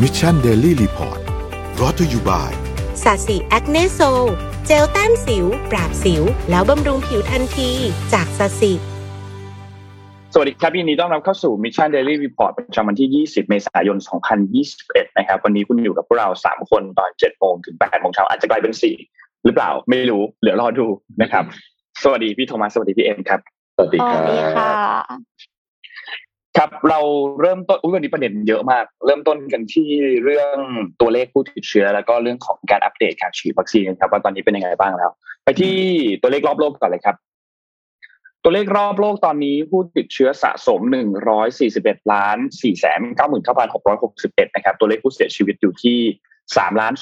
Mission Daily Report brought to you by SASI Acne Sol เจลแต้มสิว ปราบสิว แล้วบำรุงผิวทันที จาก SASIสวัสดีครับยินดีต้อนรับเข้าสู่ Mission Daily Report ประจำวันที่ 20 เมษายน 2021 นะครับ วันนี้คุณอยู่กับพวกเรา 3 คนตอน 7 โมงถึง 8 โมงเช้าอาจจะกลายเป็น 4 หรือเปล่าไม่รู้เหลือรอดูนะครับ สวัสดีพี่โทมัสสวัสดีพี่เอ็มครับ สวัสดีสควัรัสดีค่ะบ ครับเราเริ่มต้นวันนี้ประเด็นเยอะมาก เริ่มต้นกันที่เรื่องตัวเลขผู้ติดเชื้อ แล้วก็เรื่องของการอัปเดตการฉีดวัคซีนครับว่าตอนนี้เป็นยังไงบ้างแล้ว ไปที่ตัวเลขรอบโลกก่อนเลยครับ ตัวเลขรอบโลกตอนนี้ผู้ติดเชื้อสะสม 141ล้าน4แสน99,661นะครับตัวเลขผู้เสียชีวิตอยู่ที่3ล้าน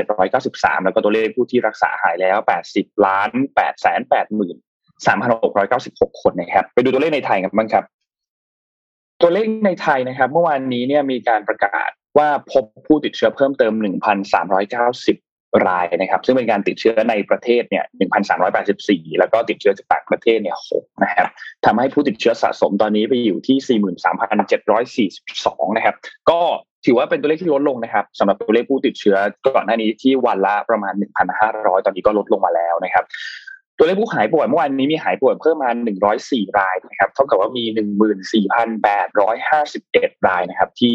21,793 แล้วก็ตัวเลขผู้ที่รักษาหายแล้ว 80ล้าน8แสน80,000 3,696 คนนะครับไปดูตัวเลขในไทยกันบ้างครับ ตัวเลขในไทยนะครับ เมื่อวานนี้เนี่ยมีการประกาศว่าพบผู้ติดเชื้อเพิ่มเติม 1,390 รายนะครับ ซึ่งเป็นการติดเชื้อในประเทศเนี่ย 1,384 แล้วก็ติดเชื้อจากต่างประเทศเนี่ย6นะครับทำให้ผู้ติดเชื้อสะสมตอนนี้ไปอยู่ที่ 43,742 นะครับ ก็ถือว่าเป็นตัวเลขที่ลดลงนะครับสำหรับตัวเลขผู้ติดเชื้อก่อนหน้านี้ที่วันละประมาณ 1,500 ตอนนี้ก็ลดลงมาแล้วนะครับ ตัวเลขผู้หายป่วยเมื่อวานนี้มีหายป่วยเพิ่มมา 104 รายนะครับ เท่ากับว่ามี 14,851 รายนะครับ ที่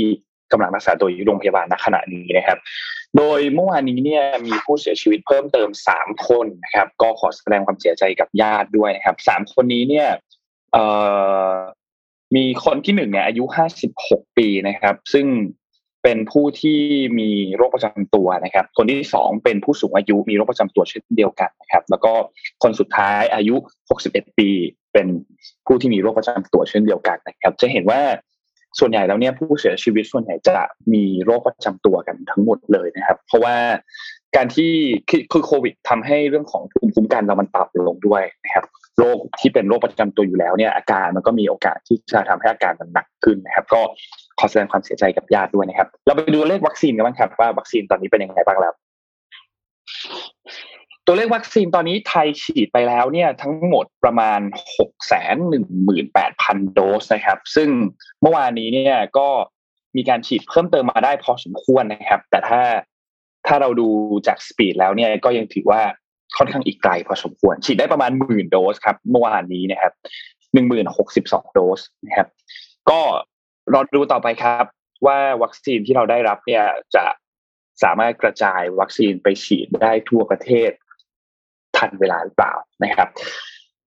กำลังรักษาตัวอยู่โรงพยาบาลณขณะนี้นะครับ โดยเมื่อวานนี้เนี่ยมีผู้เสียชีวิตเพิ่มเติม 3 คนนะครับ ก็ขอแสดงความเสียใจกับญาติด้วยนะครับ 3 คนนี้เนี่ยมีคนที่หนึ่งเนี่ยอายุ 56 ปีนะครับ ซึ่ง เป็นผู้ที่มีโรคประจำตัวนะครับ คนที่สองเป็นผู้สูงอายุมีโรคประจำตัวเช่นเดียวกันนะครับ แล้วก็คนสุดท้ายอายุ 61 ปี เป็นผู้ที่มีโรคประจำตัวเช่นเดียวกันนะครับ จะเห็นว่าส่วนใหญ่แล้วเนี่ยผู้เสียชีวิตส่วนใหญ่จะมีโรคประจำตัวกันทั้งหมดเลยนะครับ เพราะว่าการที่คือโควิดทำให้เรื่องของภูมิคุ้มกันเรามันต่ำลงด้วยนะครับ โรคที่เป็นโรคประจำตัวอยู่แล้วเนี่ยอาการมันก็มีโอกาสที่จะทำให้อาการมันหนักขึ้นนะครับ ก็ ขอแสดงความเสียใจกับญาติด้วยนะครับ เราไปดูเลขวัคซีนกันบ้างครับว่าวัคซีนตอนนี้เป็นยังไงบ้างแล้วตัวเลขวัคซีนตอนนี้ไทยฉีดไปแล้วเนี่ยทั้งหมดประมาณ 6 1 8 0 0 0 โดสนะครับ ซึ่งเมื่อวานนี้เนี่ยก็มีการฉีดเพิ่มเติมมาได้พอสมควรนะครับ แต่ถ้าถ้าเราดูจากสปีดแล้วเนี่ยก็ยังถือว่าค่อนข้างอีกไกลพอสมควร ฉีดได้ประมาณหมื่นโดสครับเมื่อวานนี้นะครับหนึ่งหมื่นหกสิบสองโดสนะครับ ก็ รอดูต่อไปครับ ว่าวัคซีนที่เราได้รับเนี่ยจะสามารถกระจายวัคซีนไปฉีดได้ทั่วประเทศ ทันเวลาหรือเปล่านะครับ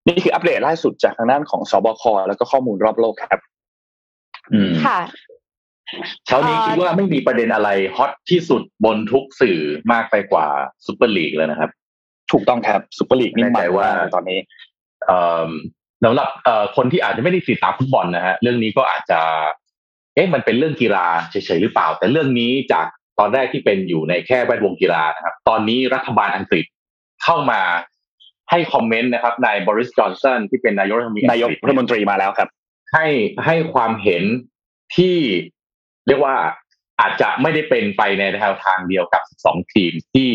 นี่คืออัปเดตล่าสุดจากทางด้านของสบคแล้วก็ข้อมูลรอบโลกครับอืมค่ะเช้านี้เอ่อคิดว่าไม่มีประเด็นอะไร hot ที่สุดบนทุกสื่อมากไปกว่า Super League แล้วนะครับ ถูกต้องครับ Super League นี่แน่มัใจนว่ามากตอนนี้เอ่อสำหรับเอ่อคนที่อาจจะไม่ได้ติดตามฟุตบอลนะฮะเรื่องนี้ก็อาจจะ เอ๊ะมันเป็นเรื่องกีฬาเฉยๆหรือเปล่า แต่เรื่องนี้จากตอนแรกที่เป็นอยู่ในแค่แวดวงกีฬานะครับ ตอนนี้รัฐบาลอังกฤษเข้ามาให้ comment นะครับนายบอริสจอห์นสันที่เป็นนายกรัฐมนตรีนายกรัฐมนตรีมาแล้วครับ ให้ให้ความเห็นที่เรียกว่าอาจจะไม่ได้เป็นไปในแนวทางเดียวกับ 12 ทีมที่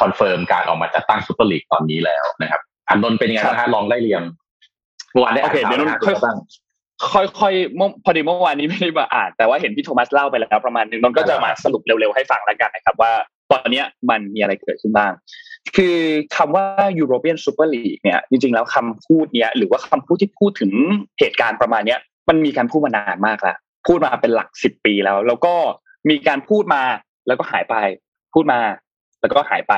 confirm การออกมาจัดตั้ง Super League ตอนนี้แล้วนะครับอานนท์เป็นยังไงบ้างฮะลองไล่เรียงเมื่อวานได้โออ่านเคข่าวเดี๋ยวนนนะท์ค่อยบ้าง ค่อยๆพอดีเมื่อวานนี้ไม่ได้มาอ่าน แต่ว่าเห็นพี่โทมัสเล่าไปแล้วประมาณนึงนนท์ก็จะมาสรุปเร็วๆให้ฟังแล้วกันนะครับ ว่าตอนเนี้ยมันมีอะไรเกิดขึ้นบ้าง คือคำว่า European Super League เนี่ย จริงๆแล้วคำพูดเนี้ยหรือว่าคำพูดที่พูดถึงเหตุการณ์ประมาณเนี้ยมันมีการพูดมานานมากแล้วพูดมาเป็นหลักสิบปีแล้ว แล้วก็มีการพูดมาแล้วก็หายไป พูดมา แล้วก็หายไป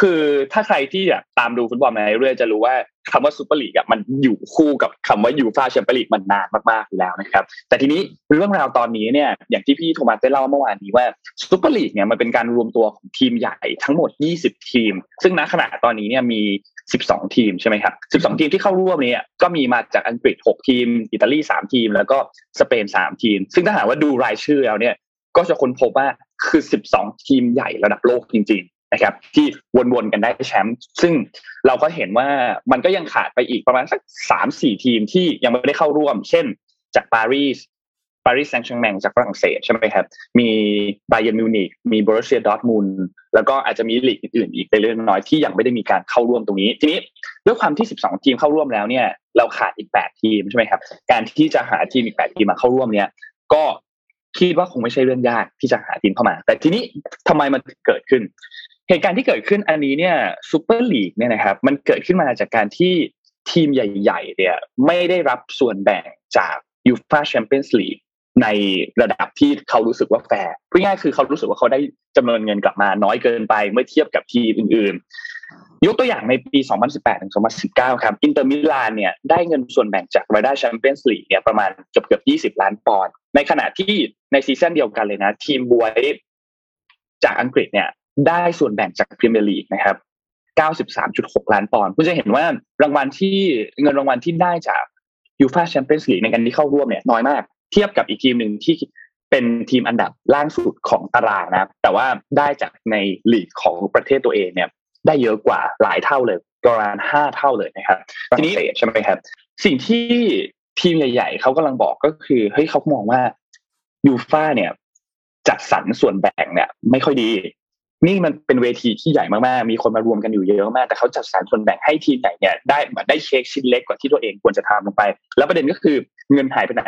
คือถ้าใครที่แบบตามดูฟุตบอลมาเรื่อยๆจะรู้ว่าคำว่า Super League อะมันอยู่คู่กับคำว่า UEFA Champions League มันนานมากๆแล้วนะครับ แต่ทีนี้เรื่องราวตอนนี้เนี่ยอย่างที่พี่โทมัสได้เล่าเมื่อวานนี้ว่า Super League เนี่ยมันเป็นการรวมตัวของทีมใหญ่ทั้งหมด 20 ทีม ซึ่งณขณะตอนนี้เนี่ยมี 12 ทีมใช่ไหมครับ 12 ทีมที่เข้าร่วมเนี่ยก็มีมาจากอังกฤษ 6 ทีม อิตาลี 3 ทีม แล้วก็สเปน 3 ทีม ซึ่งถ้าหากว่าดูรายชื่อแล้วเนี่ยก็จะค้นพบว่าคือ 12 ทีมใหญ่ระดับโลกจริง นะครับ ที่วนๆกันได้แชมป์ซึ่งเราก็เห็นว่ามันก็ยังขาดไปอีกประมาณสักสามสี่ทีมที่ยังไม่ได้เข้าร่วม เช่น จากปารีสปารีสแซงต์แชร์แมงจากฝรั่งเศสใช่ไหมครับ มีไบเย r n มิวนิกมีบร u เซียดอร์ทมุนแล้วก็อาจจะมีลีกอื่นๆอีกไปเล็กน้อยที่ยังไม่ได้มีการเข้าร่วมตรงนี้ ทีนี้ด้วยความที่ 12 ทีมเข้าร่วมแล้วเนี่ย เราขาดอีก 8 ทีมใช่ไหมครับ การที่จะหาทีมอีก 8 ทีมมาเข้าร่วมเนี่ย ก็คิดว่าคงไม่ใช่เรื่องยากที่จะหาทีมเข้ามา แต่ทีนี้ทำไมมันเกิดขึ้น เหตุการณ์ที่เกิดขึ้นอันนี้เนี่ยซูเปอร์ลีกเนี่ยนะครับมันเกิดขึ้นมาจากการที่ทีมใหญ่ๆเนี่ยไม่ได้รับส่วนแบ่งจากยูฟ่าแชมเปี้ยนส์ลีกในระดับที่เขารู้สึกว่าแฟร์พูดง่ายคือเขารู้สึกว่าเขาได้จำนวนเงินกลับมาน้อยเกินไปเมื่อเทียบกับทีมอื่นๆ ยกตัวอย่างในปี 2018ถึง2019 ครับ อินเตอร์มิลานเนี่ยได้เงินส่วนแบ่งจากรายได้แชมเปี้ยนส์ลีกเนี่ยประมาณเกือบเกือบ20 ล้านปอนด์ ในขณะที่ใน season เดียวกันเลยนะ ทีมบ๊วยจากอังกฤษเนี่ย ได้ส่วนแบ่งจากพรีเมียร์ลีกนะครับ93.6 ล้านปอนด์คุณจะเห็นว่ารางวัลที่เงินรางวัลที่ได้จากยูฟาแชมเปี้ยนส์ลีกในการที่เข้าร่วมเนี่ยน้อยมาก เทียบกับอีกทีมหนึ่งที่เป็นทีมอันดับล่างสุดของตารางนะแต่ว่าได้จากในลีกของประเทศตัวเองเนี่ย ได้เยอะกว่าหลายเท่าเลยประมาณห้าเท่าเลยนะครับ ทีนี้ใช่ไหมครับ สิ่งที่ทีมใหญ่ ๆเขากำลังบอกก็คือเฮ้ยเขามองว่ายูฟาเนี่ยจัดสรรส่วนแบ่งเนี่ย ไม่ค่อยดี นี่มันเป็นเวทีที่ใหญ่มากๆ มีคนมารวมกันอยู่เยอะมาก แต่เขาจัดสรรส่วนแบ่งให้ทีมไหนเนี่ยได้ได้เค้กชิ้นเล็กกว่าที่ตัวเองควรจะทำลงไป แล้วประเด็นก็คือเงินหายไปไหน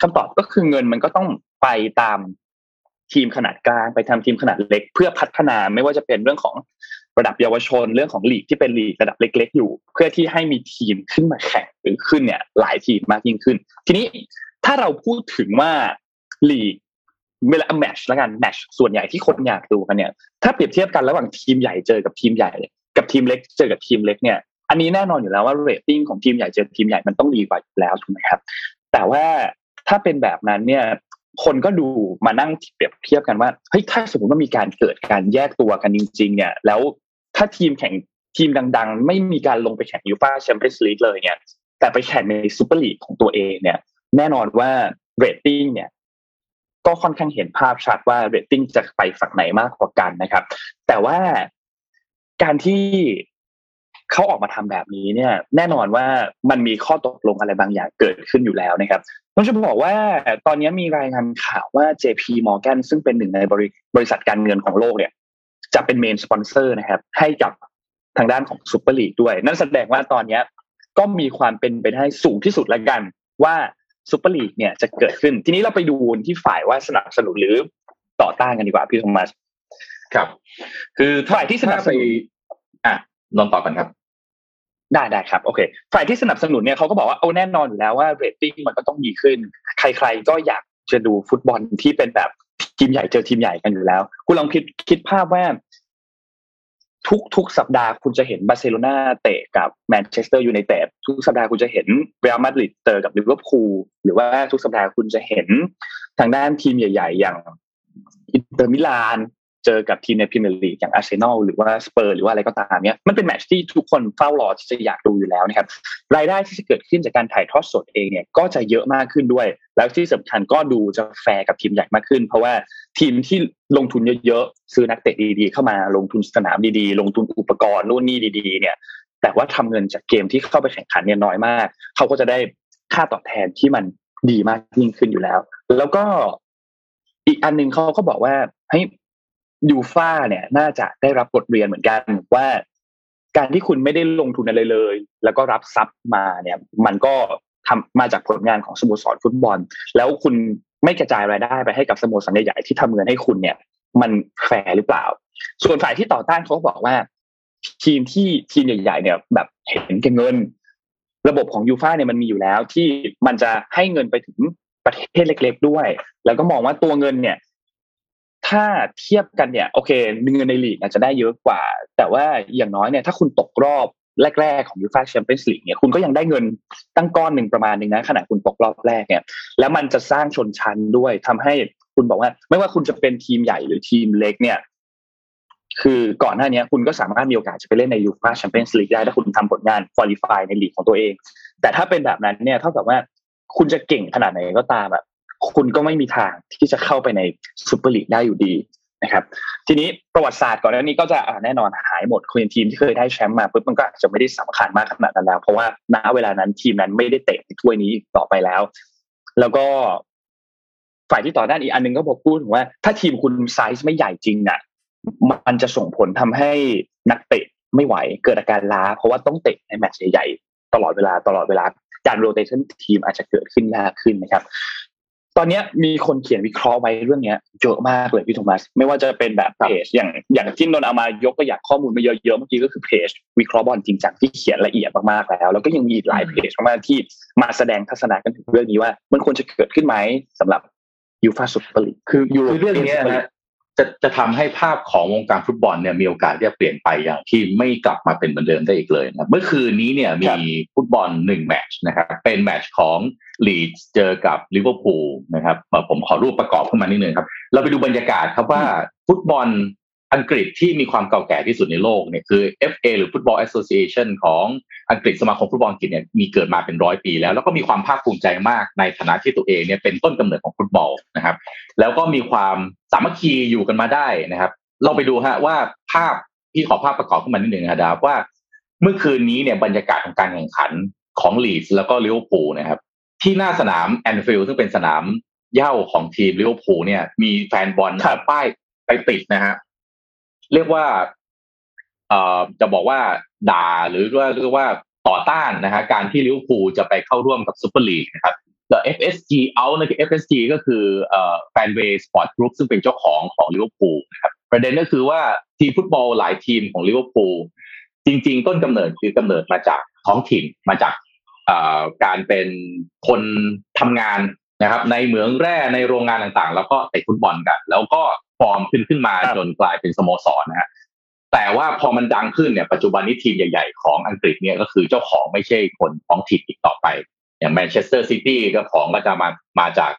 คำตอบก็คือเงินมันก็ต้องไปตามทีมขนาดกลางไปทำทีมขนาดเล็ก เพื่อพัฒนาไม่ว่าจะเป็นเรื่องของระดับเยาวชนเรื่องของลีกที่เป็นลีกระดับเล็ก ๆ อยู่ เพื่อที่ให้มีทีมขึ้นมาแข่งหรือขึ้นเนี่ย หลายทีมมากยิ่งขึ้น ทีนี้ถ้าเราพูดถึงว่าลีก เวลาแมตช์แล้วกันแมตช์ส่วนใหญ่ที่คนอยากดูกันเนี่ย ถ้าเปรียบเทียบกันระหว่างทีมใหญ่เจอกับทีมใหญ่ กับทีมเล็กเจอกับทีมเล็กเนี่ย อันนี้แน่นอนอยู่แล้วว่าเรตติ้งของทีมใหญ่เจอทีมใหญ่มันต้องดีกว่าอยู่แล้วถูกไหมครับ แต่ว่าถ้าเป็นแบบนั้นเนี่ยคนก็ดูมานั่งเปรียบเทียบกันว่าเฮ้ยถ้าสมมติว่ามีการเกิดการแยกตัวกันจริง ๆ เนี่ย แล้วถ้าทีมแข่งทีมดัง ๆ ไม่มีการลงไปแข่งยูฟ่าแชมเปี้ยนส์ลีกเลยเนี่ย แต่ไปแข่งในซูเปอร์ลีกของตัวเองเนี่ย แน่นอนว่าเรตติ้งเนี่ย ก็ค่อนข้างเห็นภาพชัดว่าเรตติ้งจะไปฝั่งไหนมากกว่ากันนะครับ แต่ว่าการที่เขาออกมาทำแบบนี้เนี่ย แน่นอนว่ามันมีข้อตกลงอะไรบางอย่างเกิดขึ้นอยู่แล้วนะครับต้องจะบอกว่าตอนนี้มีรายงานข่าวว่า JP Morgan ซึ่งเป็นหนึ่งในบริบริษัทการเงินของโลกเนี่ย จะเป็น main sponsor นะครับ ให้กับทางด้านของซูเปอร์ลีกด้วย นั่นแสดงว่าตอนนี้ก็มีความเป็นไปได้สูงที่สุดแล้วกัน ว่า ซูเปอร์ลีกเนี่ยจะเกิดขึ้น ทีนี้เราไปดูที่ฝ่ายว่าสนับสนุนหรือต่อต้านกันดีกว่าพี่โธมัสครับ คือฝ่ายที่สนับสนุนอะลองต่อกันครับ ได้ได้ครับโอเค ฝ่ายที่สนับสนุนเนี่ยเขาก็บอกว่าเอาแน่นอนอยู่แล้วว่าเรตติ้งมันก็ต้องดีขึ้น ใคร ๆ ก็อยากจะดูฟุตบอลที่เป็นแบบทีมใหญ่เจอทีมใหญ่กันอยู่แล้ว คุณลองคิดคิดภาพว่า ทุกทุกสัปดาห์คุณจะเห็นบาร์เซโลนาเตะกับแมนเชสเตอร์ยูไนเต็ดทุกสัปดาห์คุณจะเห็นเรอัลมาดริดเตะกับลิเวอร์พูลหรือว่าทุกสัปดาห์คุณจะเห็นทางด้านทีมใหญ่ ๆ อย่างอินเตอร์มิลาน เจอกับทีมในพรีเมียร์ลีกอย่างอาร์เซนอลหรือว่าสเปอร์สหรือว่าอะไรก็ตามเนี้ยมันเป็นแมตช์ที่ทุกคนเฝ้ารอที่จะอยากดูอยู่แล้วนะครับรายได้ที่จะเกิดขึ้นจากการถ่ายทอดสดเองเนี่ยก็จะเยอะมากขึ้นด้วย แล้วที่สำคัญก็ดูจะแฟร์กับทีมใหญ่มากขึ้น เพราะว่าทีมที่ลงทุนเยอะๆซื้อนักเตะดีๆ เข้ามาลงทุนสนามดีๆ ลงทุนอุปกรณ์นู่นนี่ดีๆ เนี่ยแต่ว่าทำเงินจากเกมที่เข้าไปแข่งขันเนี่ยน้อยมาก เขาก็จะได้ค่าตอบแทนที่มันดีมากยิ่งขึ้นอยู่แล้ว แล้วก็อีกอันหนึ่งเขาก็บอกว่าให้ย ยูฟ่าเนี่ยน่าจะได้รับบทเรียนเหมือนกันว่าการที่คุณไม่ได้ลงทุนอะไรเลย แล้วก็รับทรัพย์มาเนี่ย มันก็ทำมาจากผลงานของสโมสรฟุตบอล แล้วคุณไม่กระจายรายได้ไปให้กับสโมสรใหญ่ๆที่ทำเงินให้คุณเนี่ย มันแฟร์หรือเปล่า ส่วนฝ่ายที่ต่อต้านเขาบอกว่า ทีมที่ทีมใหญ่ ๆ เนี่ย แบบเห็นแก่เงิน ระบบของยูฟ่าเนี่ยมันมีอยู่แล้วที่มันจะให้เงินไปถึงประเทศเล็ก ๆ ด้วย แล้วก็มองว่าตัวเงินเนี่ย ถ้าเทียบกันเนี่ยโอเคเงินในลีกอาจจะได้เยอะกว่า แต่ว่าอย่างน้อยเนี่ยถ้าคุณตกรอบแรกๆของยูฟ่าแชมเปี้ยนส์ลีกเนี่ยคุณก็ยังได้เงินตั้งก้อนหนึ่งประมาณหนึ่งนะขณะคุณตกรอบแรกเนี่ยแล้วมันจะสร้างชนชั้นด้วยทำให้คุณบอกว่า ไม่ว่าคุณจะเป็นทีมใหญ่หรือทีมเล็กเนี่ย คือก่อนหน้านี้คุณก็สามารถมีโอกาสจะไปเล่นในยูฟ่าแชมเปี้ยนส์ลีกได้ถ้าคุณทำผลงาน qualify ในลีกของตัวเอง แต่ถ้าเป็นแบบนั้นเนี่ยเท่ากับว่าคุณจะเก่งขนาดไหนก็ตามแบบ คุณก็ไม่มีทางที่จะเข้าไปในซูเปอร์ลีกได้อยู่ดีนะครับ ทีนี้ประวัติศาสตร์ก่อนหน้านี้ก็จะแน่นอนหายหมดคุณทีมที่เคยได้แชมป์มาปุ๊บมันก็อาจจะไม่ได้สำคัญมากขนาดนั้นแล้ว เพราะว่าณเวลานั้นทีมนั้นไม่ได้เตะในถ้วยนี้ต่อไปแล้ว แล้วก็ฝ่ายที่ต่อด้านอีกอันนึงก็บอกพูดถึงว่า ถ้าทีมคุณไซส์ไม่ใหญ่จริงอะมันจะส่งผลทำให้นักเตะไม่ไหวเกิดอาการล้า เพราะว่าต้องเตะในแมตช์ใหญ่ๆตลอดเวลาตลอดเวลาการโรเตชันทีมอาจจะเกิดขึ้นยากขึ้นนะครับ ตอนนี้มีคนเขียนวิเคราะห์ไว้เรื่องเนี้ยเยอะมากเลยพี่โทมัส ไม่ว่าจะเป็นแบบเพจอย่างอย่างที่นนเอามายกตัวอย่างข้อมูลมาเยอะๆเมื่อกี้ก็คือเพจวิเคราะห์บอลจริงจังที่เขียนละเอียดมากๆแล้ว แล้วก็ยังมีหลายเพจมากๆที่มาแสดงทัศนะกันถึงเรื่องนี้ว่า มันควรจะเกิดขึ้นไหมสำหรับยูฟ่าซูเปอร์ลีกคือยูโรเรื่องนี้นะ จะจะทำให้ภาพของวงการฟุตบอลเนี่ยมีโอกาสที่จะเปลี่ยนไปอย่างที่ไม่กลับมาเป็นเหมือนเดิมได้อีกเลยนะเมื่อคืนนี้เนี่ยมีฟุตบอลหนึ่งแมตช์นะครับเป็นแมตช์ของลีดส์เจอกับลิเวอร์พูลนะครับผมขอรูปประกอบขึ้นมานิดนึงครับ เราไปดูบรรยากาศครับว่าฟุตบอล อังกฤษที่มีความเก่าแก่ที่สุดในโลกเนี่ยคือ FA หรือ Football Association ของอังกฤษสมาคมฟุตบอลอังกฤษเนี่ยมีเกิดมาเป็นร้อยปีแล้ว แล้วก็มีความภาคภูมิใจมากในฐานะที่ตัวเองเนี่ยเป็นต้นกำเนิดของฟุตบอลนะครับ แล้วก็มีความสามัคคีอยู่กันมาได้นะครับ เราไปดูฮะว่าภาพที่ขอภาพประกอบขึ้นมานิดหนึ่งนะครับว่า เมื่อคืนนี้เนี่ยบรรยากาศของการแข่งขันของลีดส์แล้วก็ลิเวอร์พูลนะครับ ที่หน้าสนามแอนฟิลด์ซึ่งเป็นสนามเหย้าของทีมลิเวอร์พูลเนี่ย มีแฟนบอลป้ายไปติดนะฮะ เรียกว่าเอ่อจะบอกว่าด่าหรือว่าเรียกว่าต่อต้านนะฮะการที่ลิเวอร์พูลจะไปเข้าร่วมกับซูเปอร์ลีกนะครับ The FSG out นะคือ FSG ก็คือเอ่อ Fenway Sports Group ซึ่งเป็นเจ้าของของลิเวอร์พูลนะครับประเด็นก็คือว่าทีมฟุตบอลหลายทีมของลิเวอร์พูลจริง ๆ ต้นกำเนิดคือกำเนิดมาจากท้องถิ่นมาจากการเป็นคนทำงานนะครับ ในเหมืองแร่ในโรงงานต่างๆ แล้วก็เตะฟุตบอลกัน แล้วก็ ฟอร์มขึ้นขึ้นมาจนกลายเป็นสโมสรนะฮะแต่ว่าพอมันดังขึ้นเนี่ยปัจจุบันนี้ทีมใหญ่ๆของอังกฤษเนี่ยก็คือเจ้าของไม่ใช่คนท้องถิ่นอีกต่อไป อย่างแมนเชสเตอร์ซิตี้เจ้าของก็จะมามาจาก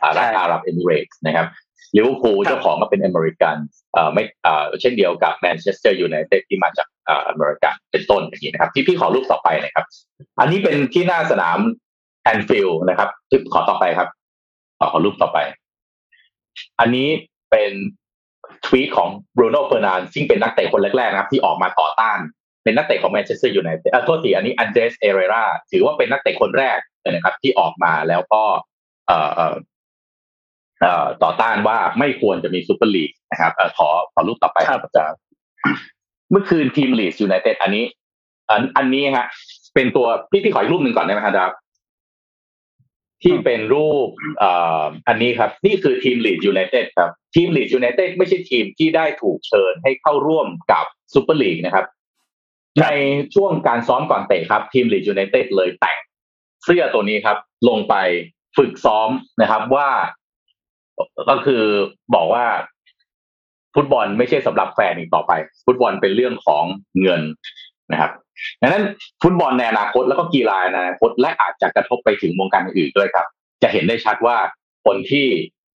สหรัฐอาหรับเอมิเรตส์นะครับลิเวอร์พูลเจ้าของก็เป็นอเมริกันเอ่อไม่เอ่อเช่นเดียวกับแมนเชสเตอร์ยูไนเต็ดที่มาจากเอ่ออเมริกันเป็นต้นอย่างนี้นะครับ ที่พี่ขอรูปต่อไปนะครับ อันนี้เป็นที่หน้าสนามแอนฟิลด์นะครับขอต่อไปครับ ขอขอรูปต่อไป อันนี้ เป็นทวีตของบรูโน่เฟอร์นานซึ่งเป็นนักเตะคนแรกๆนะครับที่ออกมาต่อต้าน เป็นนักเตะของแมนเชสเตอร์ยูไนเต็ดอะโทษทีอันนี้อันเดรสเอเรราถือว่าเป็นนักเตะคนแรกนะครับ ที่ออกมาแล้วก็ เอ่อเอ่อเอ่อต่อต้านว่าไม่ควรจะมีซูเปอร์ลีกนะครับเอ่อขอขอรูปต่อไปครับจะเมื่อคืนทีมลีดยูไนเต็ดอันนี้ อันอันนี้ฮะเป็นตัวพี่พี่ขออีกรูปหนึ่งก่อนได้ไหมครับ ที่เป็นรูปอันนี้ครับ นี่คือทีมลีดยูไนเต็ดครับ ทีมลีดยูไนเต็ดไม่ใช่ทีมที่ได้ถูกเชิญให้เข้าร่วมกับซูเปอร์ลีกนะครับ ในช่วงการซ้อมก่อนเตะครับ ทีมลีดยูไนเต็ดเลยแต่งเสื้อตัวนี้ครับ ลงไปฝึกซ้อมนะครับว่าก็คือบอกว่าฟุตบอลไม่ใช่สำหรับแฟนอีกต่อไป ฟุตบอลเป็นเรื่องของเงินนะครับ ดังนั้นฟุตบอลในอนาคตแล้วก็กีฬาในอนาคตและอาจจะกระทบไปถึงวงการอื่นด้วยครับ จะเห็นได้ชัดว่าคนที่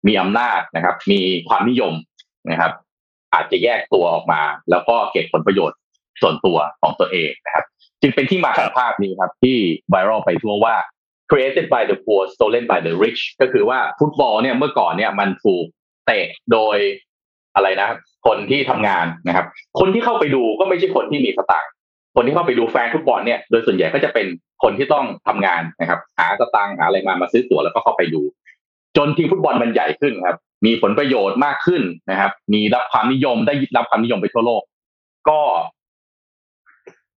มีอำนาจนะครับ มีความนิยมนะครับ อาจจะแยกตัวออกมา แล้วก็เก็บผลประโยชน์ส่วนตัวของตัวเองนะครับ จึงเป็นที่มาของภาพนี้ครับที่ไวรัลไปทั่วว่า created by the poor stolen by the rich ก็คือว่าฟุตบอลเนี่ยเมื่อก่อนเนี่ยมันถูกเตะโดยอะไรนะ คนที่ทำงานนะครับ คนที่เข้าไปดูก็ไม่ใช่คนที่มีสตางค์ คนที่เข้าไปดูแฟนฟุตบอลเนี่ยโดยส่วนใหญ่ก็จะเป็นคนที่ต้องทำงานนะครับ หาสตางค์หาอะไรมามาซื้อตั๋วแล้วก็เข้าไปดู จนทีมฟุตบอลมันใหญ่ขึ้นครับ มีผลประโยชน์มากขึ้นนะครับ มีรับความนิยมได้รับความนิยมไปทั่วโลก ก็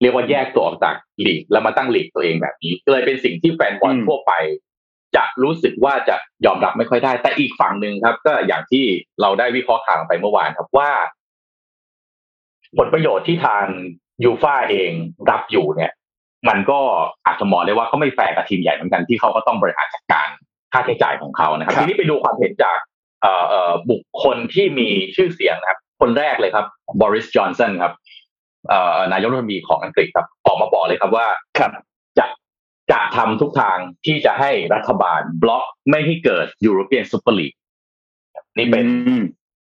เรียกว่าแยกตัวออกจากลีกแล้วมาตั้งลีกตัวเองแบบนี้เลยเป็นสิ่งที่แฟนบอลทั่วไป จะรู้สึกว่าจะยอมรับไม่ค่อยได้ แต่อีกฝั่งหนึ่งครับ ก็อย่างที่เราได้วิเคราะห์ข่าวไปเมื่อวานครับว่า ผลประโยชน์ที่ทาง ยูฟาเองรับอยู่เนี่ย มันก็อาจจะมองได้ว่าเขาไม่แฟร์กับทีมใหญ่เหมือนกันที่เขาก็ต้องบริหารจัดการค่าใช้จ่ายของเขานะครับ ทีนี้ไปดูความเห็นจากบุคคลที่มีชื่อเสียงนะครับ คนแรกเลยครับบริสจอนสันครับนายกรัฐมนตรีของอังกฤษครับออกมาบอกเลยครับว่าจะจะทำทุกทางที่จะให้รัฐบาลบล็อกไม่ให้เกิดยูโรเปียนซูเปอร์ลีกนี่เป็น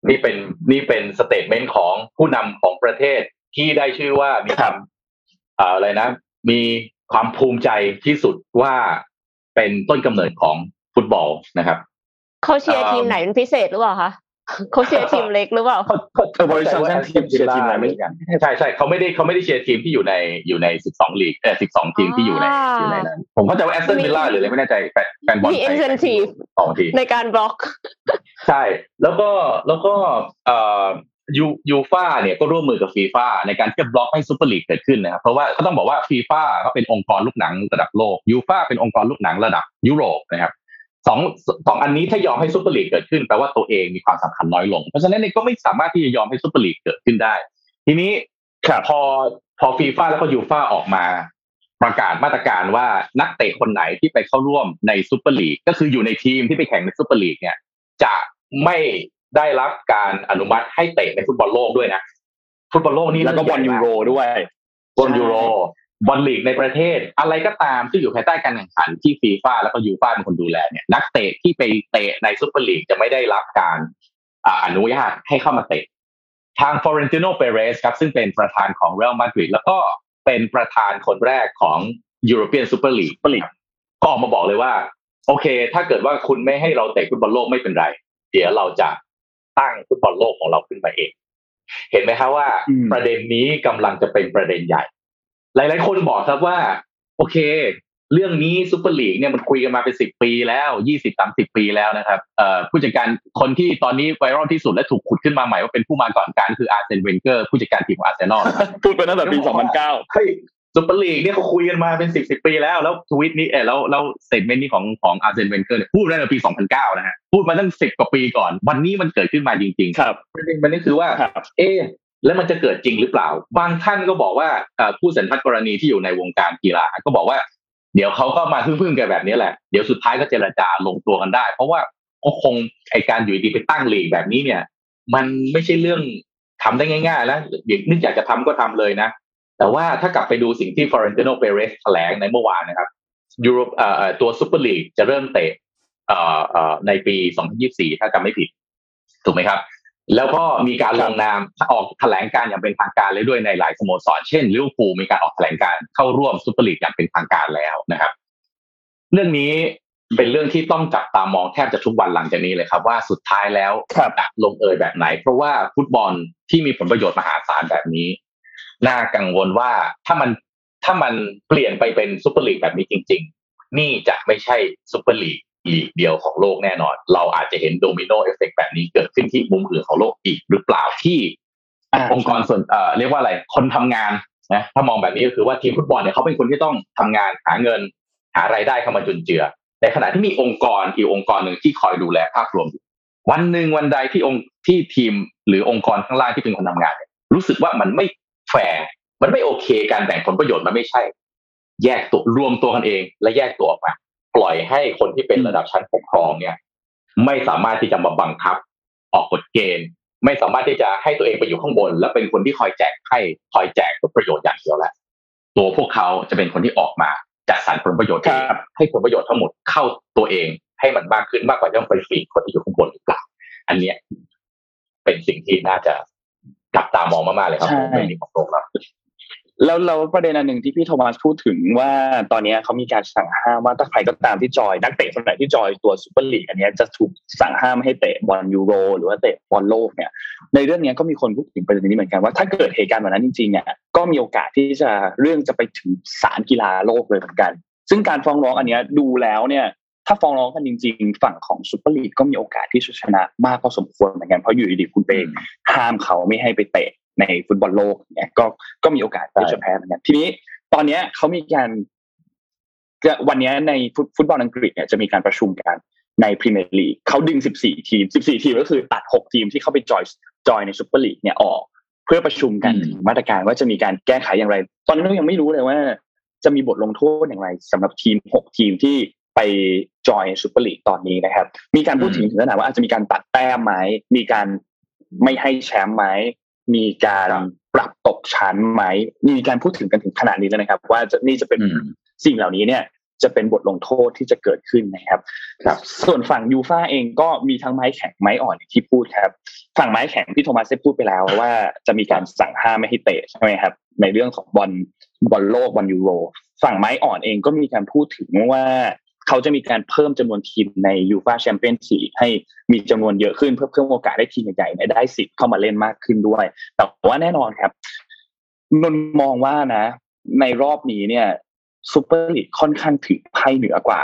นี่เป็นนี่เป็น statement ของผู้นำของประเทศ ที่ได้ชื่อว่ามีความอะไรนะ มีความภูมิใจที่สุดว่าเป็นต้นกำเนิดของฟุตบอลนะครับเขาเชียร์ทีมไหนเป็นพิเศษหรือเปล่าคะเขาเชียร์ทีมเล็กหรือเปล่าเขาบอริสทีมเชียร์ทีมอะไรไม่กันใช่ใช่เขาไม่ได้เขาไม่ได้เชียร์ทีมที่อยู่ในอยู่ในสิบสองลีกเออสิบสองทีมที่อยู่ในอยู่ในนั้นผมเข้าใจว่าแอสตันวิลล่าหรืออะไรไม่แน่ใจแฟนบอลมี incentive สองทีในการบล็อก ใช่แล้วก็แล้วก็เอ่อ ยูยูฟ่าเนี่ยก็ร่วมมือกับฟีฟ่าในการที่จะบล็อกให้ซูเปอร์ลีกเกิดขึ้นนะครับเพราะว่าก็ต้องบอกว่าฟีฟ่าก็เป็นองค์กรลูกหนังระดับโลกยูฟ่าเป็นองค์กรลูกหนังระดับยุโรปนะครับสองสองอันนี้ถ้ายอมให้ซูเปอร์ลีกเกิดขึ้นแปลว่าตัวเองมีความสำคัญน้อยลง เพราะฉะนั้นก็ไม่สามารถที่จะยอมให้ซูเปอร์ลีกเกิดขึ้นได้ ทีนี้พอพอฟีฟ่าแล้วก็ยูฟ่าออกมาประกาศมาตรการว่านักเตะคนไหนที่ไปเข้าร่วมในซูเปอร์ลีกก็คืออยู่ในทีมที่ไปแข่งในซูเปอร์ลีกเนี่ยจะไม่ ได้รับการอนุมัติให้เตะในฟุตบอลโลกด้วยนะฟุตบอลโลกนี่แล้วก็บอลยูโรด้วยบอลยูโรบอลลีกในประเทศ อะไรก็ตามที่อยู่ภายใต้การแข่งขันที่ฟีฟ่าแล้วก็ยูฟ่าเป็นคนดูแลเนี่ย นักเตะที่ไปเตะในซูเปอร์ลีกจะไม่ได้รับการอนุญาตให้เข้ามาเตะ ทางฟอเรนติโนเปเรสครับ ซึ่งเป็นประธานของเรอัลมาดริดแล้วก็เป็นประธานคนแรกของยูโรเปียนซูเปอร์ลีกก็ออกมาบอกเลยว่า โอเค ถ้าเกิดว่าคุณไม่ให้เราเตะฟุตบอลโลกไม่เป็นไร เดี๋ยวเราจะ ตั้งฟุตบอลโลกของเราขึ้นมาเอง เห็นไหมครับว่า ประเด็นนี้กำลังจะเป็นประเด็นใหญ่ หลาย ๆ คนบอกครับว่า โอเค เรื่องนี้ซูเปอร์ลีกเนี่ยมันคุยกันมาเป็นสิบปีแล้วยี่สิบสามสิบปีแล้วนะครับเอ่อผู้จัดการคนที่ตอนนี้ไวรัลที่สุดและถูกขุดขึ้นมาใหม่ว่าเป็นผู้มาก่อนการคืออาร์เซนเวนเกอร์ผู้จัดการทีมของอาร์เซนอลพูดไปตั้งแต่ปี2009เฮ้ย ซูเปอร์ลีกเนี่ยเขาคุยกันมาเป็นสิบสิบปีแล้ว แล้วทวีตนี้เออแล้วแล้ว statement นี้ของของอาร์เซนเวนเกอร์เนี่ยพูดได้ในปี2009นะฮะ พูดมาตั้งสิบกว่าปีก่อน วันนี้มันเกิดขึ้นมาจริง ๆ ครับประเด็นมันนี่คือว่า เอ๊แล้วมันจะเกิดจริงหรือเปล่า บางท่านก็บอกว่าผู้สันทัดกรณีที่อยู่ในวงการกีฬาก็บอกว่า เดี๋ยวเขาก็มาพึ่งๆกันแบบนี้แหละ เดี๋ยวสุดท้ายก็เจรจาลงตัวกันได้ เพราะว่าก็คงไอการอยู่ดีไปตั้งลีกแบบนี้เนี่ย มันไม่ใช่เรื่องทำได้ง่ายๆแล้วเดี๋ยวนึกอยากจะทำก็ทำเลยนะ แต่ว่าถ้ากลับไปดูสิ่งที่ฟอเรนติโนเปเรสแถลงในเมื่อวานนะครับยูโรเอ่อตัวซูเปอร์ลีกจะเริ่มเตะเอ่อเอ่อในปี 2024 ถ้าจำไม่ผิด ถูกไหมครับ แล้วก็มีการลงนามออกแถลงการณ์อย่างเป็นทางการเลยด้วยในหลายสโมสร เช่นลิเวอร์พูลมีการออกแถลงการณ์เข้าร่วมซูเปอร์ลีกอย่างเป็นทางการแล้วนะครับ เรื่องนี้เป็นเรื่องที่ต้องจับตามองแทบจะทุกวันหลังจากนี้เลยครับ ว่าสุดท้ายแล้วจะลงเอยแบบไหน เพราะว่าฟุตบอลที่มีผลประโยชน์มหาศาลแบบนี้ น่ากังวลว่าถ้ามันถ้ามันเปลี่ยนไปเป็นซูเปอร์ลีกแบบนี้จริง ๆ นี่จะไม่ใช่ซูเปอร์ลีกลีกเดียวของโลกแน่นอน เราอาจจะเห็น domino effect แบบนี้เกิดขึ้นที่มุมอื่นของโลกอีกหรือเปล่าที่องค์กรส่วนเอ่อเรียกว่าอะไรคนทำงานนะถ้ามองแบบนี้ก็คือว่าทีมฟุตบอลเนี่ยเขาเป็นคนที่ต้องทำงานหาเงิน หารายได้เข้ามาจุนเจือ ในขณะที่มีองค์กรอีกองค์กรหนึ่งที่คอยดูแลภาพรวมอยู่วันหนึ่งวันใดที่องค์ที่ทีมหรือองค์กรข้างล่างที่เป็นคนทำงาน รู้สึกว่ามันไม่ แฟร์มันไม่โอเคการแบ่งผลประโยชน์มันไม่ใช่ แยกตัวรวมตัวกันเอง และแยกตัวออกมาปล่อยให้คนที่เป็นระดับชั้นปกครองเนี่ย ไม่สามารถที่จะมาบังคับ ออกกฎเกณฑ์ ไม่สามารถที่จะให้ตัวเองไปอยู่ข้างบน และเป็นคนที่คอยแจกให้คอยแจกผลประโยชน์อย่างเดียวแหละตัวพวกเขาจะเป็นคนที่ออกมาจัดสรรผลประโยชน์เองให้ผลประโยชน์ทั้งหมดเข้าตัวเองให้มันมากขึ้นมากกว่าต้องไปฟีดคนที่อยู่ข้างบนหรือเปล่า อันเนี้ยเป็นสิ่งที่น่าจะ จับตามองมากๆเลยครับไม่มีของโลกแล้วแล้วเราประเด็นอันหนึ่งที่พี่โทมัสพูดถึงว่าตอนนี้เขามีการสั่งห้ามว่าถ้าใครก็ตามที่จอยนักเตะคนไหนที่จอยตัวซูเปอร์ลีกอันนี้จะถูกสั่งห้ามให้เตะบอลยูโรหรือว่าเตะบอลโลกเนี่ย ในเรื่องนี้ก็มีคนพูดถึงประเด็นนี้เหมือนกันว่าถ้าเกิดเหตุการณ์แบบนั้นจริงๆเนี่ยก็มีโอกาสที่จะเรื่องจะไปถึงศาลกีฬาโลกเลยเหมือนกัน ซึ่งการฟ้องร้องอันนี้ดูแล้วเนี่ย ถ้าฟ้องร้องกันจริง ๆ ฝั่งของซูเปอร์ลีกก็มีโอกาสที่จะชนะมากพอสมควรเหมือนกันเพราะอยู่ดีๆคุณไปห้ามเขาไม่ให้ไปเตะในฟุตบอลโลกเนี่ยก็ก็มีโอกาสที่จะแพ้เหมือนกันทีนี้ ตอนนี้เขามีการวันนี้ในฟุตบอลอังกฤษเนี่ยจะมีการประชุมกันในพรีเมียร์ลีกเขาดึง 14 ทีม 14 ทีมก็คือตัด 6 ทีมที่เข้าไปจอยจอยในซูเปอร์ลีกเนี่ยออก เพื่อประชุมกันถึงมาตรการว่าจะมีการแก้ไขอย่างไร ตอนนี้เรายังไม่รู้เลยว่า จะมีบทลงโทษอย่างไรสำหรับทีม 6 ทีมที่ ไปจอยซูเปอร์ลีกตอนนี้นะครับ มีการพูดถึงถึงขนาดว่าอาจจะมีการตัดแต้มไหมมีการไม่ให้แชมป์ไหมมีการปรับตกชั้นไหมมีการพูดถึงกันถึงขนาดนี้แล้วนะครับ ว่าจะนี่จะเป็นสิ่งเหล่านี้เนี่ยจะเป็นบทลงโทษที่จะเกิดขึ้นนะครับ ครับ ส่วนฝั่งยูฟ่าเองก็มีทั้งไม้แข็งไม้อ่อนที่พูดครับ ฝั่งไม้แข็งพี่โทมัสได้พูดไปแล้วว่าจะมีการสั่งห้ามไม่ให้เตะใช่ไหมครับ ในเรื่องของบอลบอลโลกบอลยูโร ฝั่งไม้อ่อนเองก็มีการพูดถึงว่า เขาจะมีการเพิ่มจำนวนทีมในยูฟ่าแชมเปี้ยนส์ลีกให้มีจำนวนเยอะขึ้นเพื่อเพิ่มโอกาสให้ทีมใหญ่ๆได้สิทธิ์เข้ามาเล่นมากขึ้นด้วย แต่ว่าแน่นอนครับนนมองว่านะ ในรอบนี้เนี่ยซูเปอร์ลีกค่อนข้างถือไพ่เหนือกว่า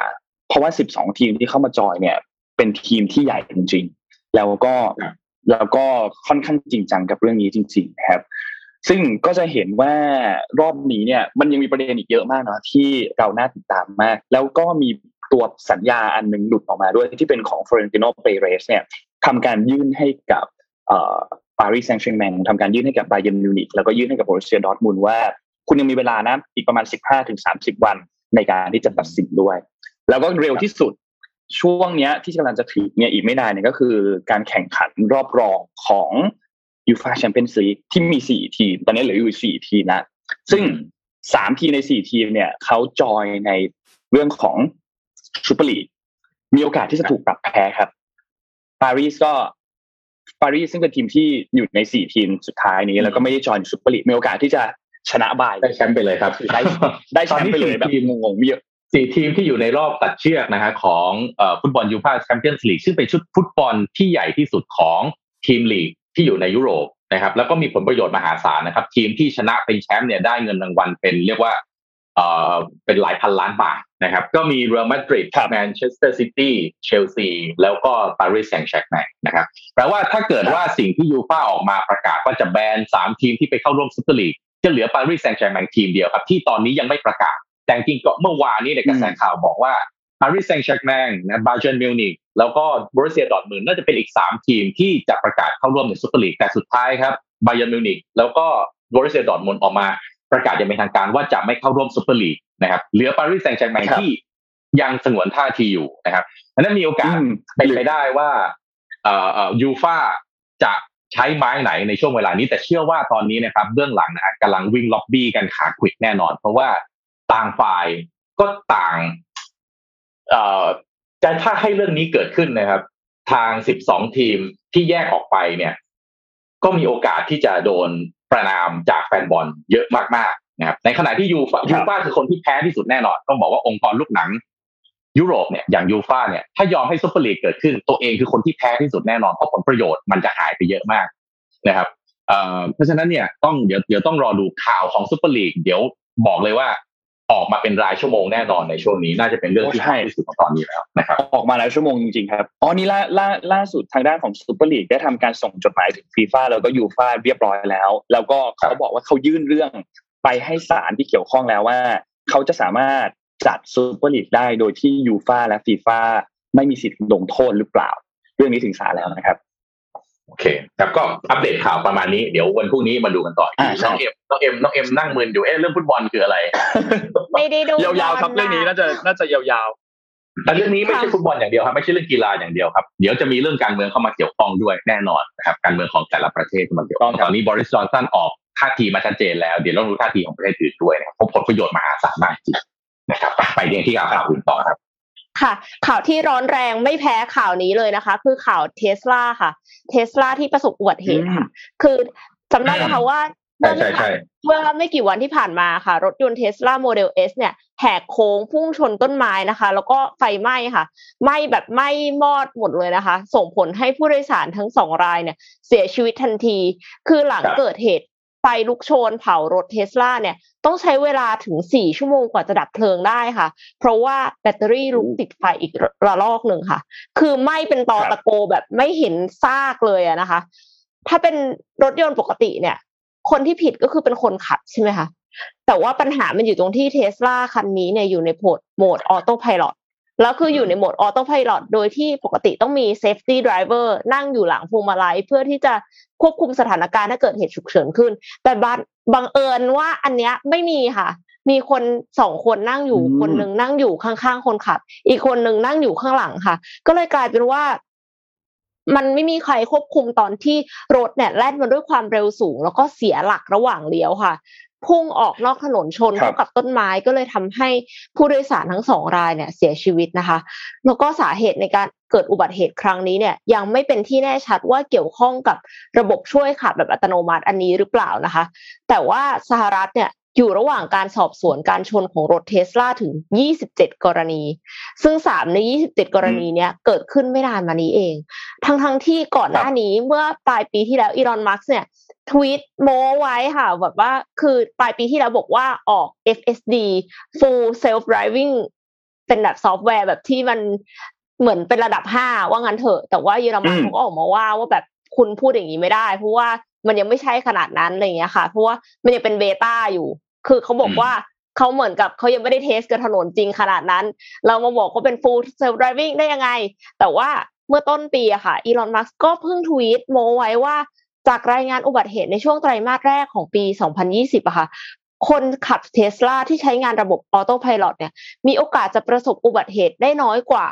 เพราะว่า 12 ทีมที่เข้ามาจอยเนี่ย เป็นทีมที่ใหญ่จริงๆ แล้วก็แล้วก็ค่อนข้างจริงจังกับเรื่องนี้จริงๆครับ ซึ่งก็จะเห็นว่ารอบนี้เนี่ยมันยังมีประเด็นอีกเยอะมากเนาะที่เราน่าติดตามมาก แล้วก็มีตัวสัญญาอันหนึ่งหลุดออกมาด้วยที่เป็นของ Florentino Perez เนี่ยทำการยื่นให้กับปารีสแซงต์แชร์กแมงทำการยื่นให้กับไบเยิร์นมิวนิกแล้วก็ยื่นให้กับโบรุสเซียดอร์ทมุนด์ว่า คุณยังมีเวลานะอีกประมาณ 15-30 วันในการที่จะตัดสินด้วย แล้วก็เร็วที่สุดช่วงเนี้ยที่กำลังจะถึงเนี่ยอีกไม่นานเนี่ยก็คือการแข่งขันรอบรองของ ยูฟ่าแชมเปี้ยนส์ลีกที่มีสี่ทีม ตอนนี้เหลืออยู่สี่ทีมนะ ซึ่งสามทีมในสี่ทีมเนี่ยเขาจอยในเรื่องของซูเปอร์ลีกมีโอกาสที่จะถูกปรับแพ้ครับปารีสก็ปารีสซึ่งเป็นทีมที่อยู่ในสี่ทีมสุดท้ายนี้ แล้วก็ไม่ได้จอยซูเปอร์ลีกมีโอกาสที่จะชนะบายได้แชมป์ไปเลยครับ ได้ได้แชมป์ไปเลยแบบงงๆเยอะสี่ทีมที่อยู่ในรอบตัดเชือกนะฮะของฟุตบอลยูฟ่าแชมเปี้ยนส์ลีกซึ่งเป็นชุดฟุตบอลที่ใหญ่ที่สุดของทีมลีก ที่อยู่ในยุโรปนะครับ แล้วก็มีผลประโยชน์มหาศาลนะครับ ทีมที่ชนะเป็นแชมป์เนี่ยได้เงินรางวัลเป็นเรียกว่าเอ่อเป็นหลายพันล้านบาทนะครับ ก็มีเรอัลมาดริดแมนเชสเตอร์ซิตี้เชลซีแล้วก็ปารีสแซงต์แชร์แมงนะครับแปลว่าถ้าเกิดว่าสิ่งที่ยูฟ่าออกมาประกาศว่าจะแบนสามทีมที่ไปเข้าร่วมซูเปอร์ลีกจะเหลือปารีสแซงต์แชร์แมงทีมเดียวครับ ที่ตอนนี้ยังไม่ประกาศ แต่จริงก็เมื่อวานนี้ในกระแสข่าวบอกว่าปารีสแซงต์แชร์แมงนะบาเยิร์นมิวนิก แล้วก็โบรุสเซียดอร์ทมุนด์น่าจะเป็นอีกสามทีมที่จะประกาศเข้าร่วมในซุปเปอร์ลีกแต่สุดท้ายครับบาเยิร์นมิวนิกแล้วก็โบรุสเซียดอร์ทมุนด์ออกมาประกาศอย่างเป็นทางการว่าจะไม่เข้าร่วมซุปเปอร์ลีกนะครับเหลือปารีสแซงต์แชร์แมงที่ยังสงวนท่าทีอยู่นะครับดังนั้นมีโอกาสเป็นไปได้ว่าเอ่อยูฟ่าจะใช้ไม้ไหนในช่วงเวลานี้ แต่เชื่อว่าตอนนี้นะครับเบื้องหลังนะกำลังวิ่งล็อบบี้กันขาขวิดแน่นอน เพราะว่าต่างฝ่ายก็ต่างเอ่อ จะถ้าให้เรื่องนี้เกิดขึ้นนะครับ ทาง 12 ทีมที่แยกออกไปเนี่ย ก็มีโอกาสที่จะโดนประณามจากแฟนบอลเยอะมากๆนะครับ ในขณะที่ยูฟ่ายูฟ่าคือคนที่แพ้ที่สุดแน่นอน ต้องบอกว่าองค์กรลูกหนัง ยุโรปเนี่ยอย่างยูฟ่าเนี่ยถ้ายอมให้ซุปเปอร์ลีกเกิดขึ้น ตัวเองคือคนที่แพ้ที่สุดแน่นอนเพราะผลประโยชน์มันจะหายไปเยอะมากนะครับเพราะฉะนั้นเนี่ยต้องเดี๋ยวเดี๋ยวต้องรอดูข่าวของซุปเปอร์ลีกเดี๋ยวบอกเลยว่า ออกมาเป็นรายชั่วโมงแน่นอนในช่วงนี้น่าจะเป็นเรื่องที่ใช่ที่สุดของตอนนี้แล้วนะครับออกมาแล้วชั่วโมงจริงๆครับอ๋อนี่ล่าล่าล่าสุดทางด้านของซูเปอร์ลีกได้ทำการส่งจดหมายถึงฟีฟ่าแล้วก็ยูฟ่าเรียบร้อยแล้ว แล้วก็เขาบอกว่าเขายื่นเรื่องไปให้ศาลที่เกี่ยวข้องแล้วว่า เขาจะสามารถจัดซูเปอร์ลีกได้โดยที่ยูฟ่าและฟีฟ่าไม่มีสิทธิ์ลงโทษหรือเปล่า เรื่องนี้ถึงศาลแล้วนะครับ โอเคครับก็อัปเดตข่าวประมาณนี้เดี๋ยววันพรุ่งนี้มาดูกันต่อน้องเอ็มน้องเอ็มน้องเอ็มนั่งมึนอยู่เอ๊ะเรื่องฟุตบอลคืออะไรไม่ได้ดูยาวๆครับเรื่องนี้น่าจะน่าจะยาวๆแต่เรื่องนี้ไม่ใช่ฟุตบอลอย่างเดียวครับไม่ใช่เรื่องกีฬาอย่างเดียวครับเดี๋ยวจะมีเรื่องการเมืองเข้ามาเกี่ยวข้องด้วยแน่นอนนะครับการเมืองของแต่ละประเทศมาเกี่ยวข้องตอนนี้บริสจอนสันออกท่าทีมาชัดเจนแล้วเดี๋ยวต้องรู้ท่าทีของประเทศอื่นด้วยนะครับผลประโยชน์มหาศาลมากจริงนะครับไปเรื่องที่ข่าวอื่นต่อครับ ค่ะ ข่าวที่ร้อนแรงไม่แพ้ข่าวนี้เลยนะคะ คือข่าวเทสลาค่ะ เทสลาที่ประสบอุบัติเหตุค่ะ คือจำได้ไหมคะว่าใช่ใช่ใช่เมื่อไม่กี่วันที่ผ่านมาค่ะ รถยนต์เทสลาโมเดล S เนี่ยแหกโค้งพุ่งชนต้นไม้นะคะ แล้วก็ไฟไหม้ค่ะไหม้แบบไหม้มอดหมดเลยนะคะ ส่งผลให้ผู้โดยสารทั้งสองรายเนี่ย เสียชีวิตทันที คือหลังเกิดเหตุไฟ ลุกโชนเผารถเทสลาเนี่ยต้องใช้เวลาถึงสี่ชั่วโมงกว่าจะดับเพลิงได้ค่ะ เพราะว่าแบตเตอรี่ลุกติดไฟอีกระลอกหนึ่งค่ะ คือไหม้เป็นตอตะโกแบบไม่เห็นซากเลยอะนะคะ ถ้าเป็นรถยนต์ปกติเนี่ย คนที่ผิดก็คือเป็นคนขับใช่ไหมคะแต่ว่าปัญหามันอยู่ตรงที่เทสลาคันนี้เนี่ยอยู่ในโหมดโหมด autopilot แล้วคืออยู่ในโหมด autopilot โดยที่ปกติต้องมี safety driver นั่งอยู่หลังพวงมาลัยเพื่อที่จะควบคุมสถานการณ์ถ้าเกิดเหตุฉุกเฉินขึ้น แต่บังเอิญว่าอันเนี้ยไม่มีค่ะ มีคนสองคนนั่งอยู่คนหนึ่งนั่งอยู่ข้างๆคนขับ อีกคนหนึ่งนั่งอยู่ข้างหลังค่ะ ก็เลยกลายเป็นว่ามันไม่มีใครควบคุมตอนที่รถเนี่ยแล่นมาด้วยความเร็วสูง แล้วก็เสียหลักระหว่างเลี้ยวค่ะ พุ่งออกนอกถนนชนเข้ากับต้นไม้ก็เลยทำให้ผู้โดยสารทั้งสองรายเนี่ยเสียชีวิตนะคะ แล้วก็สาเหตุในการเกิดอุบัติเหตุครั้งนี้เนี่ยยังไม่เป็นที่แน่ชัดว่าเกี่ยวข้องกับระบบช่วยขับแบบอัตโนมัติอันนี้หรือเปล่านะคะ แต่ว่าสหรัฐเนี่ย อยู่ระหว่างการสอบสวนการชนของรถเทสลาถึง 27 กรณี ซึ่ง 3 ใน 27 กรณีเนี้ยเกิดขึ้นไม่นานมานี้เอง ทั้งทั้งที่ก่อนหน้านี้เมื่อปลายปีที่แล้วอีลอนมัสก์เนี่ยทวีตโม้ไว้ค่ะแบบว่าคือปลายปีที่แล้วบอกว่าออก FSD Full Self Driving เป็นแบบซอฟต์แวร์แบบที่มันเหมือนเป็นระดับห้าว่างั้นเถอะ แต่ว่าเยอรมันเขาก็ออกมาว่าว่าแบบคุณพูดอย่างนี้ไม่ได้ เพราะว่ามันยังไม่ใช่ขนาดนั้นอะไรเงี้ยค่ะ เพราะว่ามันยังเป็น beta อยู่ คือเขาบอกว่าเขาเหมือนกับเขายังไม่ได้ test กับถนนจริงขนาดนั้น เรามาบอกว่าเป็น full self driving ได้ยังไง แต่ว่าเมื่อต้นปีอะค่ะอีลอนมัสก์ก็เพิ่งทวีตโม้ไว้ว่าจากรายงานอุบัติเหตุในช่วงไตรมาสแรกของปี 2020อะค่ะ คนขับเทสลาที่ใช้งานระบบ autopilot เนี่ย มีโอกาสจะประสบอุบัติเหตุได้น้อยกว่า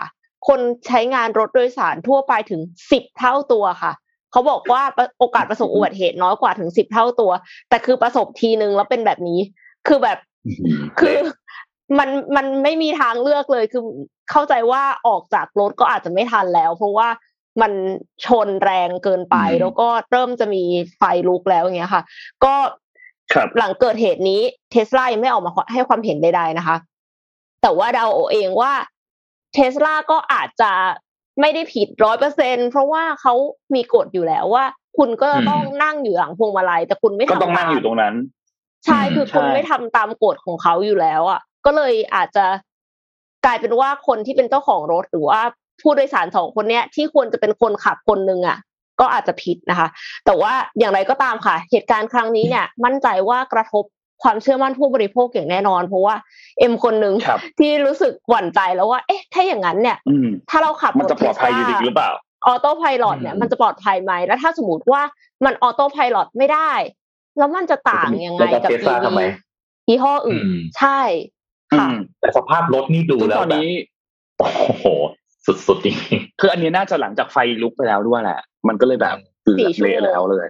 คนใช้งานรถโดยสารทั่วไปถึงสิบเท่าตัวค่ะ เขาบอกว่าโอกาสประสบอุบัติเหตุน้อยกว่าถึงสิบเท่าตัว แต่คือประสบทีนึงแล้วเป็นแบบนี้ คือแบบ คือมันมันไม่มีทางเลือกเลยคือเข้าใจว่าออกจากรถก็อาจจะไม่ทันแล้ว เพราะว่ามันชนแรงเกินไปอืมแล้วก็เริ่มจะมีไฟลุกแล้วอย่างเงี้ยค่ะ ก็ครับหลังเกิดเหตุนี้เทสลายังไม่ออกมาให้ความเห็นใดๆนะคะ แต่ว่าเดาเอาเองว่าเทสลาก็อาจจะไม่ได้ผิดร้อยเปอร์เซ็นเพราะว่าเขามีกฎอยู่แล้วว่า คุณก็จะต้องนั่งอยู่หลังพวงมาลัยแต่คุณไม่ก็ทำต้องนั่งตามอยู่ตรงนั้น ใช่คือใช่คุณไม่ทำตามกฎของเขาอยู่แล้ว อะ ก็เลยอาจจะกลายเป็นว่าคนที่เป็นเจ้าของรถหรือว่าผู้โดยสารสองคนเนี้ยที่ควรจะเป็นคนขับคนหนึ่งอะ ก็อาจจะผิดนะคะ แต่ว่าอย่างไรก็ตามค่ะ เหตุการณ์ครั้งนี้เนี่ย มั่นใจว่ากระทบความเชื่อมั่นผู้บริโภคอย่างแน่นอน เพราะว่าเอ็มคนหนึ่งครับที่รู้สึกหวั่นใจแล้วว่า เอ๊ะ ถ้าอย่างนั้นเนี่ยอืมถ้าเราขับมันจะปลอดภัยอยู่ดีหรือเปล่าออโต้พายロเนี่ยอืมมันจะปลอดภัยไหมแล้วถ้าสมมติว่ามันออโต้พายロไม่ได้ แล้วมันจะต่างยังไงแล้วกับเทสลาทำไมยี่ห้ออื่นอืมใช่อืค่ะมแต่สภาพรถนี่ดูซึ่งแล้วตอนแบบนี้โอ้โห สุดๆจริงคืออันนี้น่าจะหลังจากไฟลุกไปแล้วด้วยแหละ มันก็เลยแบบเกือบสี่ชั่วโมงเละแล้วเลย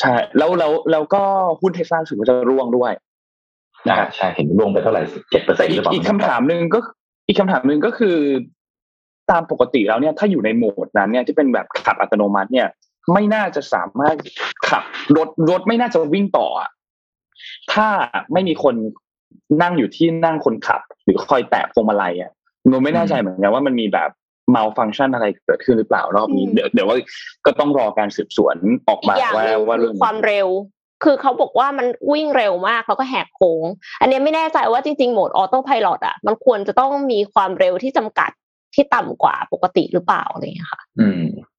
ใช่ แล้วแล้วแล้วก็หุ้นเทสลาถือว่าจะร่วงด้วยๆนะฮะใช่เห็นลงไปเท่าไหร่เจ็ดเปอร์เซ็แต่นต์หอีรืกอเปล่าอีกคำถามหนึ่งก็ อีกคำถามหนึ่งก็คือ ตามปกติแล้วเนี่ย ถ้าอยู่ในโหมดนั้นเนี่ยที่เป็นแบบขับอัตโนมัติเนี่ย ไม่น่าจะสามารถขับรถรถไม่น่าจะวิ่งต่ออะถ้าไม่มีคนนั่งอยู่ที่นั่งคนขับ หรือคอยแตะพวงมาลัยอะหนูไม่แน่ใจเหมือนกันว่ามันมีแบบ malfunction อะไรเกิดขึ้นหรือเปล่ารอบนี้อืมเดี๋ยวเดี๋ยวว่าก็ต้องรอการสืบสวนออกอีมากอย่างว่าหนึ่งว่าคืเรื่อองความเร็ว คือเขาบอกว่ามันวิ่งเร็วมากแล้วก็แหกโค้ง อันนี้ไม่แน่ใจว่าจริงๆโหมดออโต้พายロอะมันควรจะต้องมีความเร็วที่จำกัดที่ต่ำกว่าปกติหรือเปล่าอะไรอย่างเงี้ยค่ะ อืมครับ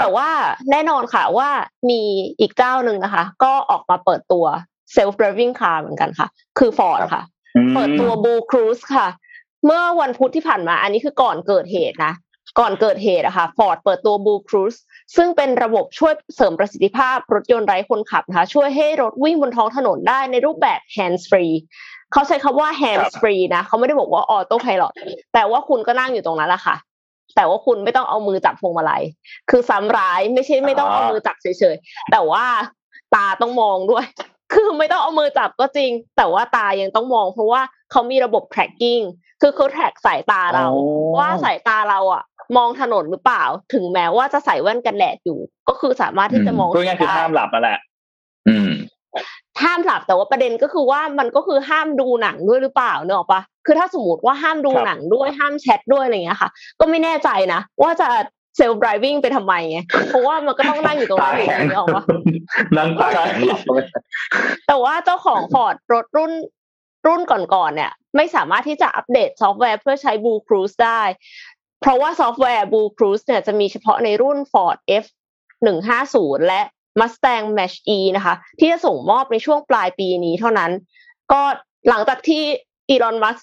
แต่ว่าแน่นอนค่ะว่ามีอีกเจ้าหนึ่งนะคะ ก็ออกมาเปิดตัว self driving car เหมือนกันค่ะ คือ Ford ครับค่ะ เปิดตัว Blue Cruise ค่ะ เมื่อวันพุธที่ผ่านมา อันนี้คือก่อนเกิดเหตุนะ ก่อนเกิดเหตุอะค่ะ Ford เปิดตัว Blue Cruise ซึ่งเป็นระบบช่วยเสริมประสิทธิภาพรถยนต์ไร้คนขับนะคะช่วยให้รถวิ่งบนท้องถนนได้ในรูปแบบ hands free เขาใช้คำว่า hands free นะ เขาไม่ได้บอกว่า auto pilot แต่ว่าคุณก็นั่งอยู่ตรงนั้นแหละค่ะ แต่ว่าคุณไม่ต้องเอามือจับพวงมาลัยคือซ้ำร้ายไม่ใช่ไม่ต้องเอามือจับเฉยๆแต่ว่าตาต้องมองด้วย คือไม่ต้องเอามือจับก็จริง แต่ว่าตายังต้องมอง เพราะว่าเขามีระบบ tracking คือเขา track สายตาเราอ๋อว่าสายตาเราอะ มองถนนหรือเปล่า ถึงแม้ว่าจะใส่แว่นกันแดดอยู่ ก็คือสามารถที่จะมองก็ง่ายๆคือห้ามหลับนั่นแหละ อืมห้ามหลับแต่ว่าประเด็นก็คือว่ามันก็คือห้ามดูหนังด้วยหรือเปล่าเนกอะปะ คือถ้าสมมติว่าห้ามดูครับหนังด้วยห้ามแชทด้วยอะไรอย่างเงี้ยค่ะ ก็ไม่แน่ใจนะว่าจะเซลฟ์ driving ไปทำไมไงเพราะว่ามันก็ต้องนั่งอยู่ตรงตานั้นอยู่แข็งเนกอะปะนั่งตาแข็งหลับไปแต่ว่าเจ้าของฟอร์ดรถรุ่นรุ่นก่อนๆเนี่ย ไม่สามารถที่จะอัปเดตซอฟต์แวร์เพื่อใช้ Blue Cruise ได้ เพราะว่าซอฟต์แวร์ Blue Cruise เนี่ยจะมีเฉพาะในรุ่น Ford F 150และ Mustang Mach E นะคะ ที่จะส่งมอบในช่วงปลายปีนี้เท่านั้น ก็หลังจากที่ อีลอนมัส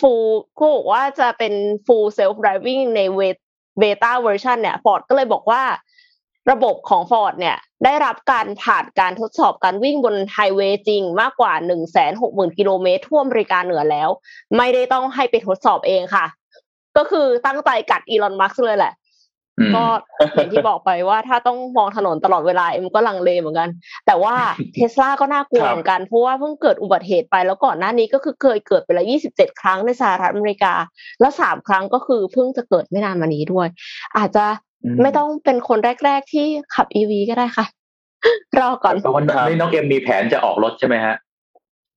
ก์ก็บอกว่าจะเป็น full self driving ใน beta version เนี่ย Ford ก็เลยบอกว่า ระบบของ Ford เนี่ย ได้รับการผ่านการทดสอบการวิ่งบนไฮเวย์จริงมากกว่า 160,000กิโลเมตรทั่วอเมริกาเหนือแล้ว ไม่ได้ต้องให้ไปทดสอบเองค่ะ ก็คือตั้งใจกัดอีลอนมัสเลยแหละ ก็อย่างที่บอกไปว่าถ้าต้องมองถนนตลอดเวลาเอ็มก็ลังเลเหมือนกัน แต่ว่าเทสลาก็น่ากลัวครับเหมือนกันเพราะว่าเพิ่งเกิดอุบัติเหตุไปแล้วก่อนหน้านี้ก็คือเคยเกิดไปแล้ว27 ครั้งในสหรัฐอเมริกา แล้วสามครั้งก็คือเพิ่งจะเกิดไม่นานมานี้ด้วย อาจจะไม่ต้องเป็นคนแรก ๆที่ขับอีวีก็ได้ค่ะ รอก่อนแต่วันนี้น้องเอ็มมีแผนจะออกรถใช่ไหมฮะ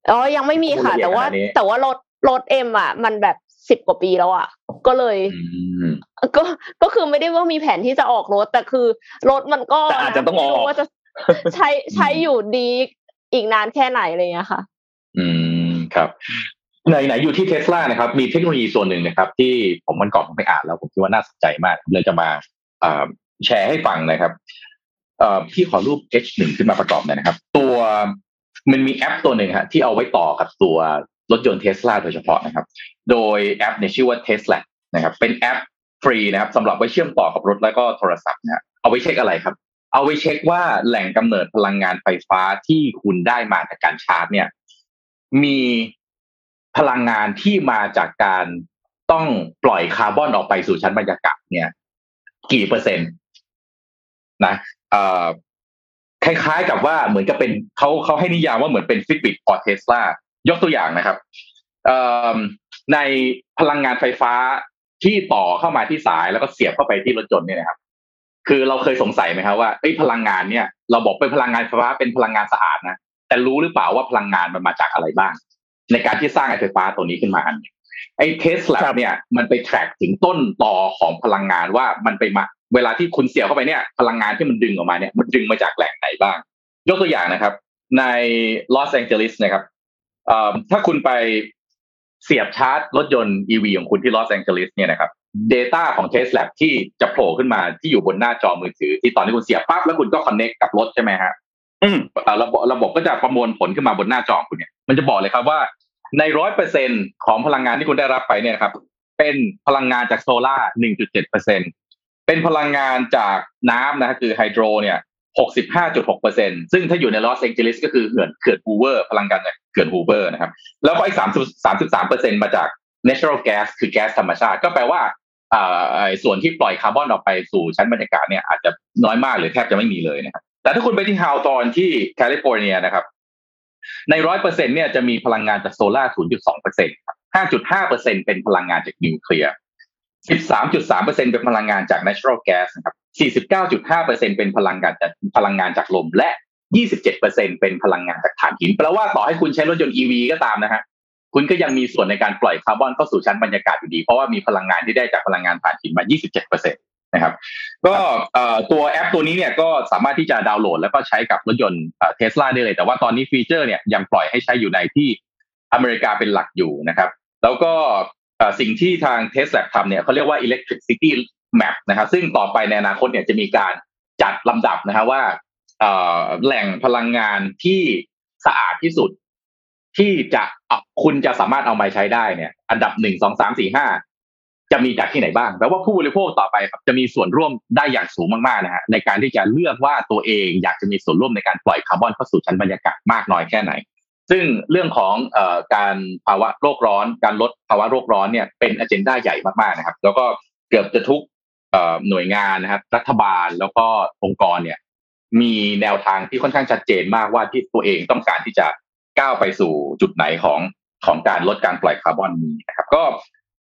อ๋อยังไม่มีค่ะละเอียดแต่ว่าขนาดนี้แต่ว่ารถรถเอ็มอะ มันแบบ สิบกว่าปีแล้วอะ ก็เลยอืมก็ก็คือไม่ได้ว่ามีแผนที่จะออกรถ แต่คือรถมันก็แต่อาจจะต้องออกไม่รู้ว่าจะใช้ใช้อยู่ดีอีกนานแค่ไหนอะไรเงี้ยค่ะ อืมครับไหนไหนอยู่ที่เทสลานะครับ มีเทคโนโลยีส่วนหนึ่งนะครับ ที่ผมวันก่อนผมไปอ่านแล้วผมคิดว่าน่าสนใจมากเลยจะมาเอ่อแชร์ให้ฟังนะครับเอ่อพี่ขอรูป H1 ขึ้นมาประกอบหน่อยนะครับ ตัวมันมีแอปตัวหนึ่งฮะที่เอาไว้ต่อกับตัว รถยนต์เทสลาโดยเฉพาะนะครับ โดยแอปเนี่ยชื่อว่า Tesla นะครับเป็นแอปฟรีนะครับสำหรับไว้เชื่อมต่อกับรถแล้วก็โทรศัพท์นะเอาไว้เช็คอะไรครับ เอาไว้เช็คว่าแหล่งกำเนิดพลังงานไฟฟ้าที่คุณได้มาจากการชาร์จ เนี่ย มีพลังงานที่มาจากการต้องปล่อยคาร์บอนออกไปสู่ชั้นบรรยากาศเนี่ย กี่เปอร์เซ็นต์นะเอ่อคล้ายๆกับว่าเหมือนกับเป็นเขาเขาให้นิยามว่าเหมือนเป็น Fitbit for Tesla ยกตัวอย่างนะครับในพลังงานไฟฟ้าที่ต่อเข้ามาที่สายแล้วก็เสียบเข้าไปที่รถยนต์เนี่ยนะครับ คือเราเคยสงสัยไหมครับว่าไอ้พลังงานเนี่ย เราบอกเป็นพลังงานไฟฟ้าเป็นพลังงานสะอาดนะแต่รู้หรือเปล่าว่าพลังงานมันมาจากอะไรบ้าง ในการที่สร้างไอ้ไฟฟ้าตัวนี้ขึ้นมาอันไอ้เทสลาเนี่ยมันไปแทร็กถึงต้นต่อของพลังงานว่ามันไปมาเวลาที่คุณเสียบเข้าไปเนี่ย พลังงานที่มันดึงออกมาเนี่ยมันดึงมาจากแหล่งไหนบ้าง ยกตัวอย่างนะครับ ในลอสแองเจลิสนะครับ ถ้าคุณไปเสียบชาร์จรถยนต์ EV ของคุณที่ลอสแองเจลิสเนี่ยนะครับ Data ของ Tesla ที่จะโผล่ขึ้นมาที่อยู่บนหน้าจอมือถือ ที่ตอนที่คุณเสียบปั๊บแล้วคุณก็ connect กับรถใช่ไหมฮะอืมระบบระบบก็จะประมวลผลขึ้นมาบนหน้าจอคุณเนี่ยมันจะบอกเลยครับว่าในร้อยเปอร์เซ็นของพลังงานที่คุณได้รับไปเนี่ยครับ เป็นพลังงานจากโซล่าหนึ่งจุดเจ็ดเปอร์เซ็นเป็นพลังงานจากน้ำนะคือ hydro เนี่ย หกสิบห้าจุดหกเปอร์เซ็นซึ่งถ้าอยู่ในลอสแองเจลิสก็คือเขื่อนเขื่อนฮูเวอร์พลังงานเขื่อนฮูเวอร์นะครับ แล้วก็อีกสามสามสิบสามเปอร์เซ็นมาจาก natural gas คือแก๊สธรรมชาติ ก็แปลว่าส่วนที่ปล่อยคาร์บอนออกไปสู่ชั้นบรรยากาศเนี่ยอาจจะน้อยมากหรือแทบจะไม่มีเลยนะครับแต่ถ้าคุณไปที่ Hawthorne ที่แคลิฟอร์เนียนะครับ ในร้อยเปอร์เซ็นเนี่ยจะมีพลังงานจากโซลาร์ศูนย์จุดสองเปอร์เซ็นต์ห้าจุดห้าเปอร์เซ็นเป็นพลังงานจากนิวเคลียร์สิบสามจุดสามเปอร์เซ็นเป็นพลังงานจาก natural gas นะครับ สี่สิบเป็นพลังงานจากพลังงานจากลม และยี่สิบเป็นพลังงานจากถ่านหินแปลว่าต่อให้คุณใช้รถยนต์ EV ก็ตามนะฮะคุณก็ยังมีส่วนในการปล่อยคาร์บอนเข้าสู่ชั้นบรรยากาศอยู่ดี เพราะว่ามีพลังงานที่ได้จากพลังงานถ่านหินมา 27%นะครับก็ตัวแอปตัวนี้เนี่ยก็สามารถที่จะดาวน์โหลด แล้วก็ใช้กับรถยนต์เทสลาได้เลย แต่ว่าตอนนี้ฟีเจอร์เนี่ยยังปล่อยให้ใช้อยู่ในที่อเมริกาเป็นหลักอยู่นะครับ แล้วก็สิ่งที่ทางเทสลาทำเนี่ยเขาเรียกว่า electricity electricity map นะครับซึ่งต่อไปในอนาคตเนี่ยจะมีการจัดลำดับนะฮะว่าแหล่งพลังงานที่สะอาดที่สุด ที่จะคุณจะสามารถเอามาใช้ได้เนี่ย อันดับหนึ่งสองสามสี่ห้าจะมีจากที่ไหนบ้างแปลว่าผู้บริโภคต่อไปครับจะมีส่วนร่วมได้อย่างสูงมากๆนะฮะในการที่จะเลือกว่าตัวเองอยากจะมีส่วนร่วมในการปล่อยคาร์บอนเข้าสู่ชั้นบรรยากาศมากน้อยแค่ไหน ซึ่งเรื่องของอการภาวะโลกร้อน การลดภาวะโลกร้อนเนี่ยเป็นอเจนดาใหญ่มากๆนะครับ แล้วก็เกือบจะทุก หน่วยงานนะครับรัฐบาลแล้วก็องค์กรเนี่ย มีแนวทางที่ค่อนข้างชัดเจนมากว่าที่ตัวเองต้องการที่จะก้าวไปสู่จุดไหนของของการลดการปล่อยคาร์บอนนี้นะครับ ก็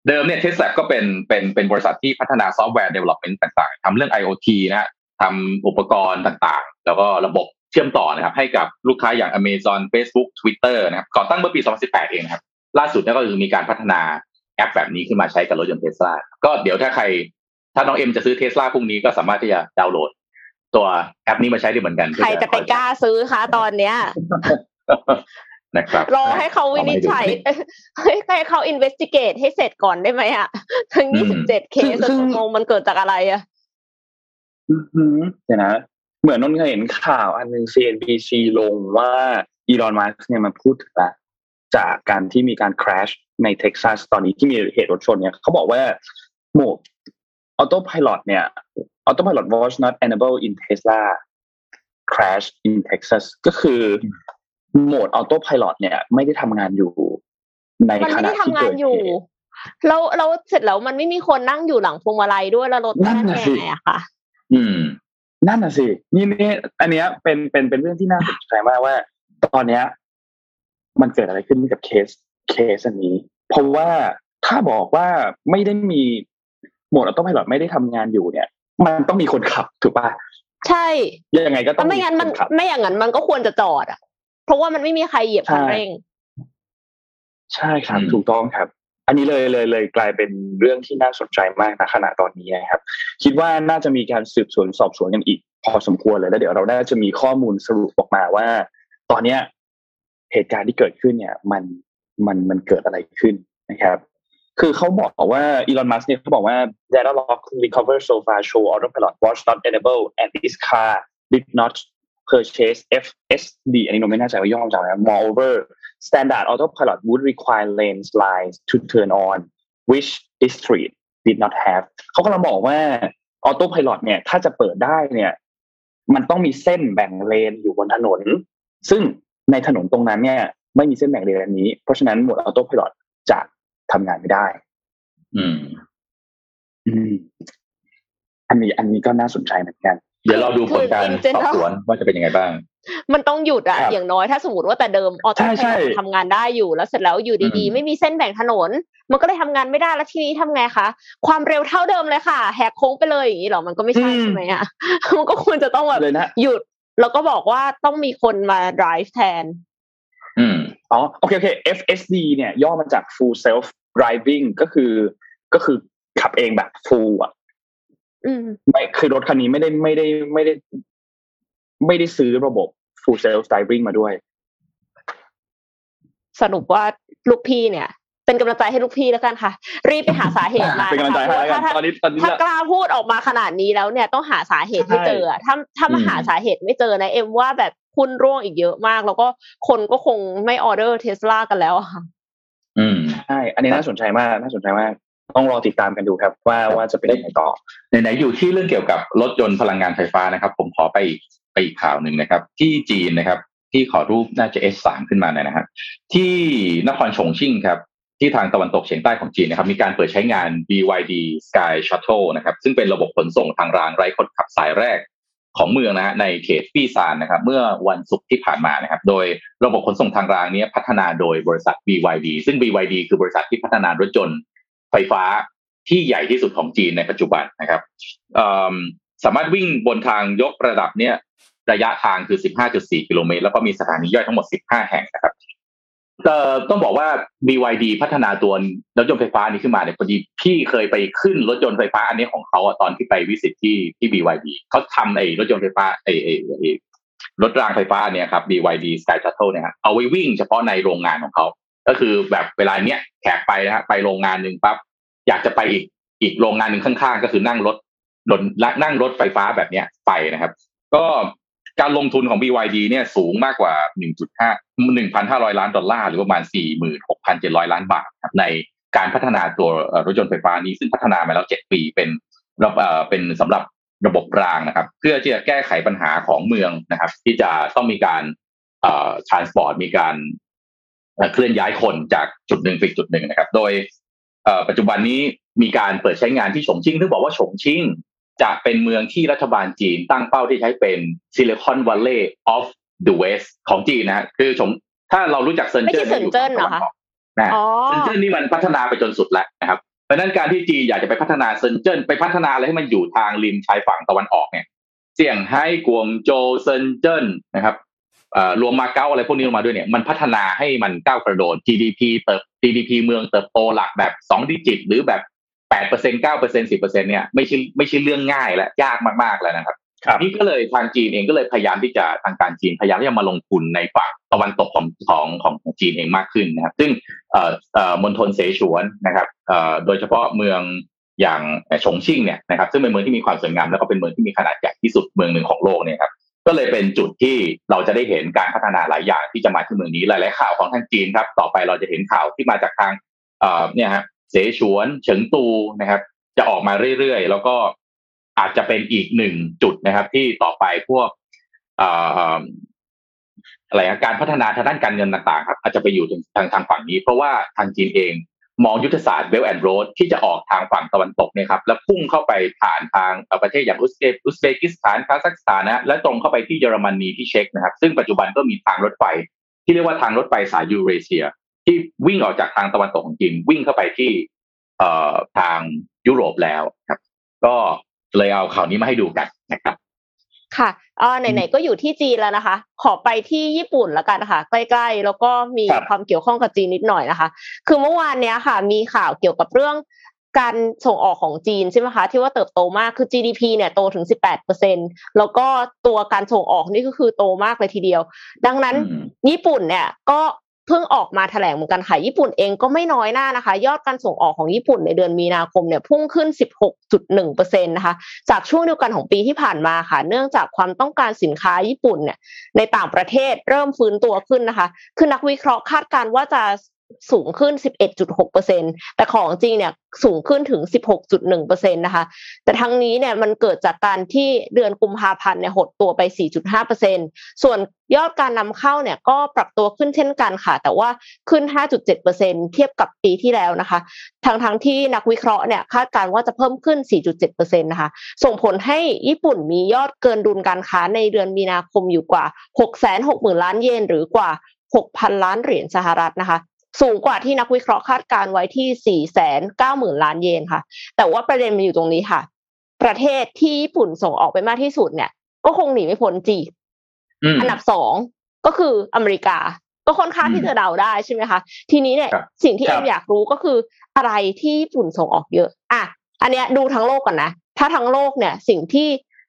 เดิมเนี่ยเทสลาก็เป็นเป็นเป็นบริษัทที่พัฒนา software development ต่างๆทำเรื่อง IoT นะฮะทำอุปกรณ์ต่างๆ แล้วก็ระบบเชื่อมต่อนะครับ ให้กับลูกค้าอย่าง Amazon Facebook Twitter นะครับก่อตั้งเมื่อปี 2018 เองครับ ล่าสุดนี่ก็คือมีการพัฒนาแอปแบบนี้ขึ้นมาใช้กับรถยนต์เทสลาก็เดี๋ยวถ้าใคร ถ้าน้องเอ็มจะซื้อเทสลาพรุ่งนี้ก็สามารถที่จะดาวน์โหลด ตัวแอปนี้มาใช้ได้เหมือนกัน ใครจะไปกล้าซื้อคะตอนเนี้ยนะครับรอให้เขาวินิจฉัยให้เขา investigate ให้เสร็จก่อนได้ไหมอะ ทั้งยี่สิบเจ็ดเคสงงมันเกิดจากอะไรอะเดี๋ยวนะ เหมือนนนเคยเห็นข่าวอันหนึ่ง CNBC ลงว่าอีลอนมัสเนี่ยมันพูดถึงละจากการที่มีการคราชในเท็กซัสตอนนี้ที่มีเหตุรถชนเนี่ยเขาบอกว่าโหมดอ autopilot เนี่ย autopilot was not enabled in Tesla crash in Texas ก็คือโหมด autopilot เนี่ย ไม่ได้ทำงานอยู่ ในขณะที่เกิดอยู่เราเราเสร็จแล้วมันไม่มีคนนั่งอยู่หลังพวงมาลัยด้วยแล้วรถนั่นแน่อะค่ะ อืม นั่นน่ะสิ นี่นี่อันเนี้ยเป็นเป็นเป็นเรื่องที่น่าสนใจมากว่า ตอนเนี้ย มันเกิดอะไรขึ้นกับเคสเคสนี้ เพราะว่าถ้าบอกว่าไม่ได้มี โหมดออโต้พายロไม่ได้ทำงานอยู่เนี่ย มันต้องมีคนขับถูกปะใช่ยังไงก็ต้องไม่งั้นมันไม่อย่างนั้นมันก็ควรจะจอดอะ เพราะว่ามันไม่มีใครเหยียบคันเร่ง ใช่ครับถูกต้องครับ อันนี้เลยเลยเลยกลายเป็นเรื่องที่น่าสนใจมากนะขณะตอนนี้นะครับ คิดว่าน่าจะมีการสืบสวนสอบสวนกันอีก พอสมควรเลยแล้วเดี๋ยวเราน่าจะมีข้อมูลสรุปออกมาว่า ตอนเนี้ย เหตุการณ์ที่เกิดขึ้นเนี่ย มันมันมันเกิดอะไรขึ้นนะครับ คือเขาบอกว่าอีลอนมัสเนี่ยเขาบอกว่า data log recover so far show autopilot was not enabled and this car did not purchase FSD อันนี้เราไม่แน่ใจว่าย่อมาจากอะไร moreover standard autopilot would require lane lines to turn on which this street did not have เขากำลังบอกว่า autopilot เนี่ย ถ้าจะเปิดได้เนี่ย มันต้องมีเส้นแบ่งเลนอยู่บนถนน ซึ่งในถนนตรงนั้นเนี่ย ไม่มีเส้นแบ่งเลนนี้ เพราะฉะนั้นหมด autopilot จะ ทำงานไม่ได้ อืม อืม อันนี้ อันนี้ก็น่าสนใจเหมือนกัน เดี๋ยวเราดูผลการคือ in สอบ general สวนว่าจะเป็นยังไงบ้าง มันต้องหยุดอะครับอย่างน้อยถ้าสมมติว่าแต่เดิมออโต้ใช่ใช่ทำงานได้อยู่แล้วเสร็จแล้วอยู่ดีอืมๆไม่มีเส้นแบ่งถนน มันก็เลยทำงานไม่ได้แล้วทีนี้ทำไงคะ ความเร็วเท่าเดิมเลยค่ะ แหกโค้งไปเลยอย่างนี้เหรอมันก็ไม่ใช่อืมใช่ไหมอะมันก็ควรจะต้องแบบเลยนะหยุด แล้วก็บอกว่าต้องมีคนมา drive แทนอืมอ๋อโอเคโอเค FSD เนี่ยย่อมาจาก full self driving ก็คือก็คือขับเองแบบ full อะอืมไม่คือรถคันนี้ไม่ได้ไม่ได้ไม่ได้ ไม่ได้ซื้อระบบ full self driving มาด้วย สรุปว่าลูกพี่เนี่ย เป็นกำลังใจให้ลูกพี่แล้วกันค่ะ รีบไปหาสาเหตุมาเป็นกำลังใจให้แล้วกันถ้าตอนนี้ตอนนี้ถ้ากล้าพูดออกมาขนาดนี้แล้วเนี่ยต้องหาสาเหตุให้เจออะถ้าถ้ามาอืมหาสาเหตุไม่เจอนะเอ็มว่าแบบคุณร่วงอีกเยอะมาก แล้วก็คนก็คงไม่ออเดอร์เทสลากันแล้วอะค่ะอืมใช่ อันนี้น่าสนใจมาก น่าสนใจมาก ต้องรอติดตามกันดูครับ ว่าว่าจะเป็นยังไงต่อไหนๆอยู่ที่เรื่องเกี่ยวกับรถยนต์พลังงานไฟฟ้านะครับ ผมขอไปอีกไปอีกข่าวหนึ่งนะครับ ที่จีนนะครับ ที่ขอรูปน่าจะ S3 ขึ้นมาหน่อยนะครับที่นครฉงชิ่งครับที่ทางตะวันตกเฉียงใต้ของจีนนะครับมีการเปิดใช้งาน BYD Sky Shuttle นะครับซึ่งเป็นระบบขนส่งทางรางไร้คนขับสายแรก ของเมืองนะฮะในเขตปี้ซานนะครับเมื่อวันศุกร์ที่ผ่านมานะครับโดยระบบขนส่งทางรางนี้พัฒนาโดยบริษัท BYD ซึ่ง BYD คือบริษัทที่พัฒนารถยนต์ไฟฟ้าที่ใหญ่ที่สุดของจีนในปัจจุบันนะครับสามารถวิ่งบนทางยกระดับเนี่ยระยะทางคือ 15.4 กิโลเมตร แล้วก็มีสถานีย่อยทั้งหมด 15 แห่งนะครับ เอ่อต้องบอกว่า BYD พัฒนาตัวรถยนต์ไฟฟ้านี้ขึ้นมาเนี่ยพอดีพี่เคยไปขึ้นรถยนต์ไฟฟ้าอันนี้ของเขาอะตอนที่ไปวิสิตที่ที่ BYD เขาทำไอ้รถยนต์ไฟฟ้าไอ้ไอ้ไอ้รถรางไฟฟ้าเนี่ยครับ BYD Sky Shuttle เนี่ยเอาไว้วิ่งเฉพาะในโรงงานของเขา ก็คือแบบเวลาเนี้ยแขกไปนะฮะไปโรงงานหนึ่งปั๊บอยากจะไปอีกอีกโรงงานหนึ่งข้างๆ ก็คือนั่งรถรถนั่งรถไฟฟ้าแบบเนี้ยไปนะครับ ก็ การลงทุนของ BYD เนี่ยสูงมากกว่า 1.5 1,500 ล้านดอลลาร์หรือประมาณ 46,700 ล้านบาทครับในการพัฒนาตัวรถยนต์ไฟฟ้านี้ซึ่งพัฒนามาแล้ว 7 ปีเป็นระเอ่อเป็นสำหรับระบบรางนะครับ เพื่อที่จะแก้ไขปัญหาของเมืองนะครับ ที่จะต้องมีการเอ่อ transport มีการเคลื่อนย้ายคนจากจุดหนึ่งไปจุดหนึ่งนะครับ โดยเอ่อปัจจุบันนี้มีการเปิดใช้งานที่ฉงชิ่งซึ่งบอกว่าฉงชิ่ง จะเป็นเมืองที่รัฐบาลจีนตั้งเป้าที่ใช้เป็น Silicon Valley of the West ของจีนนะฮะคือฉงถ้าเรารู้จักเซินเจิ้นไม่ใช่เซินเจิ้นเหรอคะนะอ๋อเซินเจิ้นนี่มันพัฒนาไปจนสุดแล้วนะครับเพราะฉะนั้นการที่จีนอยากจะไปพัฒนาเซินเจิ้นไปพัฒนาอะไรให้มันอยู่ทางริมชายฝั่งตะวันออกเนี่ยเซี่ยงไฮ้กวางโจวเซินเจิ้นนะครับเอ่อรวมมาเก๊าอะไรพวกนี้ลงมาด้วยเนี่ยมันพัฒนาให้มันก้าวกระโดด GDP เติบ GDP เมืองเติบโตหลักแบบสอง digit หรือแบบ แปดเปอร์เซ็นเก้าเปอร์เซ็นสิบเปอร์เซ็นเนี่ยไม่ใช่ไม่ใช่เรื่องง่ายและยากมากๆแล้วนะครับครับนี่ก็เลยทางจีนเองก็เลยพยายามที่จะทางการจีนพยายามที่จะมาลงทุนในฝั่งตะวันตกของของของของจีนเองมากขึ้นนะครับ ซึ่งเอ่อเอ่อมณฑลเสฉวนนะครับเอ่อโดยเฉพาะเมืองอย่างฉงชิ่งเนี่ยนะครับซึ่งเป็นเมืองที่มีความสวยงามแล้วก็เป็นเมืองที่มีขนาดใหญ่ที่สุดเมืองหนึ่งของโลกเนี่ยครับก็เลยเป็นจุดที่เราจะได้เห็นการพัฒนาหลายอย่างที่จะมาที่เมืองนี้หลาย ๆ ข่าวของทางจีนครับ ต่อไปเราจะเห็นข่าวที่มาจากทางเอ่อเนี่ยฮะ เสฉวน เฉิงตูนะครับ จะออกมาเรื่อยๆ แล้วก็อาจจะเป็นอีกหนึ่งจุดนะครับ ที่ต่อไปพวกอะไรการพัฒนาทางด้านการเงินต่างๆ ครับ อาจจะไปอยู่ทางทางทางฝั่งนี้ เพราะว่าทางจีนเองมองยุทธศาสตร์ Belt and Road ที่จะออกทางฝั่งตะวันตกเนี่ยครับแล้วพุ่งเข้าไปผ่านทางประเทศอย่างอุซเบอุซเบกิสถานคาซัคสถานนะและตรงเข้าไปที่เยอรมนีที่เช็กนะครับ ซึ่งปัจจุบันก็มีทางรถไฟที่เรียกว่าทางรถไฟสายยูเรเชีย ที่วิ่งออกจากทางตะวันตกของจีนวิ่งเข้าไปที่เอ่อทางยุโรปแล้วครับ ก็เลยเอาข่าวนี้มาให้ดูกันนะครับ ค่ะเอ่าไหนๆก็อยู่ที่จีนแล้วนะคะ ขอไปที่ญี่ปุ่นแล้วกันนะคะใกล้ ๆ แล้วก็มีครับความเกี่ยวข้องกับจีนนิดหน่อยนะคะ คือเมื่อวานเนี้ยค่ะ มีข่าวเกี่ยวกับเรื่องการส่งออกของจีนใช่ไหมคะที่ว่าเติบโตมากคือ GDP เนี่ยโตถึง 18เปอร์เซ็นแล้วก็ตัวการส่งออกนี่ก็คือโตมากเลยทีเดียว ดังนั้นอืมญี่ปุ่นเนี่ยก็ เพิ่งออกมาแถลงเหมือนกันค่ะญี่ปุ่นเองก็ไม่น้อยหน้านะคะ ยอดการส่งออกของญี่ปุ่นในเดือนมีนาคมเนี่ยพุ่งขึ้น 16.1%นะคะจากช่วงเดียวกันของปีที่ผ่านมาค่ะ เนื่องจากความต้องการสินค้าญี่ปุ่นเนี่ยในต่างประเทศเริ่มฟื้นตัวขึ้นนะคะคือนักวิเคราะห์คาดการณ์ว่าจะ สูงขึ้น 11.6%แต่ของจริงเนี่ยสูงขึ้นถึง 16.1%นะคะ แต่ทั้งนี้เนี่ยมันเกิดจากการที่เดือนกุมภาพันธ์เนี่ยหดตัวไป 4.5%ส่วนยอดการนำเข้าเนี่ยก็ปรับตัวขึ้นเช่นกันค่ะ แต่ว่าขึ้น 5.7%เทียบกับปีที่แล้วนะคะ ทั้งทั้งที่นักวิเคราะห์เนี่ยคาดการณ์ว่าจะเพิ่มขึ้น 4.7%นะคะ ส่งผลให้ญี่ปุ่นมียอดเกินดุลการค้าในเดือนมีนาคมอยู่กว่า 660,000 ล้านเยนหรือกว่า6,000 ล้านเหรียญสหรัฐนะคะ สูงกว่าที่นักวิเคราะห์คาดการไว้ที่ 490,000 ล้านเยนค่ะ แต่ว่าประเด็นมันอยู่ตรงนี้ค่ะ ประเทศที่ญี่ปุ่นส่งออกไปมากที่สุดเนี่ย ก็คงหนีไม่พ้นจีนอืมอันดับสองก็คืออเมริกา ก็ค่อนข้างอืมที่จะเดาได้ใช่ไหมคะ ทีนี้เนี่ยครับสิ่งที่ครัเอ็บมอยากรู้ก็คืออะไรที่ญี่ปุ่นส่งออกเยอะ อะ อันเนี้ยดูทั้งโลกก่อนนะ ถ้าทั้งโลกเนี่ย สิ่งที่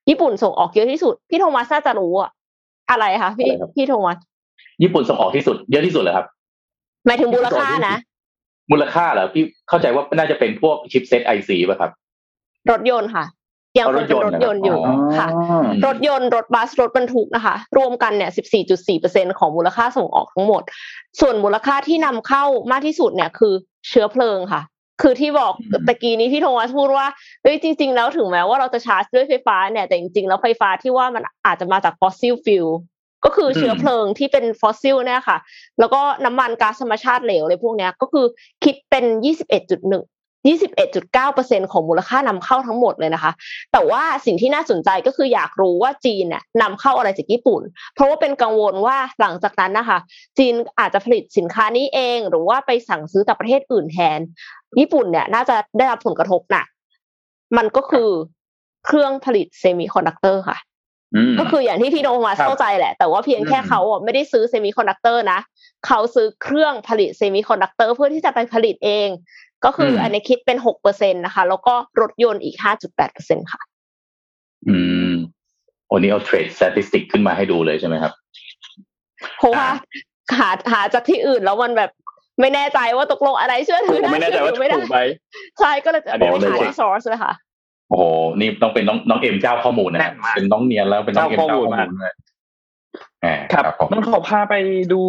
ญี่ปุ่นส่งออกเยอะที่สุด พี่โทมัสน่าจะรู้อะอะไรคะพี่อะไรครับพี่โทมัสญี่ปุ่นส่งออกที่สุดเยอะที่สุดเลยครับ หมายถึงมูลค่านะ มูลค่าเหรอพี่เข้าใจว่าน่าจะเป็นพวกชิปเซตไอซีป่ะครับ รถยนต์ค่ะยังคงเป็นรถยนต์อยู่อ๋อค่ะมรถยนต์รถบัสรถบรรทุกนะคะ รวมกันเนี่ย14.4%ของมูลค่าส่งออกทั้งหมด ส่วนมูลค่าที่นำเข้ามากที่สุดเนี่ยคือเชื้อเพลิงค่ะ คือที่บอกอืมตะกี้นี้พี่โทมัสพูดว่าเฮ้ยจริง ๆ แล้วถึงแม้ว่าเราจะชาร์จด้วยไฟฟ้าเนี่ยแต่จริง ๆ แล้วไฟฟ้าที่ว่ามันอาจจะมาจาก fossil fuel ก็คือเชื้อเพลิงที่เป็นฟอสซิลเนี่ยค่ะ แล้วก็น้ำมันก๊าซธรรมชาติเหลวอะไรพวกเนี้ยก็คือคิดเป็น21.1 21.9%ของมูลค่านำเข้าทั้งหมดเลยนะคะ แต่ว่าสิ่งที่น่าสนใจก็คืออยากรู้ว่าจีนเนี่ยนำเข้าอะไรจากญี่ปุ่น เพราะว่าเป็นกังวลว่าหลังจากนั้นนะคะ จีนอาจจะผลิตสินค้านี้เอง หรือว่าไปสั่งซื้อจากประเทศอื่นแทน ญี่ปุ่นเนี่ยน่าจะได้รับผลกระทบหนักมันก็คือเครื่องผลิตเซมิคอนดักเตอร์ค่ะอืม ก็คืออย่างที่พี่โทมัสครับเข้าใจแหละ แต่ว่าเพียงแค่อืมเขาอะไม่ได้ซื้อเซมิคอนดักเตอร์นะ เขาซื้อเครื่องผลิตเซมิคอนดักเตอร์เพื่อที่จะไปผลิตเอง ก็คืออันนี้คิดเป็นหกเปอร์เซ็นต์นะคะ แล้วก็รถยนต์อีกห้าจุดแปดเปอร์เซ็นค่ะ อืมโอ้นี่เอา trade สถิติขึ้นมาให้ดูเลยใช่ไหมครับเพราะว่าหาหาจากที่อื่นแล้วมันแบบไม่แน่ใจว่าตกลงอะไรเชื่อถือผมได้ไม่แน่ใจว่าเชื่อถือไม่ได้ถูกไหมใช่ก็เลยจะอันนี้ไปไม่หารู้ที่ source เลยค่ะ โอ้โห นี่ต้องเป็นน้องน้องเอ็มเจ้าข้อมูลนะฮะแน่นมากเป็นน้องเนียนแล้วเป็นน้องเอ็มเจ้าเจ้าข้ข้ออมูลมูลด้วยแหมครับผมต้องขอพาไปดู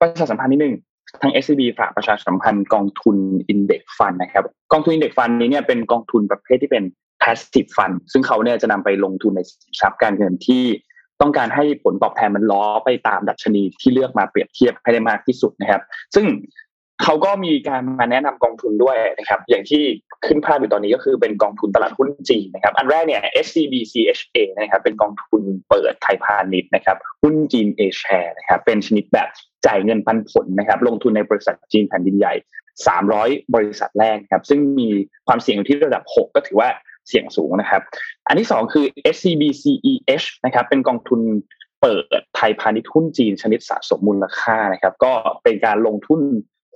ประชาสัมพันธ์นิดนึงทาง SCB ฝากประชาสัมพันธ์กองทุน Index Fund นะครับ กองทุน Index Fund นี้เนี่ยเป็นกองทุนประเภทที่เป็น passive fund ซึ่งเขาเนี่ยจะนำไปลงทุนในสินทรัพย์การเงินที่ต้องการให้ผลตอบแทนมันล้อไปตามดัชนีที่เลือกมาเปรียบเทียบให้ได้มากที่สุดนะครับ ซึ่ง เขาก็มีการมาแนะนำกองทุนด้วยนะครับ อย่างที่ขึ้นภาพอยู่ตอนนี้ก็คือเป็นกองทุนตลาดหุ้นจีนนะครับ อันแรกเนี่ย SCB CHA นะครับ เป็นกองทุนเปิดไทยพาณิชย์นะครับ หุ้นจีน A share นะครับ เป็นชนิดแบบจ่ายเงินปันผลนะครับ ลงทุนในบริษัทจีนแผ่นดินใหญ่ 300 บริษัทแรกครับ ซึ่งมีความเสี่ยงอยู่ที่ระดับ 6 ก็ถือว่าเสี่ยงสูงนะครับ อันที่สองคือ SCB CEH นะครับ เป็นกองทุนเปิดไทยพาณิชย์หุ้นจีนชนิดสะสมมูลค่านะครับ ก็เป็นการลงทุน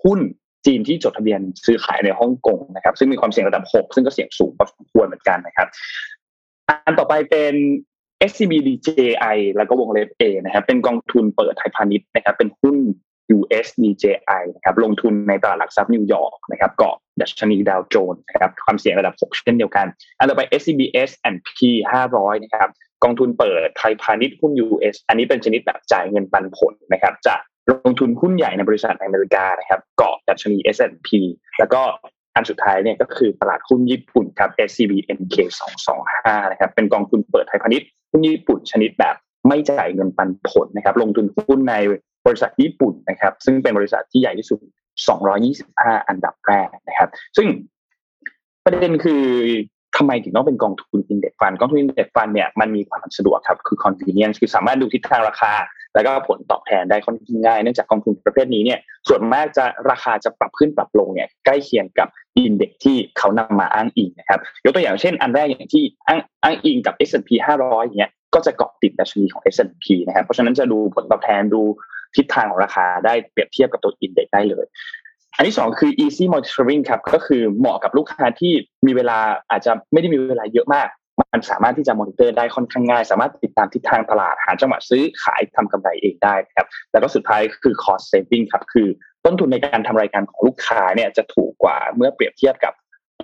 หุ้นจีนที่จดทะเบียนซื้อขายในฮ่องกงนะครับ ซึ่งมีความเสี่ยงระดับ 6 ซึ่งก็เสี่ยงสูงพอสมควรเหมือนกันนะครับ อันต่อไปเป็น SCB DJI แล้วก็วงเล็บ A นะครับ เป็นกองทุนเปิดไทยพาณิชย์นะครับ เป็นหุ้น US DJI นะครับ ลงทุนในตลาดหลักทรัพย์นิวยอร์กนะครับ เกาะดัชนีดาวโจนส์นะครับ ความเสี่ยงระดับ 6 เช่นเดียวกัน อันต่อไป SCB S&P 500นะครับ กองทุนเปิดไทยพาณิชย์หุ้น US อันนี้เป็นชนิดแบบจ่ายเงินปันผลนะครับ จะ ลงทุนหุ้นใหญ่ในบริษัทในอเมริกานะครับเกาะดัชนี S&P แล้วก็อันสุดท้ายเนี่ยก็คือตลาดหุ้นญี่ปุ่นครับ SCB NK 225นะครับเป็นกองทุนเปิดไทยพาณิชย์หุ้นญี่ปุ่นชนิดแบบไม่จ่ายเงินปันผลนะครับ ลงทุนหุ้นในบริษัทญี่ปุ่นนะครับ ซึ่งเป็นบริษัทที่ใหญ่ที่สุด 225 อันดับแรกนะครับ ซึ่งประเด็นคือทำไมถึงต้องเป็นกองทุน Index Fund กองทุน Index Fund เนี่ยมันมีความสะดวกครับคือ convenience คือสามารถดูทิศทางราคา แล้วก็ผลตอบแทนได้ค่อนข้างง่ายเนื่องจากกองทุนประเภทนี้เนี่ยส่วนมากจะราคาจะปรับขึ้นปรับลงเนี่ยใกล้เคียงกับอินเด็กที่เขานำมาอ้างอิงนะครับยกตัวอย่างเช่น อันแรกอย่างที่อ้างอ้างอิงกับ S&P 500อย่างเงี้ยก็จะเกาะติดดัชนีของ S&P นะครับเพราะฉะนั้นจะดูผลตอบแทนดูทิศทางของราคาได้เปรียบเทียบกับตัวอินเด็กได้เลย อันที่สองคือ easy monitoring ครับก็คือเหมาะกับลูกค้าที่มีเวลาอาจจะไม่ได้มีเวลาเยอะมาก มันสามารถที่จะมอนิเตอร์ได้ค่อนข้างง่าย สามารถติดตามทิศทางตลาดหาจังหวะซื้อขายทำกำไรเองได้ครับแล้วก็สุดท้ายคือ cost saving ครับคือต้นทุนในการทำรายการของลูกค้าเนี่ยจะถูกกว่าเมื่อเปรียบเทียบกับ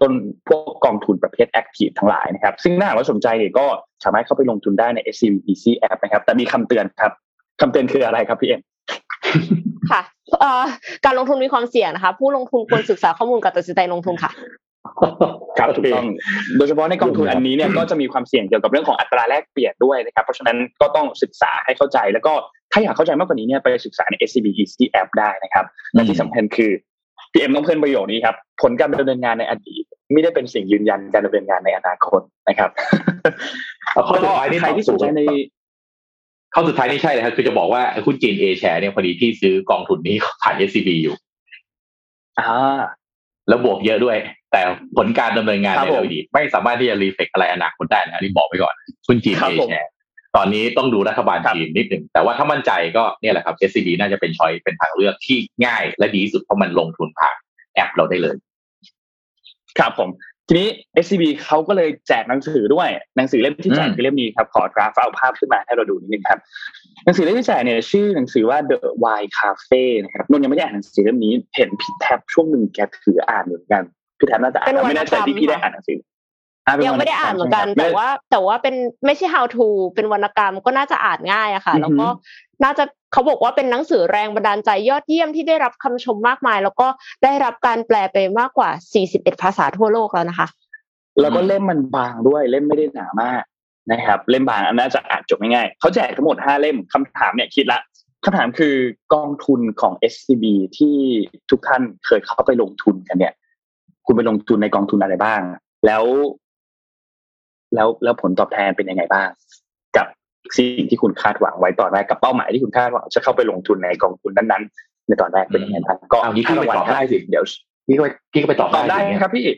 ต้นพวกกองทุนประเภท active ทั้งหลายนะครับ ซึ่งถ้าหากว่าสนใจเนี่ยก็สามารถเข้าไปลงทุนได้ใน SCBC app นะครับ แต่มีคำเตือนครับคำเตือนคืออะไรครับพี่เอ็มค่ะการลงทุนมีความเสี่ยงนะคะ ผู้ลงทุนควรศึกษาข้อมูลก่อนตัดสินใจลงทุนค่ะ ครับถูกต้องโดยเฉพาะในกองทุนอันนี้เนี่ยก็จะมีความเสี่ยงเกี่ยวกับเรื่องของอัตราแลกเปลี่ยนด้วยนะครับเพราะฉะนั้นก็ต้องศึกษาให้เข้าใจ แล้วก็ถ้าอยากเข้าใจมากกว่านี้เนี่ยไปศึกษาใน SCB Easy App ได้นะครับและที่สำคัญคือพี่เอ็มต้องเพิ่มประโยคนี้ครับผลการดำเนินงานในอดีต ไม่ได้เป็นสิ่งยืนยันการดำเนินงานในอนาคตนะครับข้อสุดท้ายนี่ใครที่สนใจในข้อสุดท้ายนี่ใช่เลยครับคือจะบอกว่าหุ้นจีนเอแชร์เนี่ยพอดีพี่ซื้อกองทุนนี้ผ่าน SCB อยู่อ่าแล้วบวกเยอะด้วย แต่ผลการดำเนินงานครัในบผมอดีตไม่สามารถที่จะรีเฟกอะไรอนาคตได้นะอันนี่บอกไว้ก่อนหุ้นจีนครับเอผมแชร์ตอนนี้ต้องดูรัฐบาลครับจีนนิดหนึ่งแต่ว่าถ้ามั่นใจก็เนี่ยแหละครับ SCB น่าจะเป็นช้อยเป็นทางเลือกที่ง่ายและดีที่สุดเพราะมันลงทุนผ่านแอปเราได้เลย ครับผม ทีนี้ SCB เขาก็เลยแจกหนังสือด้วย หนังสือเล่มที่แจกอืมคือเล่มนี้ครับ ขอกราฟเอาภาพขึ้นมาให้เราดูนิดนึงครับ หนังสือเล่มที่แจกเนี่ยชื่อหนังสือว่า The Wine Cafe นะครับนนท์ยังไม่ได้อ่านหนังสือเล่มนี้ เห็นพี่แท็บช่วงหนึ่งแกถืออ่านเหมือนกัน พี่แท็บน่าจะอ่านเป็นวรรณไม่แน่ใจที่พี่ได้อ่านหนังสืออ่าเป็นยังวรรณไม่ได้อ่านเหมือนกันใช่แต่ไหว่าแต่ว่าเป็นไม่ใช่ how to เป็นวรรณกรรมก็น่าจะอ่านง่ายอะค่ะอือฮึแล้วก็น่าจะเขาบอกว่าเป็นหนังสือแรงบันดาลใจยอดเยี่ยมที่ได้รับคำชมมากมาย แล้วก็ได้รับการแปลไปมากกว่า 41 ภาษาทั่วโลกแล้วนะคะ แล้วก็เล่มมันบางด้วยเล่มไม่ได้หนามากนะครับ เล่มบางอันน่าจะอ่านจบง่ายๆเขาแจกทั้งหมดห้าเล่มคำถามเนี่ยคิดละคำถามคือกองทุนของ SCB ที่ทุกท่านเคยเข้าไปลงทุนกันเนี่ย คุณไปลงทุนในกองทุนอะไรบ้าง แล้ว แล้วแล้วผลตอบแทนเป็นยังไงบ้าง กับสิ่งที่คุณคาดหวังไว้ตอนแรกกับเป้าหมายที่คุณคาดหวังจะเข้าไปลงทุนในกองทุนนั้นๆในตอนแรกเป็นยังไงบ้างก็เอางี้พี่ไปตอบได้สิเดี๋ยวพี่ก็ไปพี่ก็ไปตอบตอบได้สิครับพี่เอ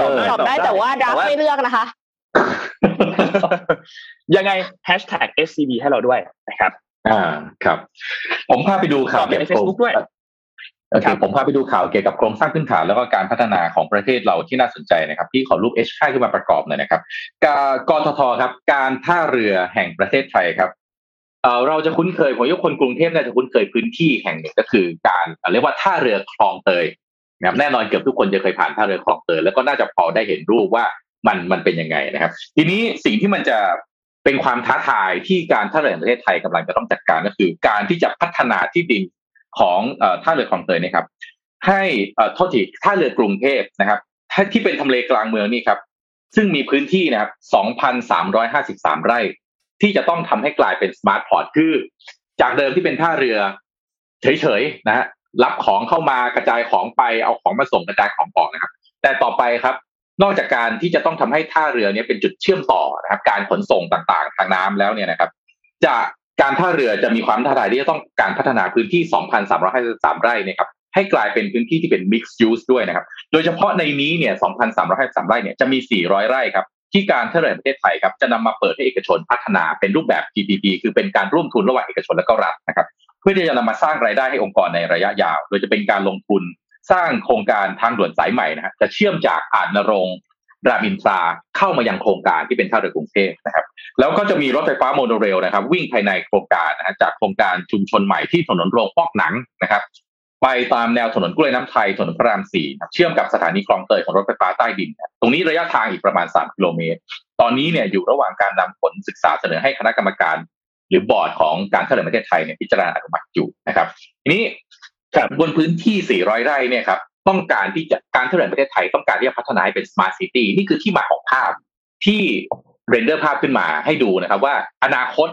ตอบได้อตอบได้แต่ว่าแต่รับว่าไม่เลือกนะคะยังไง hashtag SCB ให้เราด้วยนะครับ อ่าครับ ผมพาไปดูข่าวตอบในเกี่ยวกับ Facebook ด้วย โอเคครับผมพาไปดูข่าวเกี่ยวกับโครงสร้างพื้นฐานแล้วก็การพัฒนาของประเทศเราที่น่าสนใจนะครับพี่ขอรูป H ค่ขึ้นมาประกอบหน่อยนะครับกกททครับ การท่าเรือแห่งประเทศไทยครับเอ่อเราจะคุ้นเคยผมยกคนกรุงเทพน่าจะคุ้นเคยพื้นที่แห่งหนึ่งก็คือการเอ่อเรียกว่าท่าเรือคลองเตยนะครับแน่นอนเกือบทุกคนจะเคยผ่านท่าเรือคลองเตยแล้วก็น่าจะพอได้เห็นรูปว่ามันมันเป็นยังไงนะครับ ทีนี้สิ่งที่มันจะเป็นความท้าทายที่การท่าเรือแห่งประเทศไทยกำลังจะต้องจัดการก็คือ การที่จะพัฒนาที่ดิน ของท่าเรือคลองเตยนะครับ ให้โทษทีท่าเรือกรุงเทพนะครับที่เป็นทำเลกลางเมืองนี่ครับ ซึ่งมีพื้นที่นะครับ2,353 ไร่ ที่จะต้องทำให้กลายเป็นสมาร์ทพอร์ตคือ จากเดิมที่เป็นท่าเรือเฉยๆนะฮะรับของเข้ามากระจายของไปเอาของมาส่งกระจายของออกนะครับ แต่ต่อไปครับ นอกจากการที่จะต้องทำให้ท่าเรือเนี้ยเป็นจุดเชื่อมต่อนะครับ การขนส่งต่างๆ ทางน้ำแล้วเนี่ยนะครับ จะ การท่าเรือจะมีความท้าทายที่จะต้องการพัฒนาพื้นที่ 2,353 ไร่เนะครับให้กลายเป็นพื้นที่ที่เป็น mixed use ด้วยนะครับ โดยเฉพาะในนี้เนี่ย 2,353 ไร่เนี่ยจะมี 400 ไร่ครับที่การท่าเรือประเทศไทยครับจะนำมาเปิดให้เอกชนพัฒนาเป็นรูปแบบ PPP คือเป็นการร่วมทุนระหว่างเอกชนและก็รัฐนะครับ เพื่อที่จะนำมาสร้างรายได้ให้องค์กรในระยะยาว โดยจะเป็นการลงทุนสร้างโครงการทางด่วนสายใหม่นะฮะจะเชื่อมจากอาจณรงค์ รามอินทราเข้ามายังโครงการที่เป็นท่าเรือกรุงเทพนะครับ แล้วก็จะมีรถไฟฟ้าโมโนเรลนะครับ วิ่งภายในโครงการนะฮะจากโครงการชุมชนใหม่ที่ถนนโรงฟอกหนังนะครับ ไปตามแนวถนนกล้วยน้ำไทยถนนพระรามสี่เชื่อมกับสถานีคลองเตยของรถไฟฟ้าใต้ดิน ตรงนี้ระยะทางอีกประมาณ3กิโลเมตร ตอนนี้เนี่ยอยู่ระหว่างการนำผลศึกษาเสนอให้คณะกรรมการ หรือบอร์ดของการท่าเรือประเทศไทยเนี่ยพิจารณาอนุมัติอยู่นะครับ ทีนี้บบนพื้นที่ 400 ไร่เนี่ยครับ ต้องการที่จะการท่าเรือแห่งประเทศไทยต้องการที่จะพัฒนาให้เป็น smart city นี่คือที่มาของภาพที่เรนเดอร์ภาพขึ้นมาให้ดูนะครับ ว่าอนาคต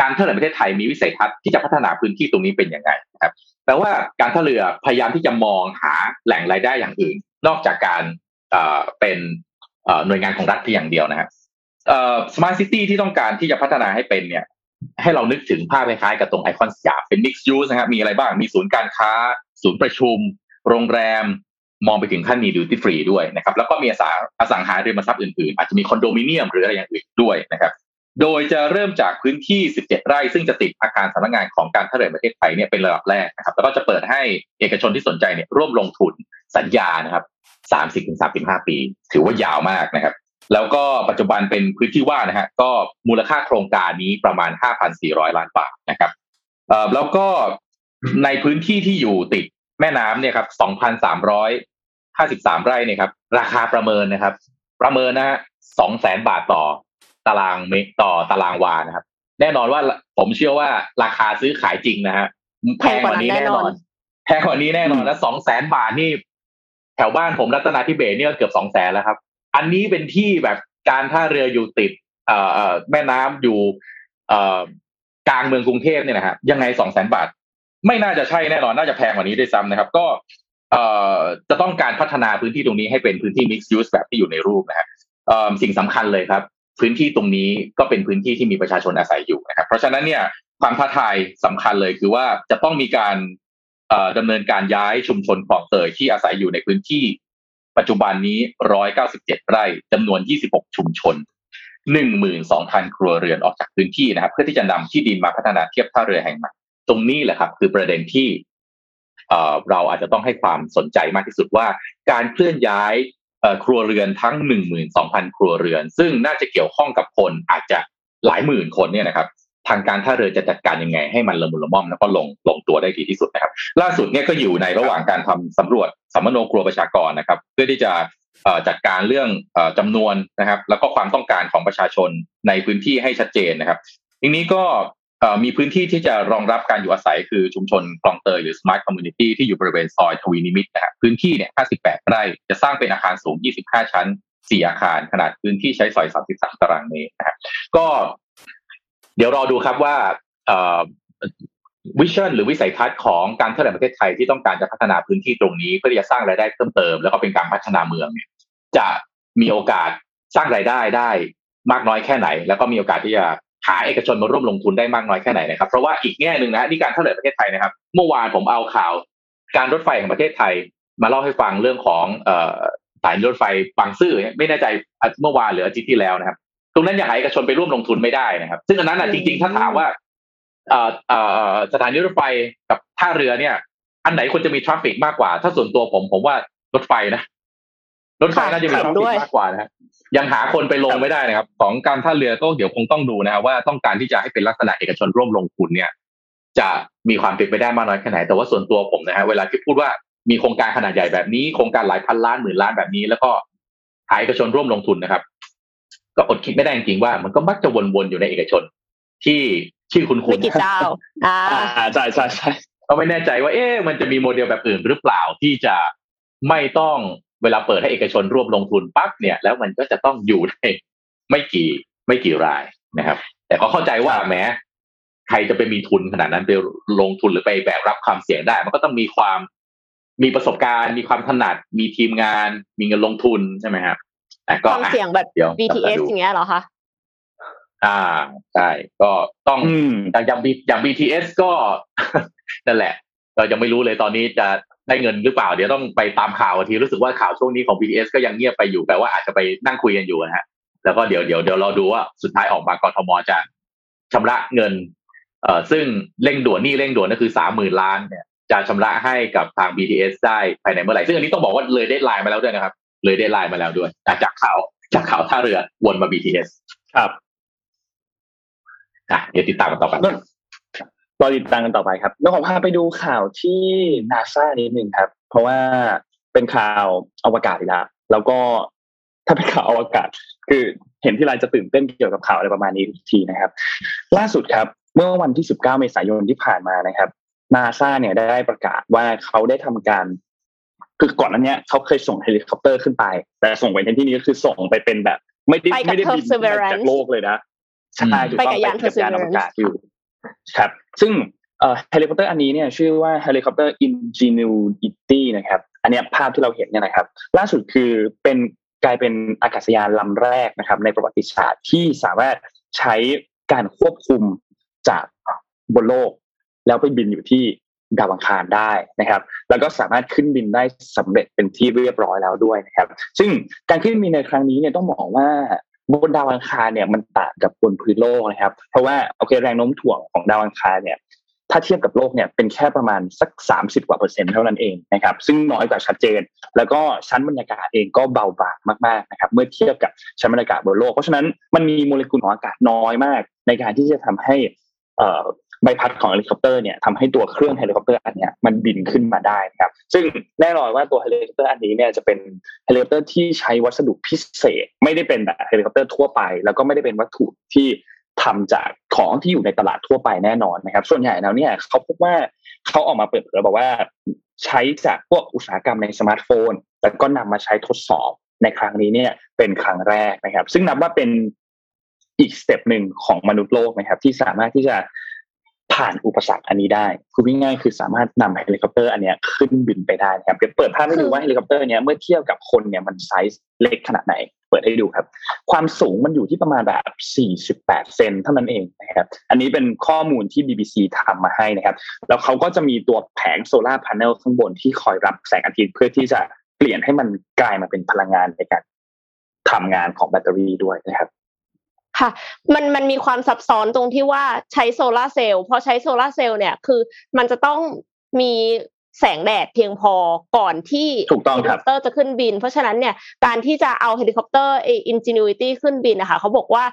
การท่าเรือแห่งประเทศไทยมีวิสัยทัศน์ที่จะพัฒนาพื้นที่ตรงนี้เป็นยังไงนะครับแปลว่าการท่าเรือพยายามที่จะมองหาแหล่งรายได้อย่างอื่น นอกจากการเป็นหน่วยงานของรัฐเพียงอย่างเดียวนะครับเอ่อ smart city ที่ต้องการที่จะพัฒนาให้เป็นเนี่ยให้เรานึกถึงภาพคล้ายๆกับตรงไอคอนสยามเป็น mixed use นะครับมีอะไรบ้างมีศูนย์การค้า ศูนย์ประชุม โรงแรมมองไปถึงขั้นมีดิวตี้ฟรีด้วยนะครับแล้วก็มีอสังอสังหาริมทรัพย์อื่นๆ อาจจะมีคอนโดมิเนียมหรืออะไรอย่างอื่นด้วยนะครับโดยจะเริ่มจากพื้นที่ 17 ไร่ ซึ่งจะติดอาคารสำนักงานของการท่าเรือประเทศไทยเนี่ยเป็นระดับแรกนะครับแล้วก็จะเปิดให้เอกชนที่สนใจเนี่ยร่วมลงทุนสัญญานะครับ30-35 ปี ถือว่ายาวมากนะครับ แล้วก็ปัจจุบันเป็นพื้นที่ว่างนะฮะก็มูลค่าโครงการนี้ประมาณ 5,400 ล้านบาทนะครับแล้วก็ในพื้นที่ที่อยู่ติด แม่น้ำเนี่ยครับ2,353ไร่เนี่ยครับ ราคาประเมินนะครับ ประเมินนะฮะ200,000บาทต่อตารางเมตรต่อตารางวานะครับ แน่นอนว่าผมเชื่อว่าราคาซื้อขายจริงนะฮะแพงกว่านี้แน่นอนแพงกว่านี้แน่นอนแล้วสองแสนบาทนี่ แถวบ้านผมรัตนาธิเบศเนี่ยเกือบสองแสนแล้วครับ อันนี้เป็นที่แบบการท่าเรืออยู่ติด เอ่อเอ่อแม่น้ำอยู่ เอ่อกลางเมืองกรุงเทพเนี่ยนะฮะยังไงสองแสนบาท ไม่น่าจะใช่แน่นอนน่าจะแพงกว่านี้ด้วยซ้ำนะครับ ก็เอ่อจะต้องการพัฒนาพื้นที่ตรงนี้ให้เป็นพื้นที่ mixed use แบบที่อยู่ในรูปนะฮะสิ่งสำคัญเลยครับ พื้นที่ตรงนี้ก็เป็นพื้นที่ที่มีประชาชนอาศัยอยู่นะครับ เพราะฉะนั้นเนี่ยความท้าทายสำคัญเลยคือว่าจะต้องมีการเอ่อดำเนินการย้ายชุมชนคลองเตยที่อาศัยอยู่ในพื้นที่ ปัจจุบันนี้ 197 ไร่จำนวน 26 ชุมชน 12,000 ครัวเรือนออกจากพื้นที่นะครับ เพื่อที่จะนำที่ดินมาพัฒนาเทียบท่าเรือแห่งใหม่ ตรงนี้แหละครับ คือประเด็นที่เราอาจจะต้องให้ความสนใจมากที่สุดว่า การเคลื่อนย้ายครัวเรือนทั้ง 12,000 ครัวเรือน ซึ่งน่าจะเกี่ยวข้องกับคนอาจจะหลายหมื่นคนเนี่ยนะครับ ทางการท่าเรือจะจัดการยังไง ให้มันละมุนละม่อมแล้วก็ลงลงตัวได้ดีที่สุดนะครับ ล่าสุดเนี่ยก็อยู่ในระหว่างการทำสำรวจสัมมโนครัวประชากรนะครับ เพื่อที่จะจัดการเรื่องเอ่อจำนวนนะครับ แล้วก็ความต้องการของประชาชนในพื้นที่ให้ชัดเจนนะครับทีนี้ก็ มีพื้นที่ที่จะรองรับการอยู่อาศัยคือชุมชนคลองเตยหรือ Smart Community ที่อยู่บริเวณซอยทวีนิมิตนะครับพื้นที่เนี่ย 58 ไร่ จะสร้างเป็นอาคารสูง 25 ชั้น 4 อาคาร ขนาดพื้นที่ใช้สอย 33 ตารางเมตรนะครับก็ เดี๋ยวรอดูครับว่าวิชั่นหรือวิสัยทัศน์ของการเท่าเรือประเทศไทยที่ต้องการจะพัฒนาพื้นที่ตรงนี้เพื่อที่จะสร้างรายได้เพิ่มเติม แล้วก็เป็นการพัฒนาเมืองเนี่ย จะมีโอกาสสร้างรายได้ได้มากน้อยแค่ไหน แล้วก็มีโอกาสที่จะ หาเอกชนมาร่วมลงทุนได้มากน้อยแค่ไหนนะครับ เพราะว่าอีกแง่หนึ่งนะนี่การเท่าเรือประเทศไทยนะครับ เมื่อวานผมเอาข่าว การรถไฟแห่งประเทศไทย มาเล่าให้ฟังเรื่องของอสายรถไฟบางซื่อไม่แน่ใจเมื่อวานหรืออาทิตย์ที่แล้วนะครับ ตรงนั้นอยากให้เอกชนไปร่วมลงทุนไม่ได้นะครับ ซึ่งอันนั้นอะจริงๆถ้าถามว่าสถานีรถไฟกับท่าเรือเนี่ย อันไหนควรจะมี traffic มากกว่า ถ้าส่วนตัวผมผมว่ารถไฟนะรถไฟน่าจะมี traffic มากกว่านะ ยังหาคนไปลงไม่ได้นะครับ ของการท่าเรือก็เดี๋ยวคงต้องดูนะครับว่าต้องการที่จะให้เป็นลักษณะเอกชนร่วมลงทุนเนี่ย จะมีความเป็นไปได้มากน้อยแค่ไหน แต่ว่าส่วนตัวผมนะฮะเวลาที่พูดว่ามีโครงการขนาดใหญ่แบบนี้โครงการหลายพันล้านหมื่นล้านแบบนี้ แล้วก็หาเอกชนร่วมลงทุนนะครับ ก็อดคิดไม่ได้จริงๆว่า มันก็มักจะวนๆอยู่ในเอกชน ที่ชื่อคุณคุไม่ณกี่เจ้าอ่าอ่าใช่ใช่ใช่ก็ไม่แน่ใจว่า เอ๊ะมันจะมีโมเดลแบบอื่นหรือเปล่าที่จะไม่ต้องเวลาเปิดให้เอกชนร่วมลงทุนปั๊บเนี่ยแล้วมันก็จะต้องอยู่ในไม่กี่ไม่กี่รายนะครับ แต่ก็เข้าใจว่าแม้ใครจะไปมีทุนขนาดนั้นไปลงทุนหรือไปแบกรับความเสี่ยงได้ มันก็ต้องมีความมีประสบการณ์ มีความถนัด มีทีมงาน มีเงินลงทุนใช่ไหมครับแต่ก็ความเสี่ยงแบบเดี๋ยว BTS ดูอย่างเงี้ยเหรอคะอ่าใช่ก็ต้องอืมอย่างอย่าง B- อย่าง BTS ก็นั่นแหละ เรายังไม่รู้เลยตอนนี้จะ ได้เงินหรือเปล่า เดี๋ยวต้องไปตามข่าวทีรู้สึกว่าข่าวช่วงนี้ของ BTS ก็ยังเงียบไปอยู่แปลว่าอาจจะไปนั่งคุยกันอยู่นะฮะแล้วก็เดี๋ยวเดี๋ยวเดี๋ยวเราดูว่าสุดท้ายออกมากทมจะชำระเงินเอ่อซึ่งเร่งด่วนหนี่เร่งด่วนก็คือสามหมื่นล้านเนี่ยจะชำระให้กับทาง BTS ได้ภายในเมื่อไหร่ ซึ่งอันนี้ต้องบอกว่าเลยได้ไลน์มาแล้วด้วยนะครับ เลยได้ไลน์มาแล้วด้วยอะจากข่าวจากข่าวท่าเรือวนมา BTS ครับอะเดี๋ยวติดตามกันต่อไป รอติดตามกันต่อไปครับแล้วผมพาไปดูข่าวที่นาซานิดนึงครับ เพราะว่าเป็นข่าวอวกาศอีกแล้วแล้วก็ถ้าเป็นข่าวอวกาศ คือเห็นทีไรจะตื่นเต้นเกี่ยวกับข่าวอะไรประมาณนี้ทุกทีนะครับ ล่าสุดครับเมื่อวันที่ 19 เมษายนที่ผ่านมานะครับนาซาเนี่ยได้ประกาศว่าเขาได้ทำการ คือก่อนหน้านั้นเนี่ยเขาเคยส่งเฮลิคอปเตอร์ขึ้นไป แต่ส่งไปในที่นี้ก็คือส่งไปเป็นแบบ ไม่ได้ไปกับไม่ได้บิน Perseverance จากโลกเลยนะใช่ถูกไปต้องกับยานไปกับยานอวกาศ Perseverance อยู่ ครับ ซึ่งเฮลิคอปเตอร์อันนี้เนี่ยชื่อว่าเฮลิคอปเตอร์ Ingenuity นะครับ อันนี้ภาพที่เราเห็นเนี่ยนะครับ ล่าสุดคือเป็นกลายเป็นอากาศยานลำแรกนะครับ ในประวัติศาสตร์ที่สามารถใช้การควบคุมจากบนโลก แล้วไปบินอยู่ที่ดาวอังคารได้นะครับ แล้วก็สามารถขึ้นบินได้สำเร็จเป็นที่เรียบร้อยแล้วด้วยนะครับ ซึ่งการขึ้นบินในครั้งนี้เนี่ยต้องบอกว่า บนดาวอังคารเนี่ยมันต่างกับบนพื้นโลกนะครับ เพราะว่าโอเคแรงโน้มถ่วงของดาวอังคารเนี่ย ถ้าเทียบกับโลกเนี่ยเป็นแค่ประมาณสัก 30 กว่าเปอร์เซ็นต์เท่านั้นเองนะครับ ซึ่งน้อยกว่าชัดเจน แล้วก็ชั้นบรรยากาศเองก็เบาบางมากๆนะครับ เมื่อเทียบกับชั้นบรรยากาศบนโลก เพราะฉะนั้นมันมีโมเลกุลของอากาศน้อยมาก ในการที่จะทำให้ ใบพัดของเฮลิคอปเตอร์เนี่ยทำให้ตัวเครื่องเฮลิคอปเตอร์อันเนี้ยมันบินขึ้นมาได้ครับ ซึ่งแน่นอนว่าตัวเฮลิคอปเตอร์อันนี้เนี่ยจะเป็นเฮลิคอปเตอร์ที่ใช้วัสดุพิเศษ ไม่ได้เป็นแบบเฮลิคอปเตอร์ทั่วไป แล้วก็ไม่ได้เป็นวัตถุที่ทำจากของที่อยู่ในตลาดทั่วไปแน่นอนนะครับ ส่วนใหญ่แล้วเนี่ยเขาพบว่าเขาออกมาเปิดเผยบอกว่า ใช้จากพวกอุตสาหกรรมในสมาร์ทโฟน แล้วก็นำมาใช้ทดสอบในครั้งนี้เนี่ยเป็นครั้งแรกนะครับ ซึ่งนับว่าเป็นอีก step หนึ่งของมนุษย์โลกนะครับ ที่สามารถที่จะ ผ่านอุปสรรคอันนี้ได้คือง่ายๆคือสามารถนำเฮลิคอปเตอร์อันนี้ขึ้นบินไปได้นะครับเดี๋ยวเปิดภาพให้ดูว่าเฮลิคอปเตอร์เนี้ยเมื่อเทียบกับคนเนี่ยมันไซส์เล็กขนาดไหน เปิดให้ดูครับ ความสูงมันอยู่ที่ประมาณแบบ 48 เซนเท่านั้นเองนะครับอันนี้เป็นข้อมูลที่ BBC ทำมาให้นะครับ แล้วเขาก็จะมีตัวแผง solar panel ข้างบนที่คอยรับแสงอาทิตย์เพื่อที่จะเปลี่ยนให้มันกลายมาเป็นพลังงานในการทำงานของแบตเตอรี่ด้วยนะครับ ค่ะ มันมันมีความซับซ้อนตรงที่ว่าใช้โซลาเซลล์พอใช้โซลาเซลล์เนี่ยคือมันจะต้องมีแสงแดดเพียงพอก่อนที่เฮลิคอปเตอร์จะขึ้นบิน เพราะฉะนั้นเนี่ยการที่จะเอาเฮลิคอปเตอร์เอ Ingenuity ขึ้นบินนะคะเขาบอกว่า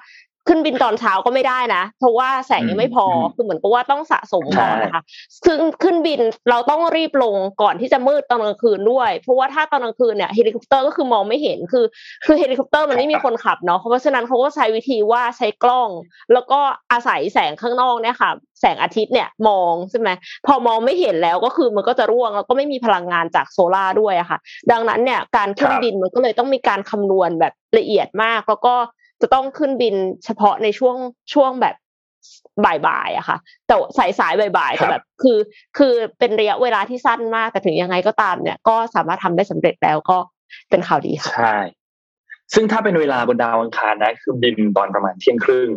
ขึ้นบินตอนเช้าก็ไม่ได้นะ เพราะว่าแสงยังไม่พอคือเหมือนกับว่าต้องสะสมก่อนนะคะคือขึ้นบินเราต้องรีบลงก่อนที่จะมืดตอนกลางคืนด้วย เพราะว่าถ้าตอนกลางคืนเนี่ยเฮลิคอปเตอร์ก็คือมองไม่เห็นคือ คือเฮลิคอปเตอร์มันไม่มีคนขับเนาะเพราะฉะนั้นเขาก็ใช้วิธีว่าใช้กล้อง แล้วก็อาศัยแสงข้างนอกเนี่ยค่ะแสงอาทิตย์เนี่ยมองใช่ไหมพอมองไม่เห็นแล้วก็คือมันก็จะร่วงแล้วก็ไม่มีพลังงานจากโซลาด้วยอะค่ะ ดังนั้นเนี่ยการขึ้นบินมันก็เลยต้องมีการคำนวณแบบละเอียดมาก แล้วก็ จะต้องขึ้นบินเฉพาะในช่วงช่วงแบบบ่ายๆอะค่ะ แต่สายสายบ่ายๆแต่แบบคือ คือเป็นระยะเวลาที่สั้นมากแต่ถึงยังไงก็ตามเนี่ย ก็สามารถทำได้สำเร็จแล้วก็เป็นข่าวดีค่ะใช่ซึ่งถ้าเป็นเวลาบนดาวอังคารนะคือบินตอนประมาณเที่ยงครึ่ง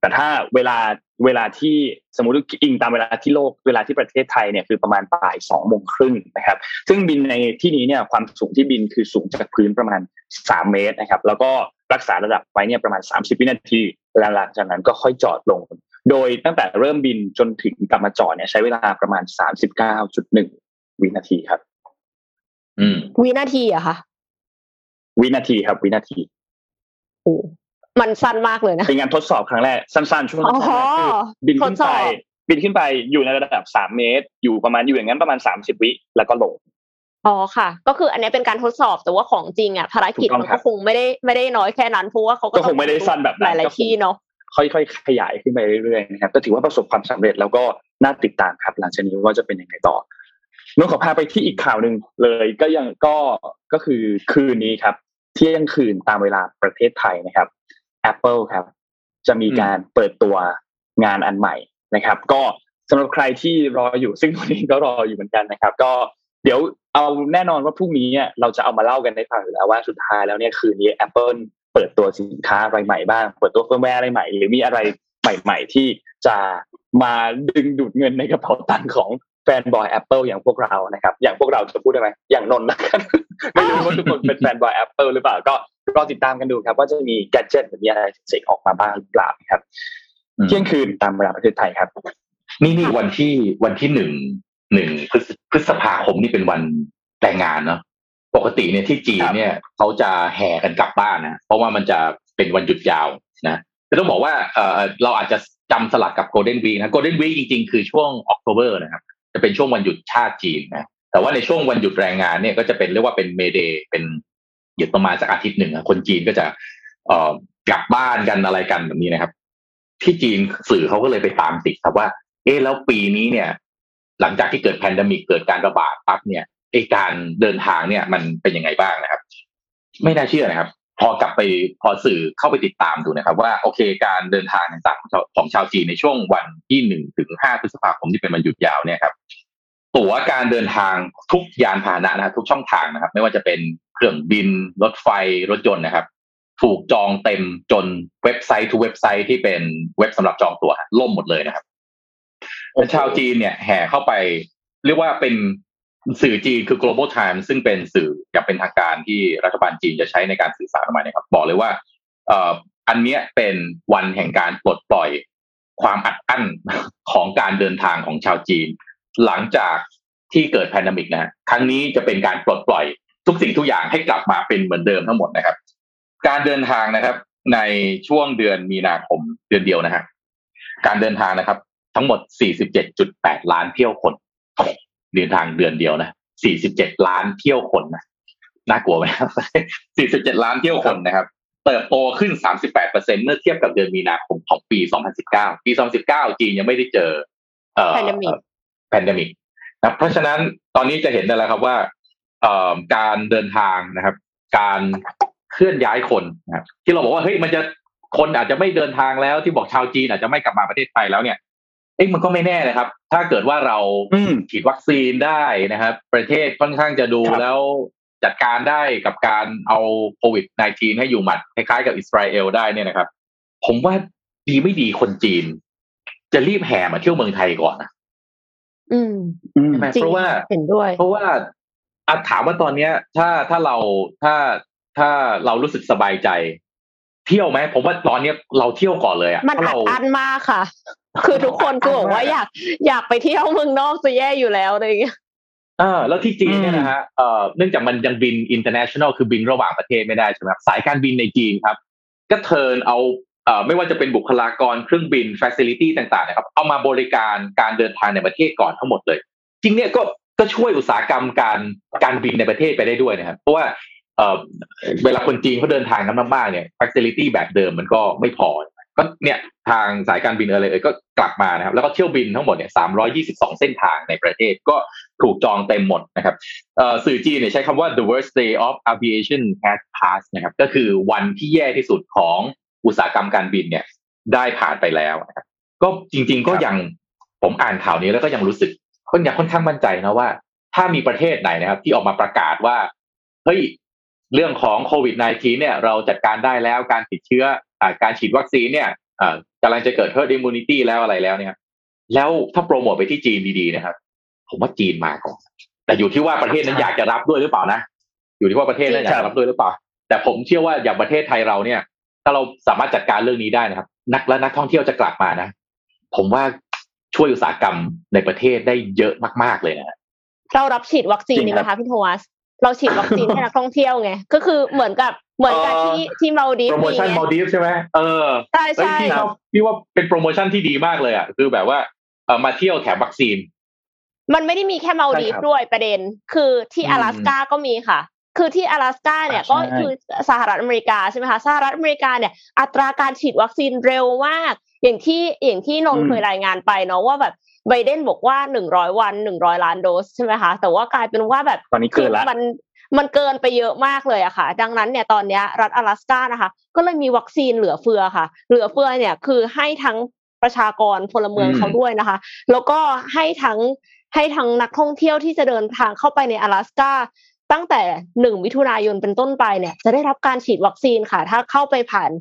แต่ถ้าเวลาเวลาที่สมมติอิงตามเวลาที่โลกเวลาที่ประเทศไทยเนี่ยคือประมาณบ่ายสองโมงครึ่งนะครับ ซึ่งบินในที่นี้เนี่ยความสูงที่บินคือสูงจากพื้นประมาณสามเมตรนะครับ แล้วก็ รักษาระดับไว้เนี่ยประมาณ 30 วินาทีแล้วหลังจากนั้นก็ค่อยจอดลง โดยตั้งแต่เริ่มบินจนถึงกลับมาจอดเนี่ยใช้เวลาประมาณ 39.1 วินาทีครับ อืม วินาทีอะคะวินาทีครับ วินาทีโอ้มันสั้นมากเลยนะเป็นงานทดสอบครั้งแรกสั้นๆช่วงแรกคือบินขึ้นไปบินขึ้นไปอยู่ในระดับสามเมตร อยู่ประมาณอยู่อย่างนั้นประมาณสามสิบวิแล้วก็ลง อ๋อค่ะ ก็คืออันนี้เป็นการทดสอบแต่ว่าของจริงอะภารกิจมันก็คงไม่ได้ไม่ได้น้อยแค่นั้นเพราะว่าเขาก็คงไม่ได้สั้นแบบหลายๆที่เนาะค่อยๆ ขยายขึ้นไปเรื่อยๆนะครับก็ถือว่าประสบความสำเร็จแล้วก็น่าติดตามครับ หลังจากนี้ว่าจะเป็นยังไงต่องั้นขอพาไปที่อีกข่าวหนึ่งเลยก็ยังก็ก็คือคืนนี้ครับ เที่ยงคืนตามเวลาประเทศไทยนะครับ Apple ครับ จะมีการเปิดตัวงานอันใหม่นะครับ ก็สำหรับใครที่รออยู่ซึ่งตัวนี้ก็รออยู่เหมือนกันนะครับ ก็เดี๋ยว เอาแน่นอนว่าพรุ่งนี้เราจะเอามาเล่ากันให้ฟังอยู่แล้วว่าสุดท้ายแล้วเนี่ยคืนนี้ Apple เปิดตัวสินค้าอะไรใหม่บ้าง เปิดตัวเฟิร์มแวร์อะไรใหม่ หรือมีอะไรใหม่ ๆ ที่จะมาดึงดูดเงินในกระเป๋าตังค์ของแฟนบอย Apple อย่างพวกเรานะครับ อย่างพวกเราจะพูดได้ไหมอย่างนนท์นะกันไม่รู้ว่าทุกคนเป็นแฟนบอย Apple หรือเปล่าก็รอติดตามกันดูครับ ว่าจะมีแกจิตหรือมีอะไรเสกออกมาบ้างหรือเปล่าครับเที่ยงคืนตามเวลาประเทศไทยครับ นี่นี่วันที่วันที่หนึ่ง หนึ่งพฤษภาคมนี่เป็นวันแต่งงานเนาะปกติเนี่ยที่จีนเนี่ยเขาจะแห่กันกลับบ้านนะเพราะว่ามันจะเป็นวันหยุดยาวนะแต่ต้องบอกว่าเออเราอาจจะจำสลับกับ Golden Week นะ Golden Week จริงๆ คือช่วง October นะครับจะเป็นช่วงวันหยุดชาติจีนนะแต่ว่าในช่วงวันหยุดแรงงานเนี่ยก็จะเป็นเรียกว่าเป็น May Day เป็นหยุดประมาณสักอาทิตย์หนึ่งคนจีนก็จะเอ่อกลับบ้านกันอะไรกันแบบนี้นะครับ ที่จีนสื่อเขาก็เลยไปตามติดครับว่า เอ๊แล้วปีนี้เนี่ย หลังจากที่เกิด pandemic เกิดการระบาดปั๊บเนี่ยไอการเดินทางเนี่ยมันเป็นยังไงบ้างนะครับ ไม่น่าเชื่อนะครับ พอกลับไปพอสื่อเข้าไปติดตามดูนะครับ ว่าโอเคการเดินทางต่างๆของชาวจีนในช่วงวันที่หนึ่งถึงห้าพฤษภาคมที่เป็นวันหยุดยาวเนี่ยครับตั๋วการเดินทางทุกยานพาหนะนะทุกช่องทางนะครับ ไม่ว่าจะเป็นเครื่องบิน รถไฟรถยนต์นะครับ ถูกจองเต็มจนเว็บไซต์ทุกเว็บไซต์ที่เป็นเว็บสำหรับจองตั๋วล่มหมดเลยนะครับ ชาวจีนเนี่ยแห่เข้าไป เรียกว่าเป็นสื่อจีนคือ global times ซึ่งเป็นสื่ออย่างเป็นทางการที่รัฐบาลจีนจะใช้ในการสื่อสารออกมาเนี่ยครับ บอกเลยว่าเอ่ออันเนี้ยเป็นวันแห่งการปลดปล่อยความอัดอั้นของการเดินทางของชาวจีน หลังจากที่เกิดแพนดมิกนะ ครั้งนี้จะเป็นการปลดปล่อยทุกสิ่งทุกอย่างให้กลับมาเป็นเหมือนเดิมทั้งหมดนะครับ การเดินทางนะครับ ในช่วงเดือนมีนาคมเดือนเดียวนะฮะการเดินทางนะครับ ทั้งหมด 47.8 ล้านเที่ยวคนเดินทางเดือนเดียวนะ 47 ล้านเที่ยวคนนะน่ากลัวไหมครับ 47 ล้านเที่ยวคนนะครับ เติบโตขึ้น 38%เมื่อเทียบกับเดือนมีนาคมของปี 2019 ปี 2019 จีนยังไม่ได้เจอเอ่อ Pandemic แพนดมิกนะเพราะฉะนั้นตอนนี้จะเห็นได้แล้วครับว่าเอ่อการเดินทางนะครับ การเคลื่อนย้ายคนนะครับที่เราบอกว่าเฮ้ยมันจะคนอาจจะไม่เดินทางแล้วที่บอกชาวจีนอาจจะไม่กลับมาประเทศไทยแล้วเนี่ย เอ๊ะมันก็ไม่แน่นะครับ ถ้าเกิดว่าเราอืมฉีดวัคซีนได้นะครับ ประเทศค่อนข้างจะดูครับแล้วจัดการได้กับการเอาโควิด -19 ให้อยู่หมัดคล้ายๆกับอิสราเอลได้เนี่ยนะครับ ผมว่าดีไม่ดีคนจีน จะรีบแห่มาเที่ยวเมืองไทยก่อนนะอืมอืมใช่ไหมจริงเพราะว่าเห็นด้วย เพราะว่าอะถามว่าตอนเนี้ย ถ้าถ้าเราถ้าถ้าเรารู้สึกสบายใจ เที่ยวไหมผมว่าตอนเนี้ยเราเที่ยวก่อนเลยอะมันเพราะอัดเราอั้นมากค่ะ คือทุกคนก็บอกว่าอยากอยากไปเที่ยวเมืองนอกจะแย่อยู่แล้วอะไรอย่างเงี้ยเออแล้วที่จีนเนี่ยอืมนะฮะเอ่อเนื่องจากมันยังบิน international คือบินระหว่างประเทศไม่ได้ใช่ไหมครับสายการบินในจีนครับ ก็เทิร์นเอาเอ่อไม่ว่าจะเป็นบุคลากรเครื่องบิน facility ต่างๆนะครับ เอามาบริการการเดินทางในประเทศก่อนทั้งหมดเลยจริงเนี่ยก็ก็ช่วยอุตสาหกรรมการการบินในประเทศไปได้ด้วยนะครับ เพราะว่า เอ่อเวลาคนจีนเขาเดินทางกันมากๆเนี่ย facility แบบเดิมมันก็ไม่พอก็เนี่ยทางสายการบินอะไรเอ่ยก็กลับมานะครับ แล้วก็เที่ยวบินทั้งหมดเนี่ย322เส้นทางในประเทศก็ถูกจองเต็มหมดนะครับเอ่อสื่อจีนเนี่ยใช้คำว่า the worst day of aviation has passed นะครับ ก็คือวันที่แย่ที่สุดของอุตสาหกรรมการบินเนี่ยได้ผ่านไปแล้วนะครับ ก็จริง ๆ ก็ยังผมอ่านข่าวนี้แล้วก็ยังรู้สึกค่อนยังค่อนข้างมั่นใจนะว่า ถ้ามีประเทศไหนนะครับ ที่ออกมาประกาศว่าเฮ้ย เรื่องของโควิด -19 เนี่ยเราจัดการได้แล้วการติดเชื้ออ่าการฉีดวัคซีนเนี่ยอ่ากำลังจะเกิด herd immunity แล้วอะไรแล้วเนี่ยแล้วถ้าโปรโมทไปที่จีนดีๆนะครับ ผมว่าจีนมาก่อน แต่อยู่ที่ว่าประเทศนั้นอยากจะรับด้วยหรือเปล่านะ อยู่ที่ว่าประเทศนั้นอยากจะรับด้วยหรือเปล่า แต่ผมเชื่อว่าอย่างประเทศไทยเราเนี่ย ถ้าเราสามารถจัดการเรื่องนี้ได้นะครับ นักและนักท่องเที่ยวจะกลับมานะ ผมว่าช่วยอุตสาหกรรมในประเทศได้เยอะมากๆเลยนะฮะเรารับฉีดวัคซีนจริงนี่ไหมครัคะบพี่โทมัส เราฉีดวัคซีนให้นักท่องเที่ยวไง ก็คือเหมือนกับเหมือนกับ เอ่อ ที่ที่มาดีฟ โปรโมชั่น ไง มาดีฟใช่ไหมเออ ใช่ เอ้ย ใช่ พี่ว่าพี่ว่าเป็นโปรโมชั่นที่ดีมากเลยอ่ะคือแบบว่าเออมาเที่ยวแถมวัคซีน มันไม่ได้มีแค่มาดีฟ ใช่ครับ ด้วยประเด็น คือที่ อืม 阿拉斯กาก็มีค่ะ คือที่阿拉斯กาเนี่ย อ่า ก็ ใช่ คือสหรัฐอเมริกาใช่ไหมคะสหรัฐอเมริกาเนี่ย อัตราการฉีดวัคซีนเร็วมาก อย่างที่อย่างที่นนท์เคยรายงานไปเนาะว่าแบบ ไบเดนบอกว่าหนึ่งร้อยวันหนึ่งร้อยล้านโดสใช่ไหมคะแต่ว่ากลายเป็นว่าแบบ ตอนนี้เกินละ คือมันมันเกินไปเยอะมากเลยอะค่ะ ดังนั้นเนี่ยตอนเนี้ยรัฐ阿拉斯กานะคะ ก็เลยมีวัคซีนเหลือเฟือค่ะ เหลือเฟือเนี่ยคือให้ทั้งประชากรพลเมือง อืม เขาด้วยนะคะ แล้วก็ให้ทั้งให้ทั้งนักท่องเที่ยวที่จะเดินทางเข้าไปใน阿拉斯กาตั้งแต่หนึ่งมิถุนายนเป็นต้นไปเนี่ย จะได้รับการฉีดวัคซีนค่ะ ถ้าเข้าไปผ่าน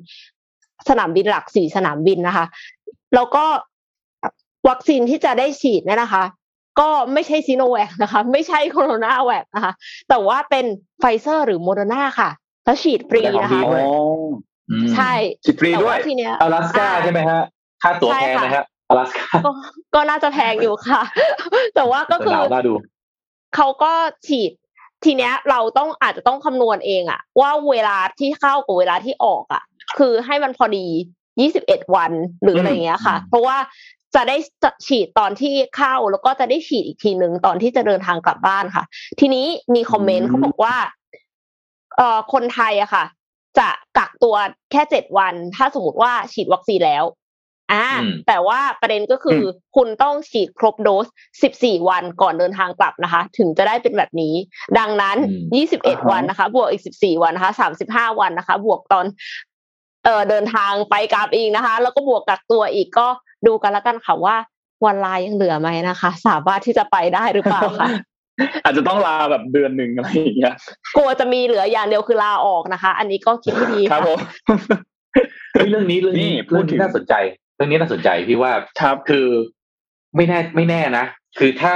สนามบินหลักสี่สนามบินนะคะ แล้วก็ วัคซีนที่จะได้ฉีดเนี่ยนะคะ ก็ไม่ใช่ซีโนแวคนะคะ ไม่ใช่โคโรนาแวคนะคะ แต่ว่าเป็นไฟเซอร์หรือโมเดอร์นาค่ะแล้วฉีดฟรีนะคะใช่ฉีดฟรีด้วยทีเนี้ยอลาสกาใช่ไหมฮะค่าตั๋วแพงไหมฮะอลาสกาก็น่าจะแพงอยู่ค่ะ แต่ว่าก็คือเขาก็ฉีดทีเนี้ยเราต้องอาจจะต้องคำนวณเองอะว่าเวลาที่เข้ากับเวลาที่ออกอะคือให้มันพอดียี่สิบเอ็ดวันหรืออะไรเงี้ยค่ะ เพราะว่า จะได้ฉีดตอนที่เข้าแล้วก็จะได้ฉีดอีกทีหนึ่งตอนที่จะเดินทางกลับบ้านค่ะ ทีนี้มีคอมเมนต์อืมเขาบอกว่า เอ่อคนไทยอะค่ะ จะกักตัวแค่เจ็ดวัน ถ้าสมมติว่าฉีดวัคซีนแล้วอ่าอืมแต่ว่าประเด็นก็คืออคุณต้องฉีดครบโดส14วันก่อนเดินทางกลับนะคะ ถึงจะได้เป็นแบบนี้ ดังนั้นอืม21วันนะคะ บวกอีก14วันนะคะ35วันนะคะ บวกตอนเอ่อเดินทางไปกลับอีกนะคะ แล้วก็บวกกักตัวอีกก็ ดูกันแล้วกันค่ะว่าวันลายังเหลือไหมนะคะ สามารถที่จะไปได้หรือเปล่าคะอาจจะต้องลาแบบเดือนหนึ่งอะไรอย่างเงี้ยกลัวจะมีเหลืออย่างเดียวคือลาออกนะคะ อันนี้ก็คิดให้ดีครับค่ะผมเฮ้ยเรื่องนี้เรื่องนี้นี่พูเรื่อดงถึนี้งน่าสนใจ เรื่องนี้น่าสนใจพี่ว่าครับคือไม่แน่ไม่แน่นะคือถ้า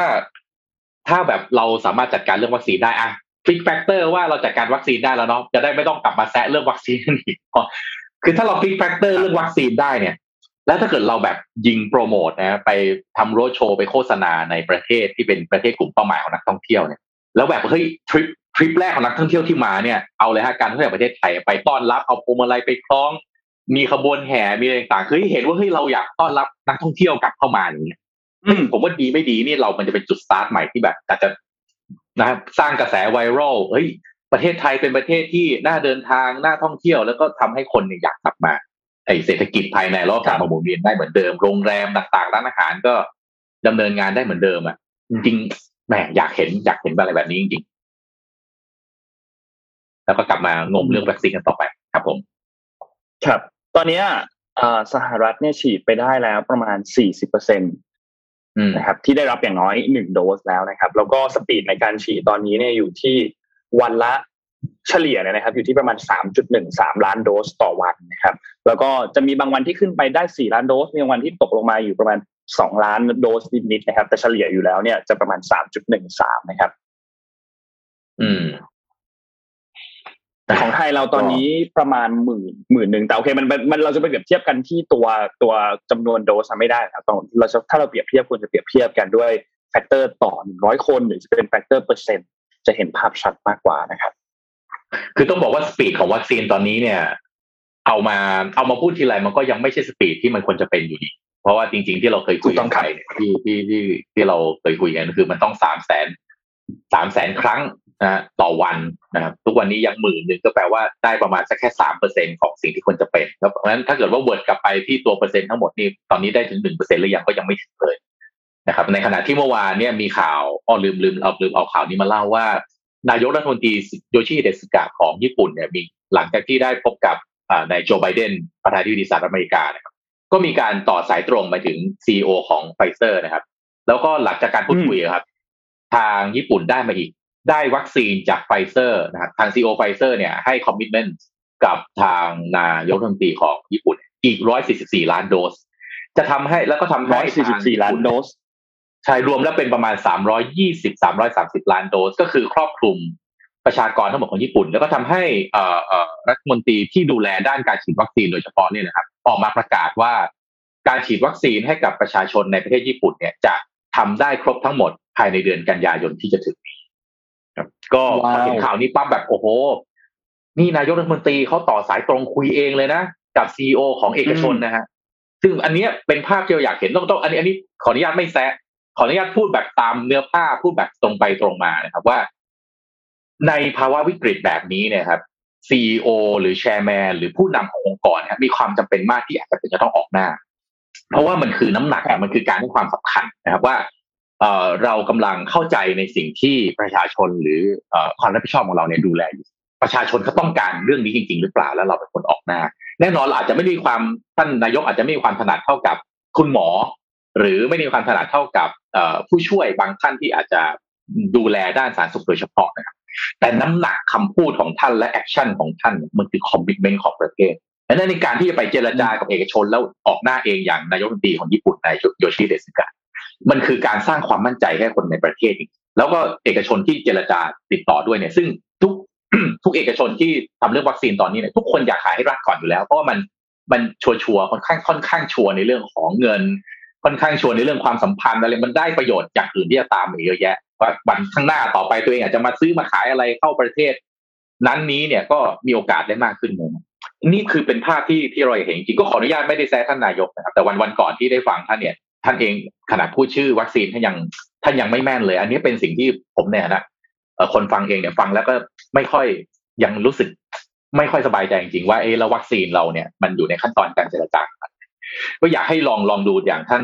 ถ้าแบบเราสามารถจัดการเรื่องวัคซีนได้อะฟิกแฟกเตอร์ว่าเราจัดการวัคซีนได้แล้วเนาะจะได้ไม่ต้องกลับมาแซะเรื่องวัคซีนกันอีกคือถ้าเราฟิกแฟกเตอร์เรื่องวัคซีนได้เนี่ย แล้วถ้าเกิดเราแบบยิงโปรโมทนะไปทำโรดโชว์ไปโฆษณาในประเทศที่เป็นประเทศกลุ่มเป้าหมายของนักท่องเที่ยวเนี่ยแล้วแบบเฮ้ยทริปทริปแรกของนักท่องเที่ยวที่มาเนี่ยเอาเลยฮะการท่องเที่ยวประเทศไทยไปต้อนรับเอาพวงมาลัยไปคล้อง มีขบวนแห่มีอะไรต่างๆคือเห็นว่าเฮ้ยเราอยากต้อนรับนักท่องเที่ยวกลับเข้ามาอย่างเงี้ยอืมผมว่าดีไม่ดีนี่เรามันจะเป็นจุดสตาร์ทใหม่ที่แบบอาจจะนะครับสร้างกระแส viral เฮ้ยประเทศไทยเป็นประเทศที่น่าเดินทางน่าท่องเที่ยว แล้วก็ทำให้คนเนี่ยอยากกลับมา ไอเศรษฐกิจภายในรอบกลับมาหมุนเวียนได้เหมือนเดิม โรงแรมต่างๆร้านอาหารก็ดำเนินงานได้เหมือนเดิมอะจริงๆแหมอยากเห็นอยากเห็นอะไรแบบนี้จริงๆแล้วก็กลับมางมเรื่องวัคซีนกันต่อไปครับผม ครับ ตอนเนี้ยสหรัฐเนี่ยฉีดไปได้แล้วประมาณ40เปอร์เซ็นต์นะครับ ที่ได้รับอย่างน้อยหนึ่งโดสแล้วนะครับ แล้วก็ speed ในการฉีดตอนนี้เนี่ยอยู่ที่วันละ เฉลี่ยเนี่ยนะครับอยู่ที่ประมาณ 3.13 ล้านโดสต่อวันนะครับแล้วก็จะมีบางวันที่ขึ้นไปได้ 4 ล้านโดสมีบางวันที่ตกลงมาอยู่ประมาณ 2 ล้านโดสนิดๆนะครับแต่เฉลี่ยอยู่แล้วเนี่ยจะประมาณ 3.13 นะครับ อืมของไทยเราตอนนี้ประมาณหมื่นหมื่นหนึ่งแต่โอเคมันมันเราจะไปเปรียบเทียบกันที่ตัวตัวจำนวนโดสไม่ได้ครับต้องเราจะถ้าเราเปรียบเทียบควรจะเปรียบเทียบกันด้วย factor ต่อหนึ่งร้อยคนหรือจะเป็น factor เปอร์เซ็นต์จะเห็นภาพชัดมากกว่านะครับ คือต้องบอกว่า speed ของวัคซีนตอนนี้เนี่ย เอามาเอามาพูดทีไรมันก็ยังไม่ใช่ speed ที่มันควรจะเป็นอยู่ดีเพราะว่าจริง ๆ ที่เราเคยคุยกันไปที่ที่ที่ที่เราเคยคุยกันคือมันต้องสามแสนสามแสนครั้งนะต่อวันนะครับทุกวันนี้ยังหมื่นหนึ่งก็แปลว่าได้ประมาณสักแค่สามเปอร์เซ็นต์ของสิ่งที่ควรจะเป็นเพราะฉะนั้นถ้าเกิดว่า convert กลับไปที่ตัวเปอร์เซ็นต์ทั้งหมดนี่ตอนนี้ได้ถึงหนึ่งเปอร์เซ็นต์หรือยังก็ยังไม่ถึงเลยนะครับ ในขณะที่เมื่อวานเนี่ยมีข่าวอ้อลืมลืมเอาลืมเอาข่าวนี้มาเล่าว่า นายกรัฐมนตรีโยชิเดสกะของญี่ปุ่นเนี่ยมีหลังจากที่ได้พบกับนายโจไบเดนประธานาธิบดีสหรัฐอเมริกานะครับก็มีการต่อสายตรงไปถึง CEO ของไฟเซอร์นะครับ แล้วก็หลังจากการพูดคุยครับ ทางญี่ปุ่นได้มาอีก ได้วัคซีนจากไฟเซอร์นะครับทาง CEO ไฟเซอร์เนี่ยให้ commitment กับทางนายกรัฐมนตรีของญี่ปุ่นอีก 144 ล้านโดส จะทำให้แล้วก็ทำให้144 ล้านโดส ใช่รวมแล้วเป็นประมาณ 320 330 ล้านโดส ก็คือครอบคลุมประชากรทั้งหมดของญี่ปุ่น แล้วก็ทำให้รัฐมนตรีที่ดูแลด้านการฉีดวัคซีนโดยเฉพาะเนี่ยนะครับออกมาประกาศว่า การฉีดวัคซีนให้กับประชาชนในประเทศญี่ปุ่นเนี่ยจะทำได้ครบทั้งหมดภายในเดือนกันยายนที่จะถึงนี้ครับก็พอเห็นข่าวนี้ปั๊บแบบโอ้โห นี่นายกรัฐมนตรีเขาต่อสายตรงคุยเองเลยนะ กับซีอของเอกชนนะฮะซึ่งอันนี้เป็นภาพที่เราอยากเห็นต้องต้องอันนี้อันนี้ขออนุญาตไม่แซะ ขออนุญาตพูดแบบตามเนื้อผ้าพูดแบบตรงไปตรงมานะครับว่า ในภาวะวิกฤตแบบนี้เนี่ยครับซีอหรือแชร์แมนหรือผู้นำขององค์กรมีความจำเป็นมากที่อาจจะเป็นจะต้องออกหน้า เพราะว่ามันคือน้ำหนักมันคือการให้ความสำคัญนะครับว่าเรากำลังเข้าใจในสิ่งที่ประชาชนหรือความรับผิดชอบของเราเนี่ยดูแลอยู่ประชาชนเขาต้องการเรื่องนี้จริง ๆ หรือเปล่าแล้วเราเป็นคนออกหน้า แน่นอนอาจจะไม่มีความท่านนายกอาจจะไม่มีความถนัดเท่ากับคุณหมอ หรือไม่มีความถนัดเท่ากับผู้ช่วยบางท่านที่อาจจะดูแลด้านสาธารณสุขโดยเฉพาะนะครับแต่น้ำหนักคำพูดของท่านและ action ของท่านมันคือ commitment ของประเทศดังนั้นในการที่จะไปเจรจากับเอกชนแล้วออกหน้าเองอย่างนายกรัฐมนตรีของญี่ปุ่นนายโยชิฮิเดะ ซูงะมันคือการสร้างความมั่นใจให้คนในประเทศ แล้วก็เอกชนที่เจรจาติดต่อด้วยเนี่ย ซึ่งทุกทุกเอกชนที่ทำเรื่องวัคซีนตอนนี้เนี่ยทุกคนอยากขายให้รัฐก่อนอยู่แล้ว เพราะว่ามันมันชัวร์ค่อนข้างค่อนข้างชัวร์ในเรื่องของเงิน ค่อนข้างชวร์ในเรื่องความสัมพันธ์อะไรมันได้ประโยชน์จากอื่นที่จะตามมาเยอะแยะว่าวันข้างหน้าต่อไปตัวเองอาจจะมาซื้อมาขายอะไรเข้าประเทศ นั้นนี้เนี่ยก็มีโอกาสได้มากขึ้นเลยนี่คือเป็นภาพที่ที่เราเห็นจริงก็ขออนุญาตไม่ได้แซะท่านนายกนะครับแต่วันวันก่อนที่ได้ฟังท่านเนี่ย ท่านเองขนาดพูดชื่อวัคซีนท่านยังท่านยังไม่แม่นเลย อันนี้เป็นสิ่งที่ผมเนี่ยนะคนฟังเองเนี่ยฟังแล้วก็ไม่ค่อยยังรู้สึกไม่ค่อยสบายใจจริงๆว่าเออแล้ววัคซีนเราเนี่ยมันอยู่ในขั้นตอนการเจรจา ก็อยากให้ลองลองดูอย่างท่าน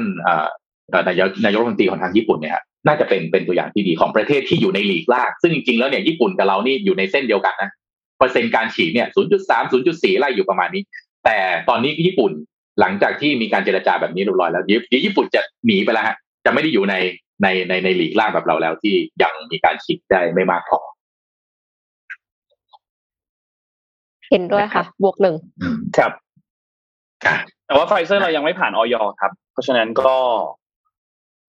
นายกนายกรัฐมนตรีของทางญี่ปุ่นเนี่ยน่าจะเป็นเป็นตัวอย่างที่ดีของประเทศที่อยู่ในหลีกล่างซึ่งจริงๆแล้วเนี่ยญี่ปุ่นกับเรานี่อยู่ในเส้นเดียวกันนะเปอร์เซ็นต์การฉีดเนี่ย 0.3 0.4ไล่อยู่ประมาณนี้ แต่ตอนนี้ญี่ปุ่นหลังจากที่มีการเจรจาแบบนี้เรียบร้อยแล้วเดี๋ยวญี่ปุ่นจะหนีไปแล้วฮะจะไม่ได้อยู่ในในในในหลีกล่างแบบเราแล้วที่ยังมีการฉีดได้ไม่มากพอเห็นด้วยค่ะ บวกหนึ่งครับ แต่ว่าไฟเซอร์เรายังไม่ผ่านออยครับ เพราะฉะนั้นก็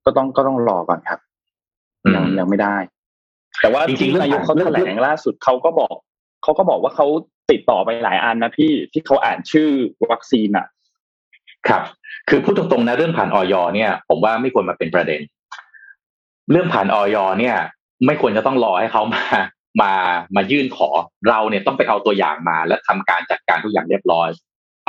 ก็ต้องก็ต้องรอก่อนครับยังยังไม่ได้ แต่ว่าจริงๆนายกเขาแถลงล่าสุดเขาก็บอกเขาก็บอกว่าเขาติดต่อไปหลายอันนะพี่ที่เขาอ่านชื่อวัคซีนอะ ครับ คือพูดตรงๆนะเรื่องผ่านออยเนี่ย ผมว่าไม่ควรมาเป็นประเด็น เรื่องผ่านออยเนี่ย ไม่ควรจะต้องรอให้เขามามามายื่นขอเราเนี่ยต้องไปเอาตัวอย่างมา และทำการจัดการทุกอย่างเรียบร้อย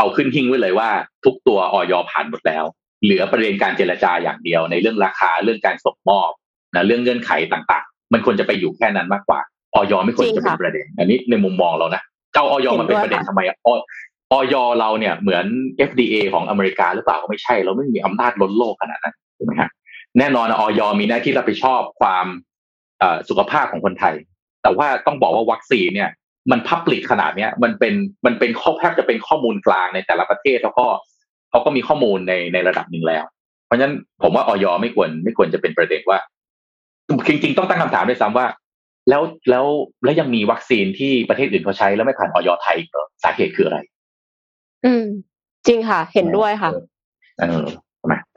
เอาขึ้นทิ้งไว้เลยว่า ทุกตัวออยผ่านหมดแล้ว เหลือประเด็นการเจรจาอย่างเดียว ในเรื่องราคาเรื่องการส่งมอบนะเรื่องเงื่อนไขต่างๆ มันควรจะไปอยู่แค่นั้นมากกว่าออยไม่ควรจะเป็นประเด็น อันนี้ในมุมมองเรานะเจ้าออยมาเป็นประเด็นทำไมอออยเราเนี่ยเหมือน FDA ของอเมริกาหรือเปล่าก็ไม่ใช่เราไม่มีอำนาจล้นโลกขนาดนั้นถูกไหมฮะแน่นอนออยมีหน้าที่รับผิดชอบความสุขภาพของคนไทย แต่ว่าต้องบอกว่าวัคซีนเนี่ย มันพับลิกขนาดเนี้ยมันเป็นมันเป็นข้อแทบจะเป็นข้อมูลกลางในแต่ละประเทศแล้วก็เขาก็มีข้อมูลในในระดับหนึ่งแล้ว เพราะฉะนั้นผมว่าออยไม่ควรไม่ควรจะเป็นประเด็นว่า จริง ๆ ต้องตั้งคำถามด้วยซ้ำว่า แล้วแล้วแล้วยังมีวัคซีนที่ประเทศอื่นเขาใช้แล้วไม่ผ่านออยไทยเหรอสาเหตุคืออะไร อืม จริงค่ะ เห็นด้วยค่ะเออ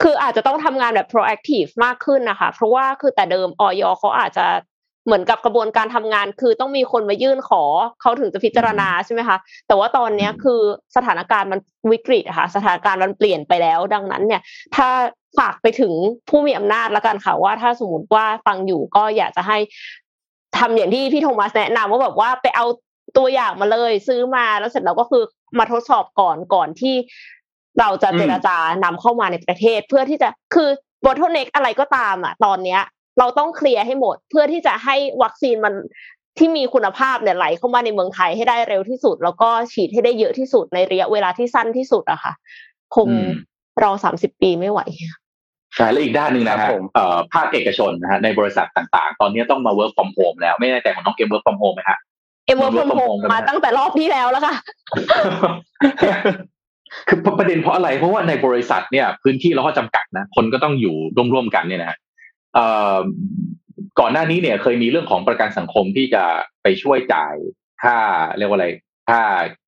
คืออาจจะต้องทำงานแบบ proactive มากขึ้นนะคะ เพราะว่าคือแต่เดิมออยเขาอาจจะ เหมือนกับกระบวนการทำงาน คือต้องมีคนมายื่นขอเขาถึงจะพิจารณาใช่ไหมคะแต่ว่าตอนนี้คือสถานการณ์มันวิกฤตค่ะสถานการณ์มันเปลี่ยนไปแล้ว ดังนั้นเนี่ย ถ้าฝากไปถึงผู้มีอำนาจแล้วกันค่ะว่าถ้าสมมติว่าฟังอยู่ก็อยากจะให้ทำอย่างที่พี่โทมัสแนะนำว่าแบบว่าไปเอาตัวอย่างมาเลยซื้อมาแล้วเสร็จแล้วก็คือมาทดสอบก่อนก่อนที่เราจะเจรจานำเข้ามาในประเทศเพื่อที่จะคือบอทเน็กอะไรก็ตามอะ ตอนเนี้ย เราต้องเคลียร์ให้หมด เพื่อที่จะให้วัคซีนมันที่มีคุณภาพเนี่ยไหลเข้ามาในเมืองไทยให้ได้เร็วที่สุด แล้วก็ฉีดให้ได้เยอะที่สุดในระยะเวลาที่สั้นที่สุดอะค่ะ คงรอสามสิบปีไม่ไหวใช่แล้วอีกด้านหนึ่งนะครับภาคเอกชนนะฮะในบริษัทต่างๆ ตอนนี้ต้องมา work from home แล้วไม่แน่ใจของน้องเกม work from home ไหมฮะเอ็ม work from home มาตั้งแต่รอบที่แล้วแล้วค่ะคือประเด็นเพราะอะไรเพราะว่าในบริษัทเนี่ย พื้นที่เราก็จำกัดนะ คนก็ต้องอยู่ร่วมๆกันเนี่ยนะฮะ ก่อนหน้านี้เนี่ยเคยมีเรื่องของประกันสังคมที่จะไปช่วยจ่ายค่าเรียกว่าอะไรค่า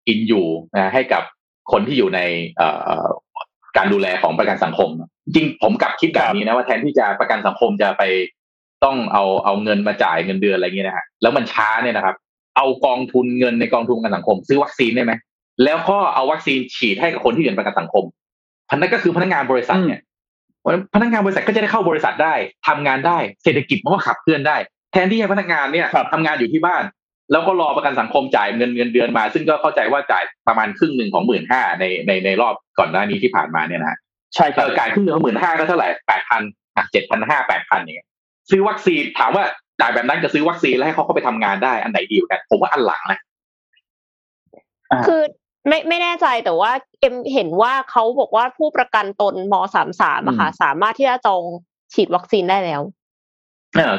กินอยู่นะให้กับคนที่อยู่ในการดูแลของประกันสังคม จริงผมกลับคิดแบบนี้นะว่าแทนที่จะประกันสังคมจะไปต้องเอาเอาเงินมาจ่ายเงินเดือนอะไรเงี้ยนะฮะแล้วมันช้าเนี่ยนะครับ เอากองทุนเงินในกองทุนประกันสังคม ซื้อวัคซีนได้ไหมแล้วก็เอาวัคซีนฉีดให้กับคนที่เรียนประกันสังคมพนักก็คือพนักงานบริษัทเนี่ย พนักงานบริษัทก็จะได้เข้าบริษัทได้ทำงานได้เศรษฐกิจมันก็ขับเคลื่อนได้ แทนที่ให้พนักงานเนี่ยทำงานอยู่ที่บ้าน แล้วก็รอประกันสังคมจ่ายเงินเงินเดือนมา ซึ่งก็เข้าใจว่าจ่ายประมาณครึ่งหนึ่งของหมื่นห้าในในในรอบก่อนหน้านี้ที่ผ่านมาเนี่ยนะใช่ครับจ่ายครึ่งหนึ่งของหมื่นห้าก็เท่าไหร่แปดพันเจ็ดพันห้าแปดพันอย่างเงี้ยซื้อวัคซีนถามว่าจ่ายแบบนั้นจะซื้อวัคซีนแล้วให้เขาเข้าไปทำงานได้อันไหนดีกัน ผมว่าอันหลังนะคือ ไม่ไม่แน่ใจแต่ว่าเอ็มเห็นว่าเขาบอกว่าผู้ประกันตนมสามสามอะค่ะสามารถที่จะจองฉีดวัคซีนได้แล้ว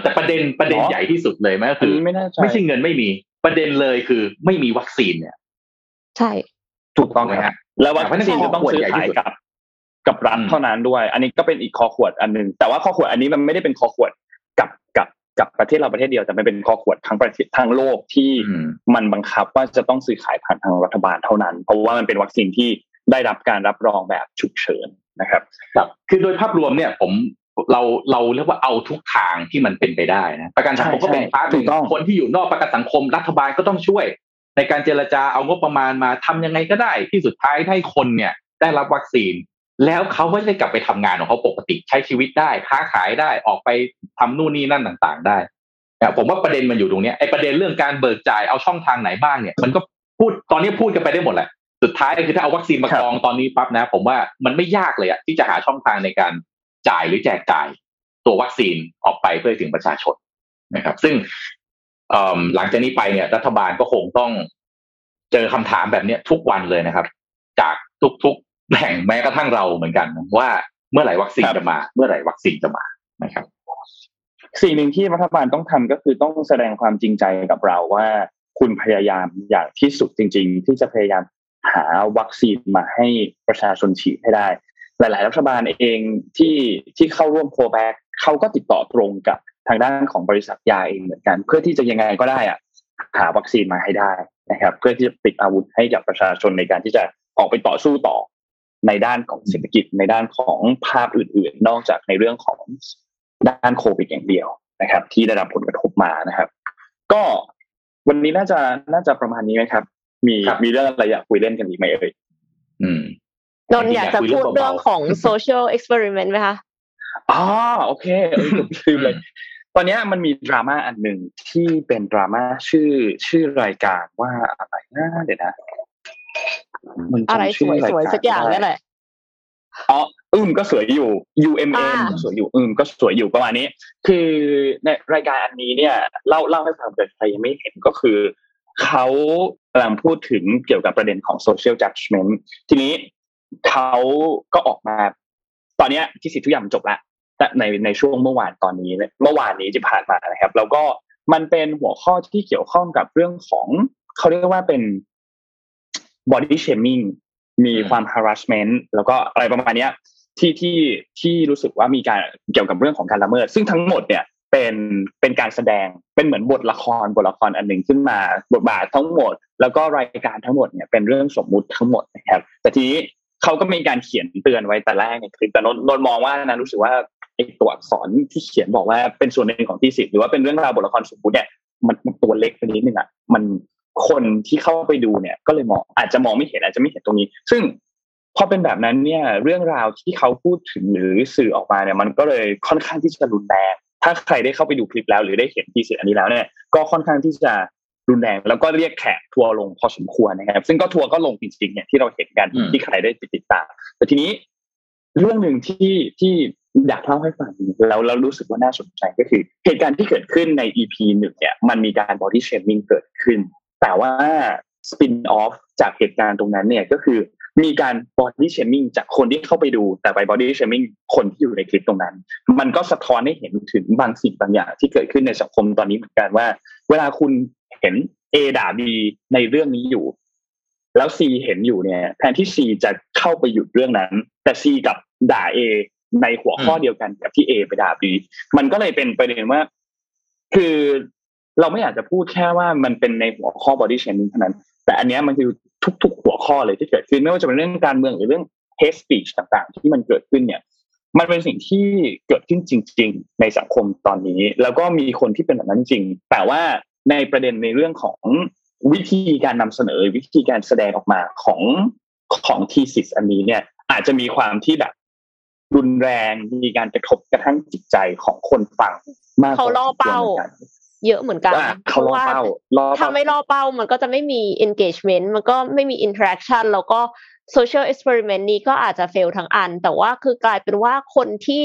แต่ประเด็นประเด็นใหญ่ที่สุดเลยไหมก็คือไม่ไม่ใช่เงินไม่มี ประเด็นเลยคือไม่มีวัคซีนเนี่ย ใช่ถูกต้องไหมฮะแล้ววัคซีนจะต้องซื้อขายกับ กับรัฐเท่านั้นด้วย อันนี้ก็เป็นอีกคอขวดอันหนึ่งแต่ว่าคอขวดอันนี้มันไม่ได้เป็นคอขวด กับกับกับประเทศเราประเทศเดียวแต่มันเป็นคอขวดทั้งประเทศทั้งโลกที่มันบังคับว่าจะต้องซื้อขายผ่านทางรัฐบาลเท่านั้น เพราะว่ามันเป็นวัคซีนที่ได้รับการรับรองแบบฉุกเฉินนะครับครับคือโดยภาพรวมเนี่ยผมเราเราเรียกว่าเอาทุกทางที่มันเป็นไปได้นะประกันสังคมก็เป็นพาร์ทหนึ่งคนที่อยู่นอกประกันสังคมรัฐบาลก็ต้องช่วย ในการเจรจาเอางบประมาณมาทำยังไงก็ได้ ที่สุดท้ายให้คนเนี่ยได้รับวัคซีน แล้วเขาก็ได้กลับไปทำงานของเขาปกติใช้ชีวิตได้ค้าขายได้ออกไปทำนู่นนี่นั่นต่างๆ ได้ผมว่าประเด็นมันอยู่ตรงนี้ไอ้ประเด็นเรื่องการเบิกจ่ายเอาช่องทางไหนบ้างเนี่ย มันก็พูดตอนนี้พูดกันไปได้หมดแหละสุดท้ายคือถ้าเอาวัคซีนมากองตอนนี้ปั๊บนะ ผมว่ามันไม่ยากเลยอะที่จะหาช่องทางในการจ่ายหรือแจกจ่าย ตัววัคซีนออกไปเพื่อถึงประชาชนนะครับ ซึ่งหลังจากนี้ไปเนี่ย รัฐบาลก็คงต้องเจอคำถามแบบนี้ทุกวันเลยนะครับ จากทุกๆ แห่งแม้กระทั่งเราเหมือนกันว่าเมื่อไหร่วัคซีนจะมา เมื่อไหร่วัคซีนจะมานะครับ สิ่งหนึ่งที่รัฐบาลต้องทำก็คือต้องแสดงความจริงใจกับเราว่าคุณพยายามอย่างที่สุดจริง ๆ ที่จะพยายามหาวัคซีนมาให้ประชาชนฉีดให้ได้ หลาย ๆ รัฐบาลเองที่ที่เข้าร่วมโคแบคเขาก็ติดต่อตรงกับทางด้านของบริษัทยาเองเหมือนกัน เพื่อที่จะยังไงก็ได้อะหาวัคซีนมาให้ได้นะครับ เพื่อที่จะปิดอาวุธให้กับประชาชนในการที่จะออกไปต่อสู้ต่อ ในด้านของเศรษฐกิจในด้านของภาพอื่น ๆ นอกจากในเรื่องของด้านโควิดอย่างเดียวนะครับ ที่ได้รับผลกระทบมานะครับ ก็วันนี้น่าจะน่าจะประมาณนี้ไหมครับ มีมีเรื่องอะไรอยากคุยเล่นกันอีกไหมเอ่ยอืมนนท์อยากจะพูดเรื่องของ social experiment ไหมคะอ๋อโอเคเออผมลืมเลย ตอนเนี้ยมันมีดราม่าอันหนึ่งที่เป็นดราม่าชื่อชื่อรายการว่าอะไรนะเดี๋ยวนะมันจำ อะไรสชื่วยรสวยรสักอย่างไม่นี่ได้แหละอ๋ออืมก็สวยอยู่ UMM อ่าก็สวยอยู่อืมก็สวยอยู่ประมาณนี้ คือในรายการอันนี้เนี่ยเล่าเล่าให้ฟังเกิดใครยังไม่เห็นก็คือเขากำลังพูดถึงเกี่ยวกับประเด็นของ social judgment ทีนี้เขาก็ออกมา ตอนเนี้ยที่สิทธิ์ทุกอย่างมันจบละแต่ในในช่วงเมื่อวานตอนนี้เนี่ยเมื่อวานนี้ที่ผ่านมานะครับ แล้วก็มันเป็นหัวข้อที่เกี่ยวข้องกับเรื่องของเขาเรียกว่าเป็น body shaming มีความ harassment แล้วก็อะไรประมาณเนี้ยที่ที่ที่รู้สึกว่ามีการเกี่ยวกับเรื่องของการละเมิด ซึ่งทั้งหมดเนี่ยเป็นเป็นการแสดงเป็นเหมือนบทละครบทละครอันหนึ่งขึ้นมาบทบาททั้งหมด แล้วก็รายการทั้งหมดเนี่ยเป็นเรื่องสมมุติทั้งหมดนะครับ แต่ทีนี้เขาก็มีการเขียนเตือนไว้แต่แรกในคลิปแต่นนท์นนท์มองว่านะรู้สึกว่าไอ้ตัวอักษรที่เขียนบอกว่าเป็นส่วนหนึ่งของที่สิทธิ์หรือว่าเป็นเรื่องราวบทละครสมมุติเนี่ยมันมันตัวเล็กไปนิดนึงอะมัน คนที่เข้าไปดูเนี่ย ก็เลยมองอาจจะมองไม่เห็นอาจจะไม่เห็นตรงนี้ ซึ่งพอเป็นแบบนั้นเนี่ย เรื่องราวที่เขาพูดถึงหรือสื่อออกมาเนี่ย มันก็เลยค่อนข้างที่จะรุนแรงถ้าใครได้เข้าไปดูคลิปแล้ว หรือได้เห็นทีเสียอันนี้แล้วเนี่ยก็ค่อนข้างที่จะรุนแรงแล้วก็เรียกแขกทัวร์ลงพอสมควรนะครับ ซึ่งก็ทัวร์ก็ลงจริงๆเนี่ยที่เราเห็นกันอืมที่ใครได้ไปติดตามแต่ทีนี้เรื่องหนึ่งที่ที่อยากเล่าให้ฟังแล้วแล้วรู้สึกว่าน่าสนใจก็คือ เหตุการณ์ที่เกิดขึ้นใน EP หนึ่งเนี่ยมันมีการ body shaming เกิดขึ้น แต่ว่า spin off จากเหตุการณ์ตรงนั้นเนี่ยก็คือมีการ body shaming จากคนที่เข้าไปดู แต่ไป body shaming คนที่อยู่ในคลิปตรงนั้น มันก็สะท้อนให้เห็นถึงบางสิ่งบางอย่างที่เกิดขึ้นในสังคมตอนนี้เหมือนกันว่า เวลาคุณเห็น A ด่า B ในเรื่องนี้อยู่ แล้ว C เห็นอยู่เนี่ยแทนที่ C จะเข้าไปหยุดเรื่องนั้น แต่ C กับด่า A ในหัวข้อเดียวกันกับที่ A ไปด่า B มันก็เลยเป็นประเด็นว่า คือ เราไม่อยากจะพูดแค่ว่ามันเป็นในหัวข้อ body shaming เท่านั้น แต่อันเนี้ยมันคือทุก ๆ หัวข้อเลยที่เกิดขึ้นไม่ว่าจะเป็นเรื่องการเมืองหรือเรื่อง hate speech ต่างๆ ที่มันเกิดขึ้นเนี่ย มันเป็นสิ่งที่เกิดขึ้นจริง ๆ ในสังคมตอนนี้ แล้วก็มีคนที่เป็นแบบนั้นจริง แต่ว่าในประเด็นในเรื่องของวิธีการนำเสนอวิธีการแสดงออกมาของของทีสิสอันนี้เนี่ย อาจจะมีความที่แบบรุนแรงมีการกระทบกระทั่งจิตใจของคนฟังมากเขาล่อเป้า พสมควรหมือนกันเยอะเหมือนกันว่าเขาล่อเป้าล่อถ้าเป้าไม่ล่อเป้ามันก็จะไม่มี engagement มันก็ไม่มี interaction แล้วก็ social experiment นี้ก็อาจจะ fail ทั้งอัน แต่ว่าคือกลายเป็นว่าคนที่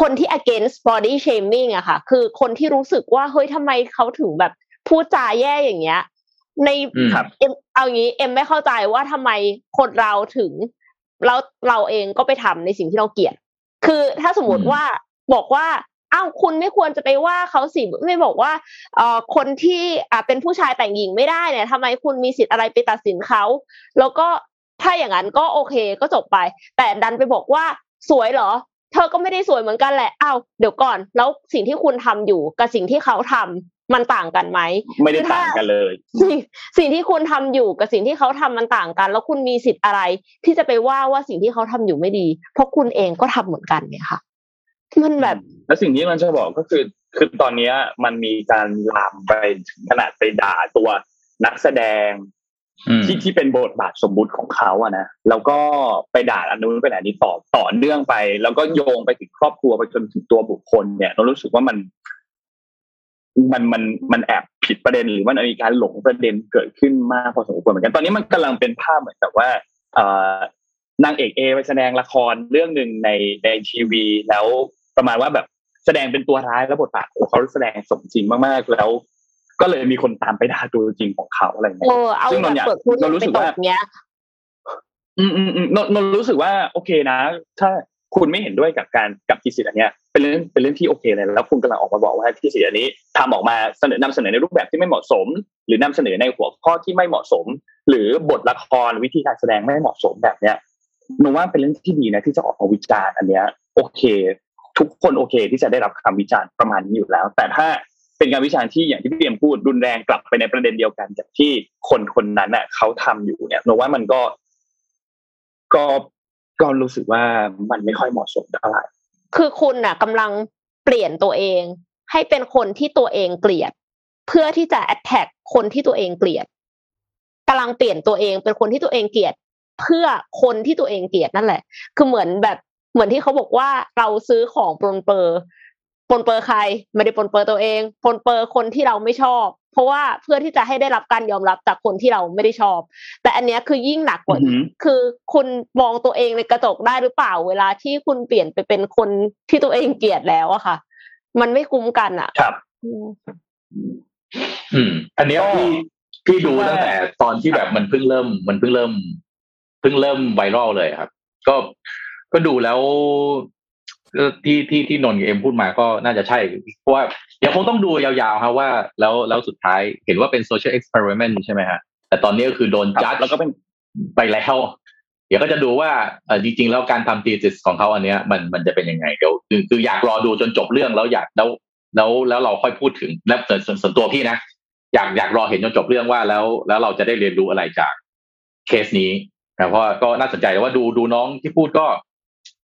คนที่ against body shaming อะค่ะ คือคนที่รู้สึกว่า เฮ้ยทำไมเขาถึงแบบพูดจาแย่อย่างเงี้ย ในอืมครับเอ็มเอางี้เอ็มไม่เข้าใจว่าทำไมคนเราถึงแล้วเราเองก็ไปทำในสิ่งที่เราเกลียด คือถ้าสมมติอืมว่าบอกว่า อ้าวคุณไม่ควรจะไปว่าเขาสิไม่บอกว่าเอ่อคนที่อ่าเป็นผู้ชายแต่งหญิงไม่ได้เนี่ยทำไมคุณมีสิทธิ์อะไรไปตัดสินเขาแล้วก็ถ้าอย่างนั้นก็โอเคก็จบไป แต่ดันไปบอกว่าสวยเหรอ เธอก็ไม่ได้สวยเหมือนกันแหละอ้าวเดี๋ยวก่อน แล้วสิ่งที่คุณทำอยู่กับสิ่งที่เขาทำมันต่างกันไหมไม่ได้ต่างกันเลยสิ่งสิ่งที่คุณทำอยู่กับสิ่งที่เขาทำมันต่างกัน แล้วคุณมีสิทธิ์อะไร ที่จะไปว่าว่าสิ่งที่เขาทำอยู่ไม่ดี เพราะคุณเองก็ทำเหมือนกันเนี่ยค่ะ มันแบบ แล้วสิ่งที่มันจะบอกก็คือคือตอนเนี้ยมันมีการลามไปถึงขนาดไปด่าตัวนักแสดงอืมที่ที่เป็นบทบาทสมมุติของเขาอะนะแล้วก็ไปด่าอันนู้นไปด่านี้ต่อต่อเนื่องไป แล้วก็โยงไปถึงครอบครัวไปจนถึงตัวบุคคลเนี่ยเรารู้สึกว่ามัน มันมันมันแอบผิดประเด็นหรือมันมีการหลงประเด็นเกิดขึ้นมากพอสมควรเหมือนกันตอนนี้มันกำลังเป็นภาพเหมือนกับว่าเอ่อนางเอกเอไปแสดงละครเรื่องหนึ่งในในทีวี แล้วประมาณว่าแบบ แสดงเป็นตัวร้ายแล้วบทบาทของเขาแสดงสมจริงมากๆแล้ว ก็เลยมีคนตามไปด่าตัวจริงของเขาอะไรอย่างเงี้ยเออเอาซึ่งแบเราบอยากเปิดพูดเรารู้ไปสึกตว่ากเนี้ยอืมอืมอืมนนนนรู้สึกว่า โอเคนะ ถ้าคุณไม่เห็นด้วยกับการกับทีสิทธิ์อันเนี้ยเป็นเรื่องเป็นเรื่องที่โอเคเลยแล้วคุณกำลังออกมาบอกว่าทีสิทธิ์อันนี้ทำออกมาเสนอนำเสนอในรูปแบบที่ไม่เหมาะสม หรือนำเสนอในหัวข้อที่ไม่เหมาะสม หรือบทละครวิธีการแสดงไม่เหมาะสมแบบเนี้ยหนูว่าเป็นเรื่องที่ดีนะที่จะออกมาวิจารณ์อันเนี้ย โอเค ทุกคนโอเคที่จะได้รับคำวิจารณ์ประมาณนี้อยู่แล้ว แต่ถ้าเป็นการวิจารณ์ที่อย่างที่พี่เบียมพูดรุนแรงกลับไปในประเด็นเดียวกันกับที่คนคนนั้นน่ะเขาทำอยู่เนี่ยหนูว่ามันก็ ก็ก็รู้สึกว่ามันไม่ค่อยเหมาะสมเท่าไหร่คือคุณน่ะกำลังเปลี่ยนตัวเอง ให้เป็นคนที่ตัวเองเกลียด เพื่อที่จะ attack คนที่ตัวเองเกลียดกำลังเปลี่ยนตัวเองเป็นคนที่ตัวเองเกลียด เพื่อคนที่ตัวเองเกลียดนั่นแหละ คือเหมือนแบบ เหมือนที่เขาบอกว่าเราซื้อของปรนเปรอปรนเปรอใคร ไม่ได้ปรนเปรอตัวเองปรนเปรอคนที่เราไม่ชอบ เพราะว่าเพื่อที่จะให้ได้รับการยอมรับจากคนที่เราไม่ได้ชอบ แต่อันเนี้ยคือยิ่งหนักกว่าอือหือคือคุณมองตัวเองในกระจกได้หรือเปล่า เวลาที่คุณเปลี่ยนไปเป็นคนที่ตัวเองเกลียดแล้วอะค่ะ มันไม่คุ้มกันอะครับ อืมอืมอันเนี้ยก็พี่พี่ดูว่าตั้งแต่ตอนที่แบบมันเพิ่งเริ่ม มันเพิ่งเริ่ม เพิ่งเริ่มไวรัลเลยครับ ก็ ก็ดูแล้วเอ่อที่ที่ที่นนท์กับเอ็มพูดมาก็น่าจะใช่เพราะว่าเดี๋ยวคงต้องดูยาวๆครับว่า แล้วแล้วสุดท้ายเห็นว่าเป็นโซเชียลเอ็กซ์เพร์เมนต์ใช่ไหมฮะแต่ตอนนี้ก็คือโดนครับจัดแล้วก็เป็นไปแล้ว เดี๋ยวก็จะดูว่าเออจริงๆ แล้วการทำ thesis ของเขาอันเนี้ยมันมันจะเป็นยังไงเดี๋ยวคือคืออยากรอดูจนจบเรื่องแล้วอยากแล้วแล้วแล้วเราค่อยพูดถึงแล้วส่วนส่วนส่วนตัวพี่นะอยากอยากรอเห็นจนจบเรื่องว่าแล้ว แล้วเราจะได้เรียนรู้อะไรจากเคสนี้นะเพราะว่าก็น่าสนใจว่าดูดูน้องที่พูดก็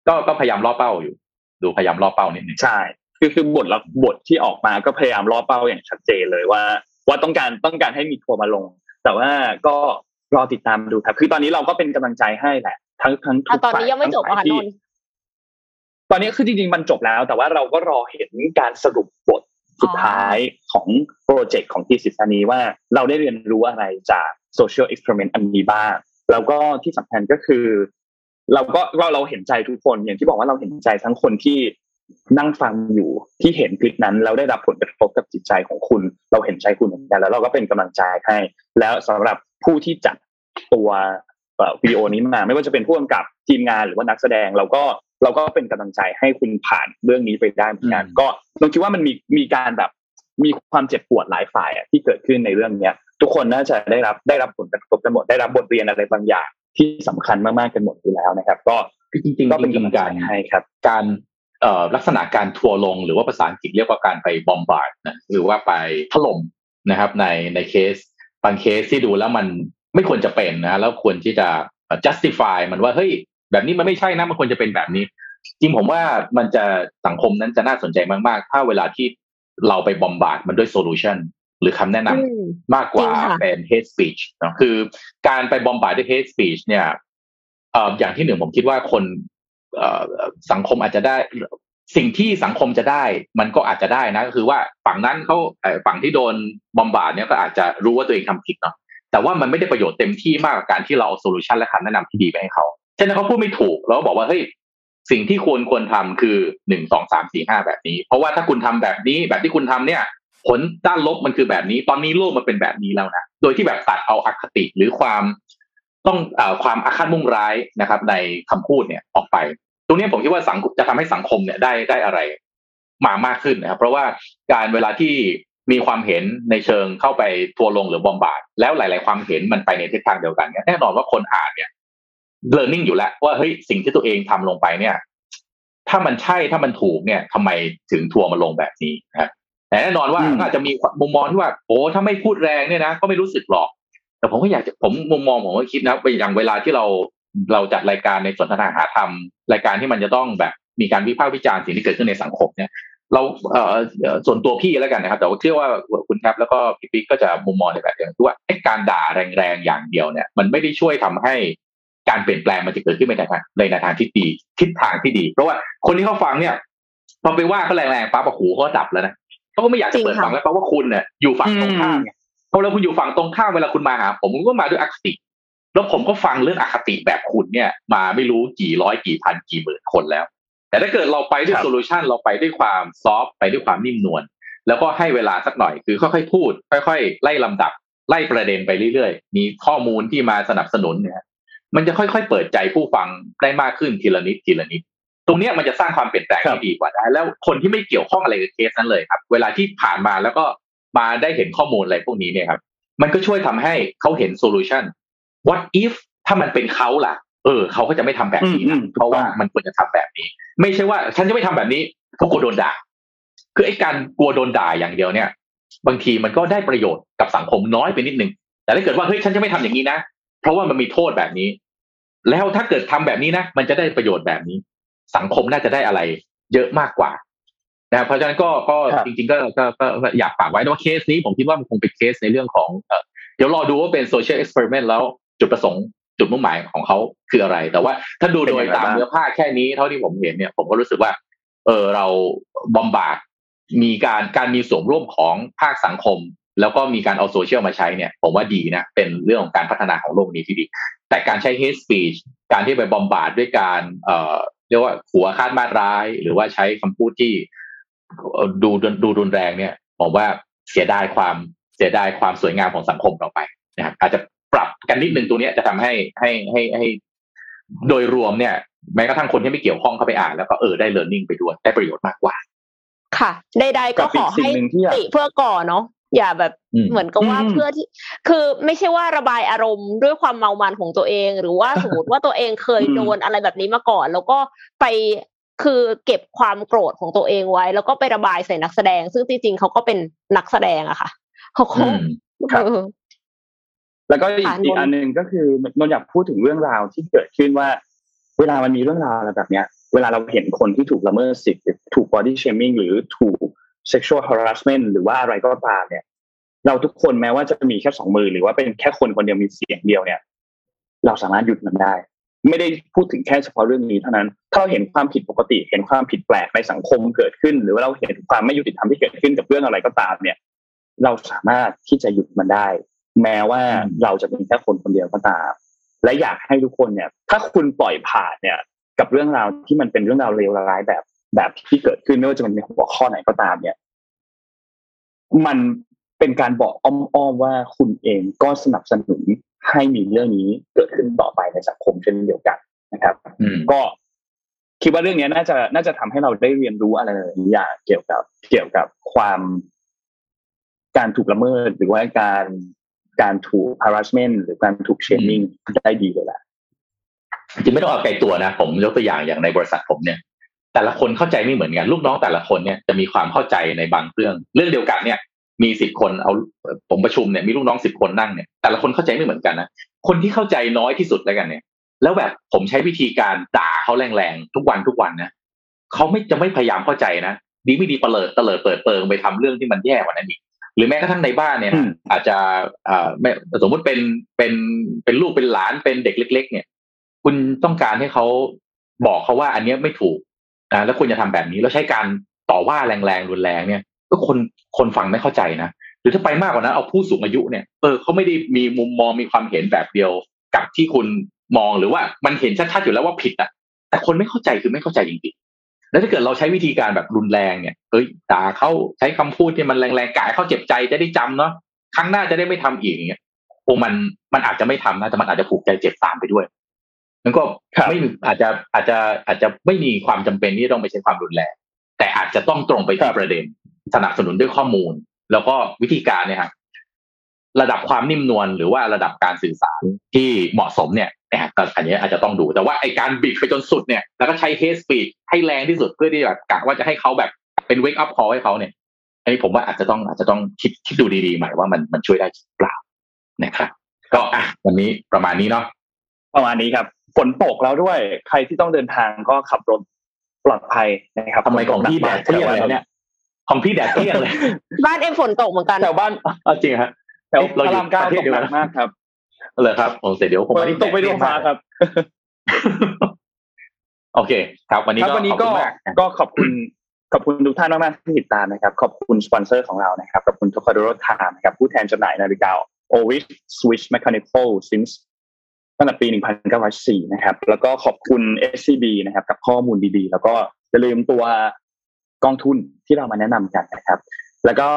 ก็ก็พยายามล่อเป้าอยู่ ดูพยายามล่อเป้านิดนึงใช่ คือคือบทละบทที่ออกมาก็พยายามล่อเป้าอย่างชัดเจนเลยว่า ว่าต้องการต้องการให้มีทัวร์มาลง แต่ว่าก็รอติดตามดูครับ คือตอนนี้เราก็เป็นกำลังใจให้แหละ ทั้งทั้งทุอะกตอนนี้ฝ่ายังไม่จบทั้อะค่ะฝ่ายนที่นท์ตอนนี้คือจริงๆมันจบแล้ว แต่ว่าเราก็รอเห็นการสรุปบทสุดท้ายของ project ของ thesis อันนี้ว่าเราได้เรียนรู้อะไรจาก social experiment อันนี้บ้าง แล้วก็ที่สำคัญก็คือ เราก็เราเราเห็นใจทุกคนอย่างที่บอกว่าเราเห็นใจทั้งคนที่นั่งฟังอยู่ที่เห็นคลิปนั้นแล้วได้รับผลกระทบกับจิตใจของคุณ เราเห็นใจคุณเหมือนกันแล้วเราก็เป็นกำลังใจให้ แล้วสำหรับผู้ที่จัดตัววิดีโอนี้มาไม่ว่าจะเป็นผู้กำกับทีมงานหรือว่านักแสดงเราก็เราก็เป็นกำลังใจให้คุณผ่านเรื่องนี้ไปได้เหมือนกันอืมก็เราคิดว่ามันมีมีการแบบมีความเจ็บปวดหลายฝ่ายอะที่เกิดขึ้นในเรื่องเนี้ย ทุกคนน่าจะได้รับได้รับผลกระทบกันหมดได้รับบทเรียนอะไรบางอย่าง ที่สำคัญมากๆกันหมดอยู่แล้วนะครับ ก็คือจริงๆก็เป็นจริกำงลังๆใจการให้ครับ การเอ่อลักษณะการทัวร์ลงหรือว่าภาษาอังกฤษเรียกว่าการไปบอมบาร์ดนะหรือว่าไปถล่มนะครับในในเคสบางเคสที่ดูแล้วมันไม่ควรจะเป็นนะแล้วควรที่จะเอ่อ justify มันว่าเฮ้ยแบบนี้มันไม่ใช่นะมันควรจะเป็นแบบนี้ จริงผมว่ามันจะสังคมนั้นจะน่าสนใจมากๆ ถ้าเวลาที่เราไป bombard มันด้วย solution หรือคำแนะนำอืมมากกว่าจริงค่ะเป็น hate speech เนอะคือการไป bombard ด้วย hate speech เนี่ยเอ่ออย่างที่หนึ่งผมคิดว่าคนเอ่อสังคมอาจจะได้สิ่งที่สังคมจะได้ มันก็อาจจะได้นะก็คือว่าฝั่งนั้นเขาเอ่อฝั่งที่โดน bombard เนี่ยก็อาจจะรู้ว่าตัวเองทำผิดเนาะแต่ว่ามันไม่ได้ประโยชน์เต็มที่มากกว่าการที่เราเอา solution และคำแนะนำที่ดีไปให้เขาเช่นเขาพูดไม่ถูกเราก็บอกว่าเฮ้ยสิ่งที่ควรควรทำคือหนึ่งสองสามสี่ห้าแบบนี้ เพราะว่าถ้าคุณทำแบบนี้แบบที่คุณทำเนี่ย ผลด้านลบมันคือแบบนี้ ตอนนี้โลกมันเป็นแบบนี้แล้วนะโดยที่แบบตัดเอาอคติหรือความต้องอความอาฆาตมุ่งร้ายนะครับ ในคำพูดเนี่ยออกไป ตรงนี้ผมคิดว่าสังคมจะทำให้สังคมเนี่ยได้ได้อะไรมามากขึ้นนะครับ เพราะว่าการเวลาที่มีความเห็นในเชิงเข้าไปทัวลงหรือบอมบาดแล้วหลาย ๆ ความเห็นมันไปในทิศทางเดียวกันเนี่ยแน่นอนว่าคนอ่านเนี่ย learning อยู่แล้วว่าเฮ้ยสิ่งที่ตัวเองทำลงไปเนี่ย ถ้ามันใช่ถ้ามันถูกเนี่ยทำไมถึงทัวมาลงแบบนี้นะครับ แต่แน่นอนว่าอืมก็อาจจะมีมุมมองที่ว่าโอ้ถ้าไม่พูดแรงเนี่ยนะก็ไม่รู้สึกหรอก แต่ผมก็อยากจะผมมุมมองผมก็คิดนะไปอย่างเวลาที่เราเราจัดรายการในสนทนาหาธรรมรายการที่มันจะต้องแบบมีการวิพากษ์วิจารณ์สิ่งที่เกิดขึ้นในสังคมเนี่ยเราเอ่อเอ่อส่วนตัวพี่แล้วกันนะครับ แต่ว่าเชื่อว่าคุณแทบแล้วก็พี่ปิ๊กก็จะมุมมองในแบบเดียวกันคือว่าไอ้การด่าแรงๆอย่างเดียวเนี่ย มันไม่ได้ช่วยทำให้การเปลี่ยนแปลงมันจะเกิดขึ้นในทางในทางที่ดีทิศทางที่ดี เพราะว่าคนที่เขาฟังเนี่ยพอไปว่าเขาแรงๆปั๊บอะหูเขาก็ดับแล้วนะ เขาก็ไม่อยากจะเปิดจริงค่ะฟังแล้วเพราะว่าคุณเนี่ยอยู่ฝั่งตรงข้ามไงพอเราคุณอยู่ฝั่งตรงข้ามเวลาคุณมาหาผมคุณก็มาด้วยอคติ แล้วผมก็ฟังเรื่องอคติแบบคุณเนี่ย มาไม่รู้กี่ร้อยกี่พันกี่หมื่นคนแล้ว แต่ถ้าเกิดเราไปด้วยครับ solution เราไปด้วยความ soft ไปด้วยความนิ่มนวลแล้วก็ให้เวลาสักหน่อยคือค่อยๆพูด ค่อยๆไล่ลำดับ ไล่ประเด็นไปเรื่อยๆ มีข้อมูลที่มาสนับสนุนเนี่ยมันจะค่อยๆเปิดใจผู้ฟังได้มากขึ้นทีละนิดทีละนิด ตรงเนี้ยมันจะสร้างความเปลี่ยนแปลงครับที่ดีกว่าได้ แล้วคนที่ไม่เกี่ยวข้องอะไรกับเคสนั้นเลยครับ เวลาที่ผ่านมาแล้วก็มาได้เห็นข้อมูลอะไรพวกนี้เนี่ยครับ มันก็ช่วยทำให้เขาเห็นโซลูชัน what if ถ้ามันเป็นเขาล่ะ เออเขาก็จะไม่ทำแบบนี้อืนะมอืมเพราะว่ามันควรจะทำแบบนี้ ไม่ใช่ว่าฉันจะไม่ทำแบบนี้เพราะกลัวโดนด่าคือไอ้การกลัวโดนด่าอย่างเดียวเนี่ย บางทีมันก็ได้ประโยชน์กับสังคมน้อยไปนิดนึง แต่ถ้าเกิดว่าเฮ้ยฉันจะไม่ทำอย่างนี้นะเพราะว่ามันมีโทษแบบนี้ แล้วถ้าเกิดทำแบบนี้นะมันจะได้ประโยชน์แบบนี้ สังคมน่าจะได้อะไรเยอะมากกว่านะครับเพราะฉะนั้นก็ก็ครับจริงๆก็ก็ก็ก็อยากฝากไว้นะว่าเคสนี้ผมคิดว่ามันคงเป็นเคสในเรื่องของเอ่อเดี๋ยวรอดูว่าเป็น social experiment แล้วจุดประสงค์จุดมุ่งหมายของเขาคืออะไร แต่ว่าถ้าดูโดยตามเนื้อผ้าแค่นี้เท่าที่ผมเห็นเนี่ย ผมก็รู้สึกว่า เออเรา bombard มีการการมีส่วนร่วมของภาคสังคม แล้วก็มีการเอาโซเชียลมาใช้เนี่ย ผมว่าดีนะ เป็นเรื่องของการพัฒนาของโลกนี้ที่ดี แต่การใช้ hate speech การที่ไปบอมบาดด้วยการ เอ่อเรียกว่าหัวคาดมาดร้าย หรือว่าใช้คำพูดที่ดูดูรุนแรงเนี่ยผมว่าเสียดายความเสียดายความสวยงามของสังคมเราไปนะครับอาจจะปรับกันนิดนึงตัวนี้จะทำให้ให้ให้ให้ โดยรวมเนี่ย แม้กระทั่งคนที่ไม่เกี่ยวข้องเข้าไปอ่านแล้วก็เออได้เรียนรู้ไปด้วยได้ประโยชน์มากกว่า ค่ะใดๆก็ขอให้ติเพื่อก่อเนาะ อย่าแบบเหมือนกับว่าเพื่อที่ คือไม่ใช่ว่าระบายอารมณ์ด้วยความเมามันของตัวเอง หรือว่าสมมติว่าตัวเองเคยโดนอะไรแบบนี้มาก่อน แล้วก็ไปคือเก็บความโกรธของตัวเองไว้ แล้วก็ไประบายใส่นักแสดง ซึ่งจริงๆเขาก็เป็นนักแสดงอะค่ะเขาคงแล้วก็อีกอีกอันหนึ่งก็คือนนอยากพูดถึงเรื่องราวที่เกิดขึ้นว่า เวลามันมีเรื่องราวอะไรแบบเนี้ย เวลาเราเห็นคนที่ถูกละเมิดสิทธิ์ถูก body shaming หรือถูก sexual harassment หรือว่าอะไรก็ตามเนี่ย เราทุกคนแม้ว่าจะมีแค่สองมือ หรือว่าเป็นแค่คนคนเดียวมีเสียงเดียวเนี่ย เราสามารถหยุดมันได้ ไม่ได้พูดถึงแค่เฉพาะเรื่องนี้เท่านั้นถ้าเราเห็นความผิดปกติ เห็นความผิดแปลกในสังคมเกิดขึ้น หรือว่าเราเห็นความไม่ยุติธรรมที่เกิดขึ้นกับเรื่องอะไรก็ตามเนี่ย เราสามารถที่จะหยุดมันได้ แม้ว่าเราจะเป็นแค่คนคนเดียวก็ตาม และอยากให้ทุกคนเนี่ย ถ้าคุณปล่อยผ่านเนี่ย กับเรื่องราวที่มันเป็นเรื่องราวเลวร้ายแบบ แบบที่เกิดขึ้นไม่ว่าจะเป็นหัวข้อไหนก็ตามเนี่ย มันเป็นการบอกอ้อมๆว่าคุณเองก็สนับสนุนให้มีเรื่องนี้เกิดขึ้นต่อไปในสังคมเช่นเดียวกันนะครับก็คิดว่าเรื่องนี้น่าจะน่าจะทำให้เราได้เรียนรู้อะไรหลายอย่างเกี่ยวกับ เกี่ยวกับความการถูกละเมิดหรือว่าการการถูก harassment หรือการถูก shaming ได้ดีเลยแหละจริงไม่ต้องเอาไกลตัวนะ ผมยกตัวอย่างอย่างในบริษัทผมเนี่ย แต่ละคนเข้าใจไม่เหมือนกัน ลูกน้องแต่ละคนเนี่ยจะมีความเข้าใจในบางเรื่อง เรื่องเดียวกันเนี่ย มีสิบคนเอาผมประชุมเนี่ยมีลูกน้องสิบคนนั่งเนี่ยแต่ละคนเข้าใจไม่เหมือนกันนะคนที่เข้าใจน้อยที่สุดแล้วกันเนี่ย แล้วแบบผมใช้วิธีการด่าเขาแรงๆทุกวันทุกวันนะเขาไม่จะไม่พยายามเข้าใจนะดีไม่ดีเปลิดเตลิดเปิดเปิงไปทำเรื่องที่มันแย่กว่านั้นอีกหรือแม้กระทั่งในบ้านเนี่ยอาจจะอ่าไม่สมมติเป็นเป็นเป็นลูกเป็นหลานเป็นเด็กเล็ก ๆ เนี่ย คุณต้องการให้เขาบอกเขาว่าอันนี้ไม่ถูก นะแล้วคุณจะทำแบบนี้แล้วใช้การต่อว่าแรงๆรุนแรงเนี่ย ก็คนคนฟังไม่เข้าใจนะหรือถ้าไปมากกว่านั้นเอาผู้สูงอายุเนี่ยเออเขาไม่ได้มีมุมมองมีความเห็นแบบเดียวกับที่คุณมองหรือว่ามันเห็นชัดๆอยู่แล้วว่าผิดอะ แต่คนไม่เข้าใจคือไม่เข้าใจจริงๆแล้วถ้าเกิดเราใช้วิธีการแบบรุนแรงเนี่ยเอ้ยด่าเขาใช้คำพูดที่มันแรงๆกายเขาเจ็บใจจะได้จำเนาะครั้งหน้าจะได้ไม่ทำอีกเงี้ยโอ้มันมันอาจจะไม่ทำนะแต่มันอาจจะผูกใจเจ็บตามไปด้วย มันก็ไม่อาจจะอาจจะอาจจะไม่มีความจำเป็นที่ต้องไปใช้ความรุนแรงแต่อาจจะต้องตรงไปที่ประเด็น สนับสนุนด้วยข้อมูล แล้วก็วิธีการเนี่ยครับระดับความนิ่มนวลหรือว่าระดับการสื่อสารที่เหมาะสมเนี่ยก็อันนี้อาจจะต้องดู แต่ว่าไอการบิดไปจนสุดเนี่ย แล้วก็ใช้เฮสปีดให้แรงที่สุดเพื่อที่แบบกะว่าจะให้เขาแบบเป็นเวกอัพคอให้เขาเนี่ย อันนี้ผมว่าอาจจะต้องอาจจะต้องคิดคิดดูดีๆใหม่ว่ามันมันช่วยได้หรือเปล่านะครับก็อะวันนี้ประมาณนี้เนาะประมาณนี้ครับ ฝนตกแล้วด้วย ใครที่ต้องเดินทางก็ขับรถปลอดภัยนะครับทำไมของพี่แดดเปรี้ยเลยเนี่ยของพี่แดดเปรี้ยงเลยบ้านเอ็มฝนตกเหมือนกันแถวบ้านจริงฮะแถวพระรามเก้าตกหนักมากครับเลยครับโอ้เสร็จเดี๋ยวผมไปตกไปดวงฟ้าครับ โอเค ครับวันนี้ก็วันนี้ก็ก็ขอบคุณขอบคุณทุกท่านมากๆที่ติดตามนะครับ ขอบคุณสปอนเซอร์ของเรานะครับขอบคุณทุกคนรถทานนะครับผู้แทนจำหน่ายนาฬิกา Ovis Swiss Mechanical since ตั้งแต่ปี 1904 นะครับ แล้วก็ขอบคุณ SCB นะครับ กับข้อมูลดีๆ แล้วก็อย่าลืมตัวกองทุนที่เรามาแนะนำกันนะครับ แล้วก็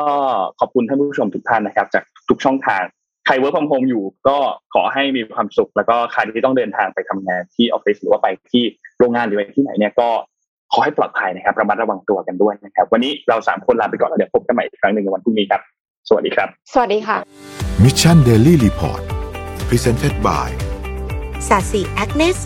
ขอบคุณท่านผู้ชมทุกท่านนะครับ จากทุกช่องทางใคร work from home อยู่ก็ขอให้มีความสุข แล้วก็ใครที่ต้องเดินทางไปทำงานที่ออฟฟิศหรือว่าไปที่โรงงานหรือไปที่ไหนเนี่ยก็ขอให้ปลอดภัยนะครับระมัดระวังตัวกันด้วยนะครับ วันนี้เราสามคนลาไปก่อนแล้วเดี๋ยวพบกันใหม่อีกครั้งหนึ่งในวันพรุ่งนี้ครับ สวัสดีครับ สวัสดีค่ะ Mission Daily Report Presented by สาสีแอคเนโซ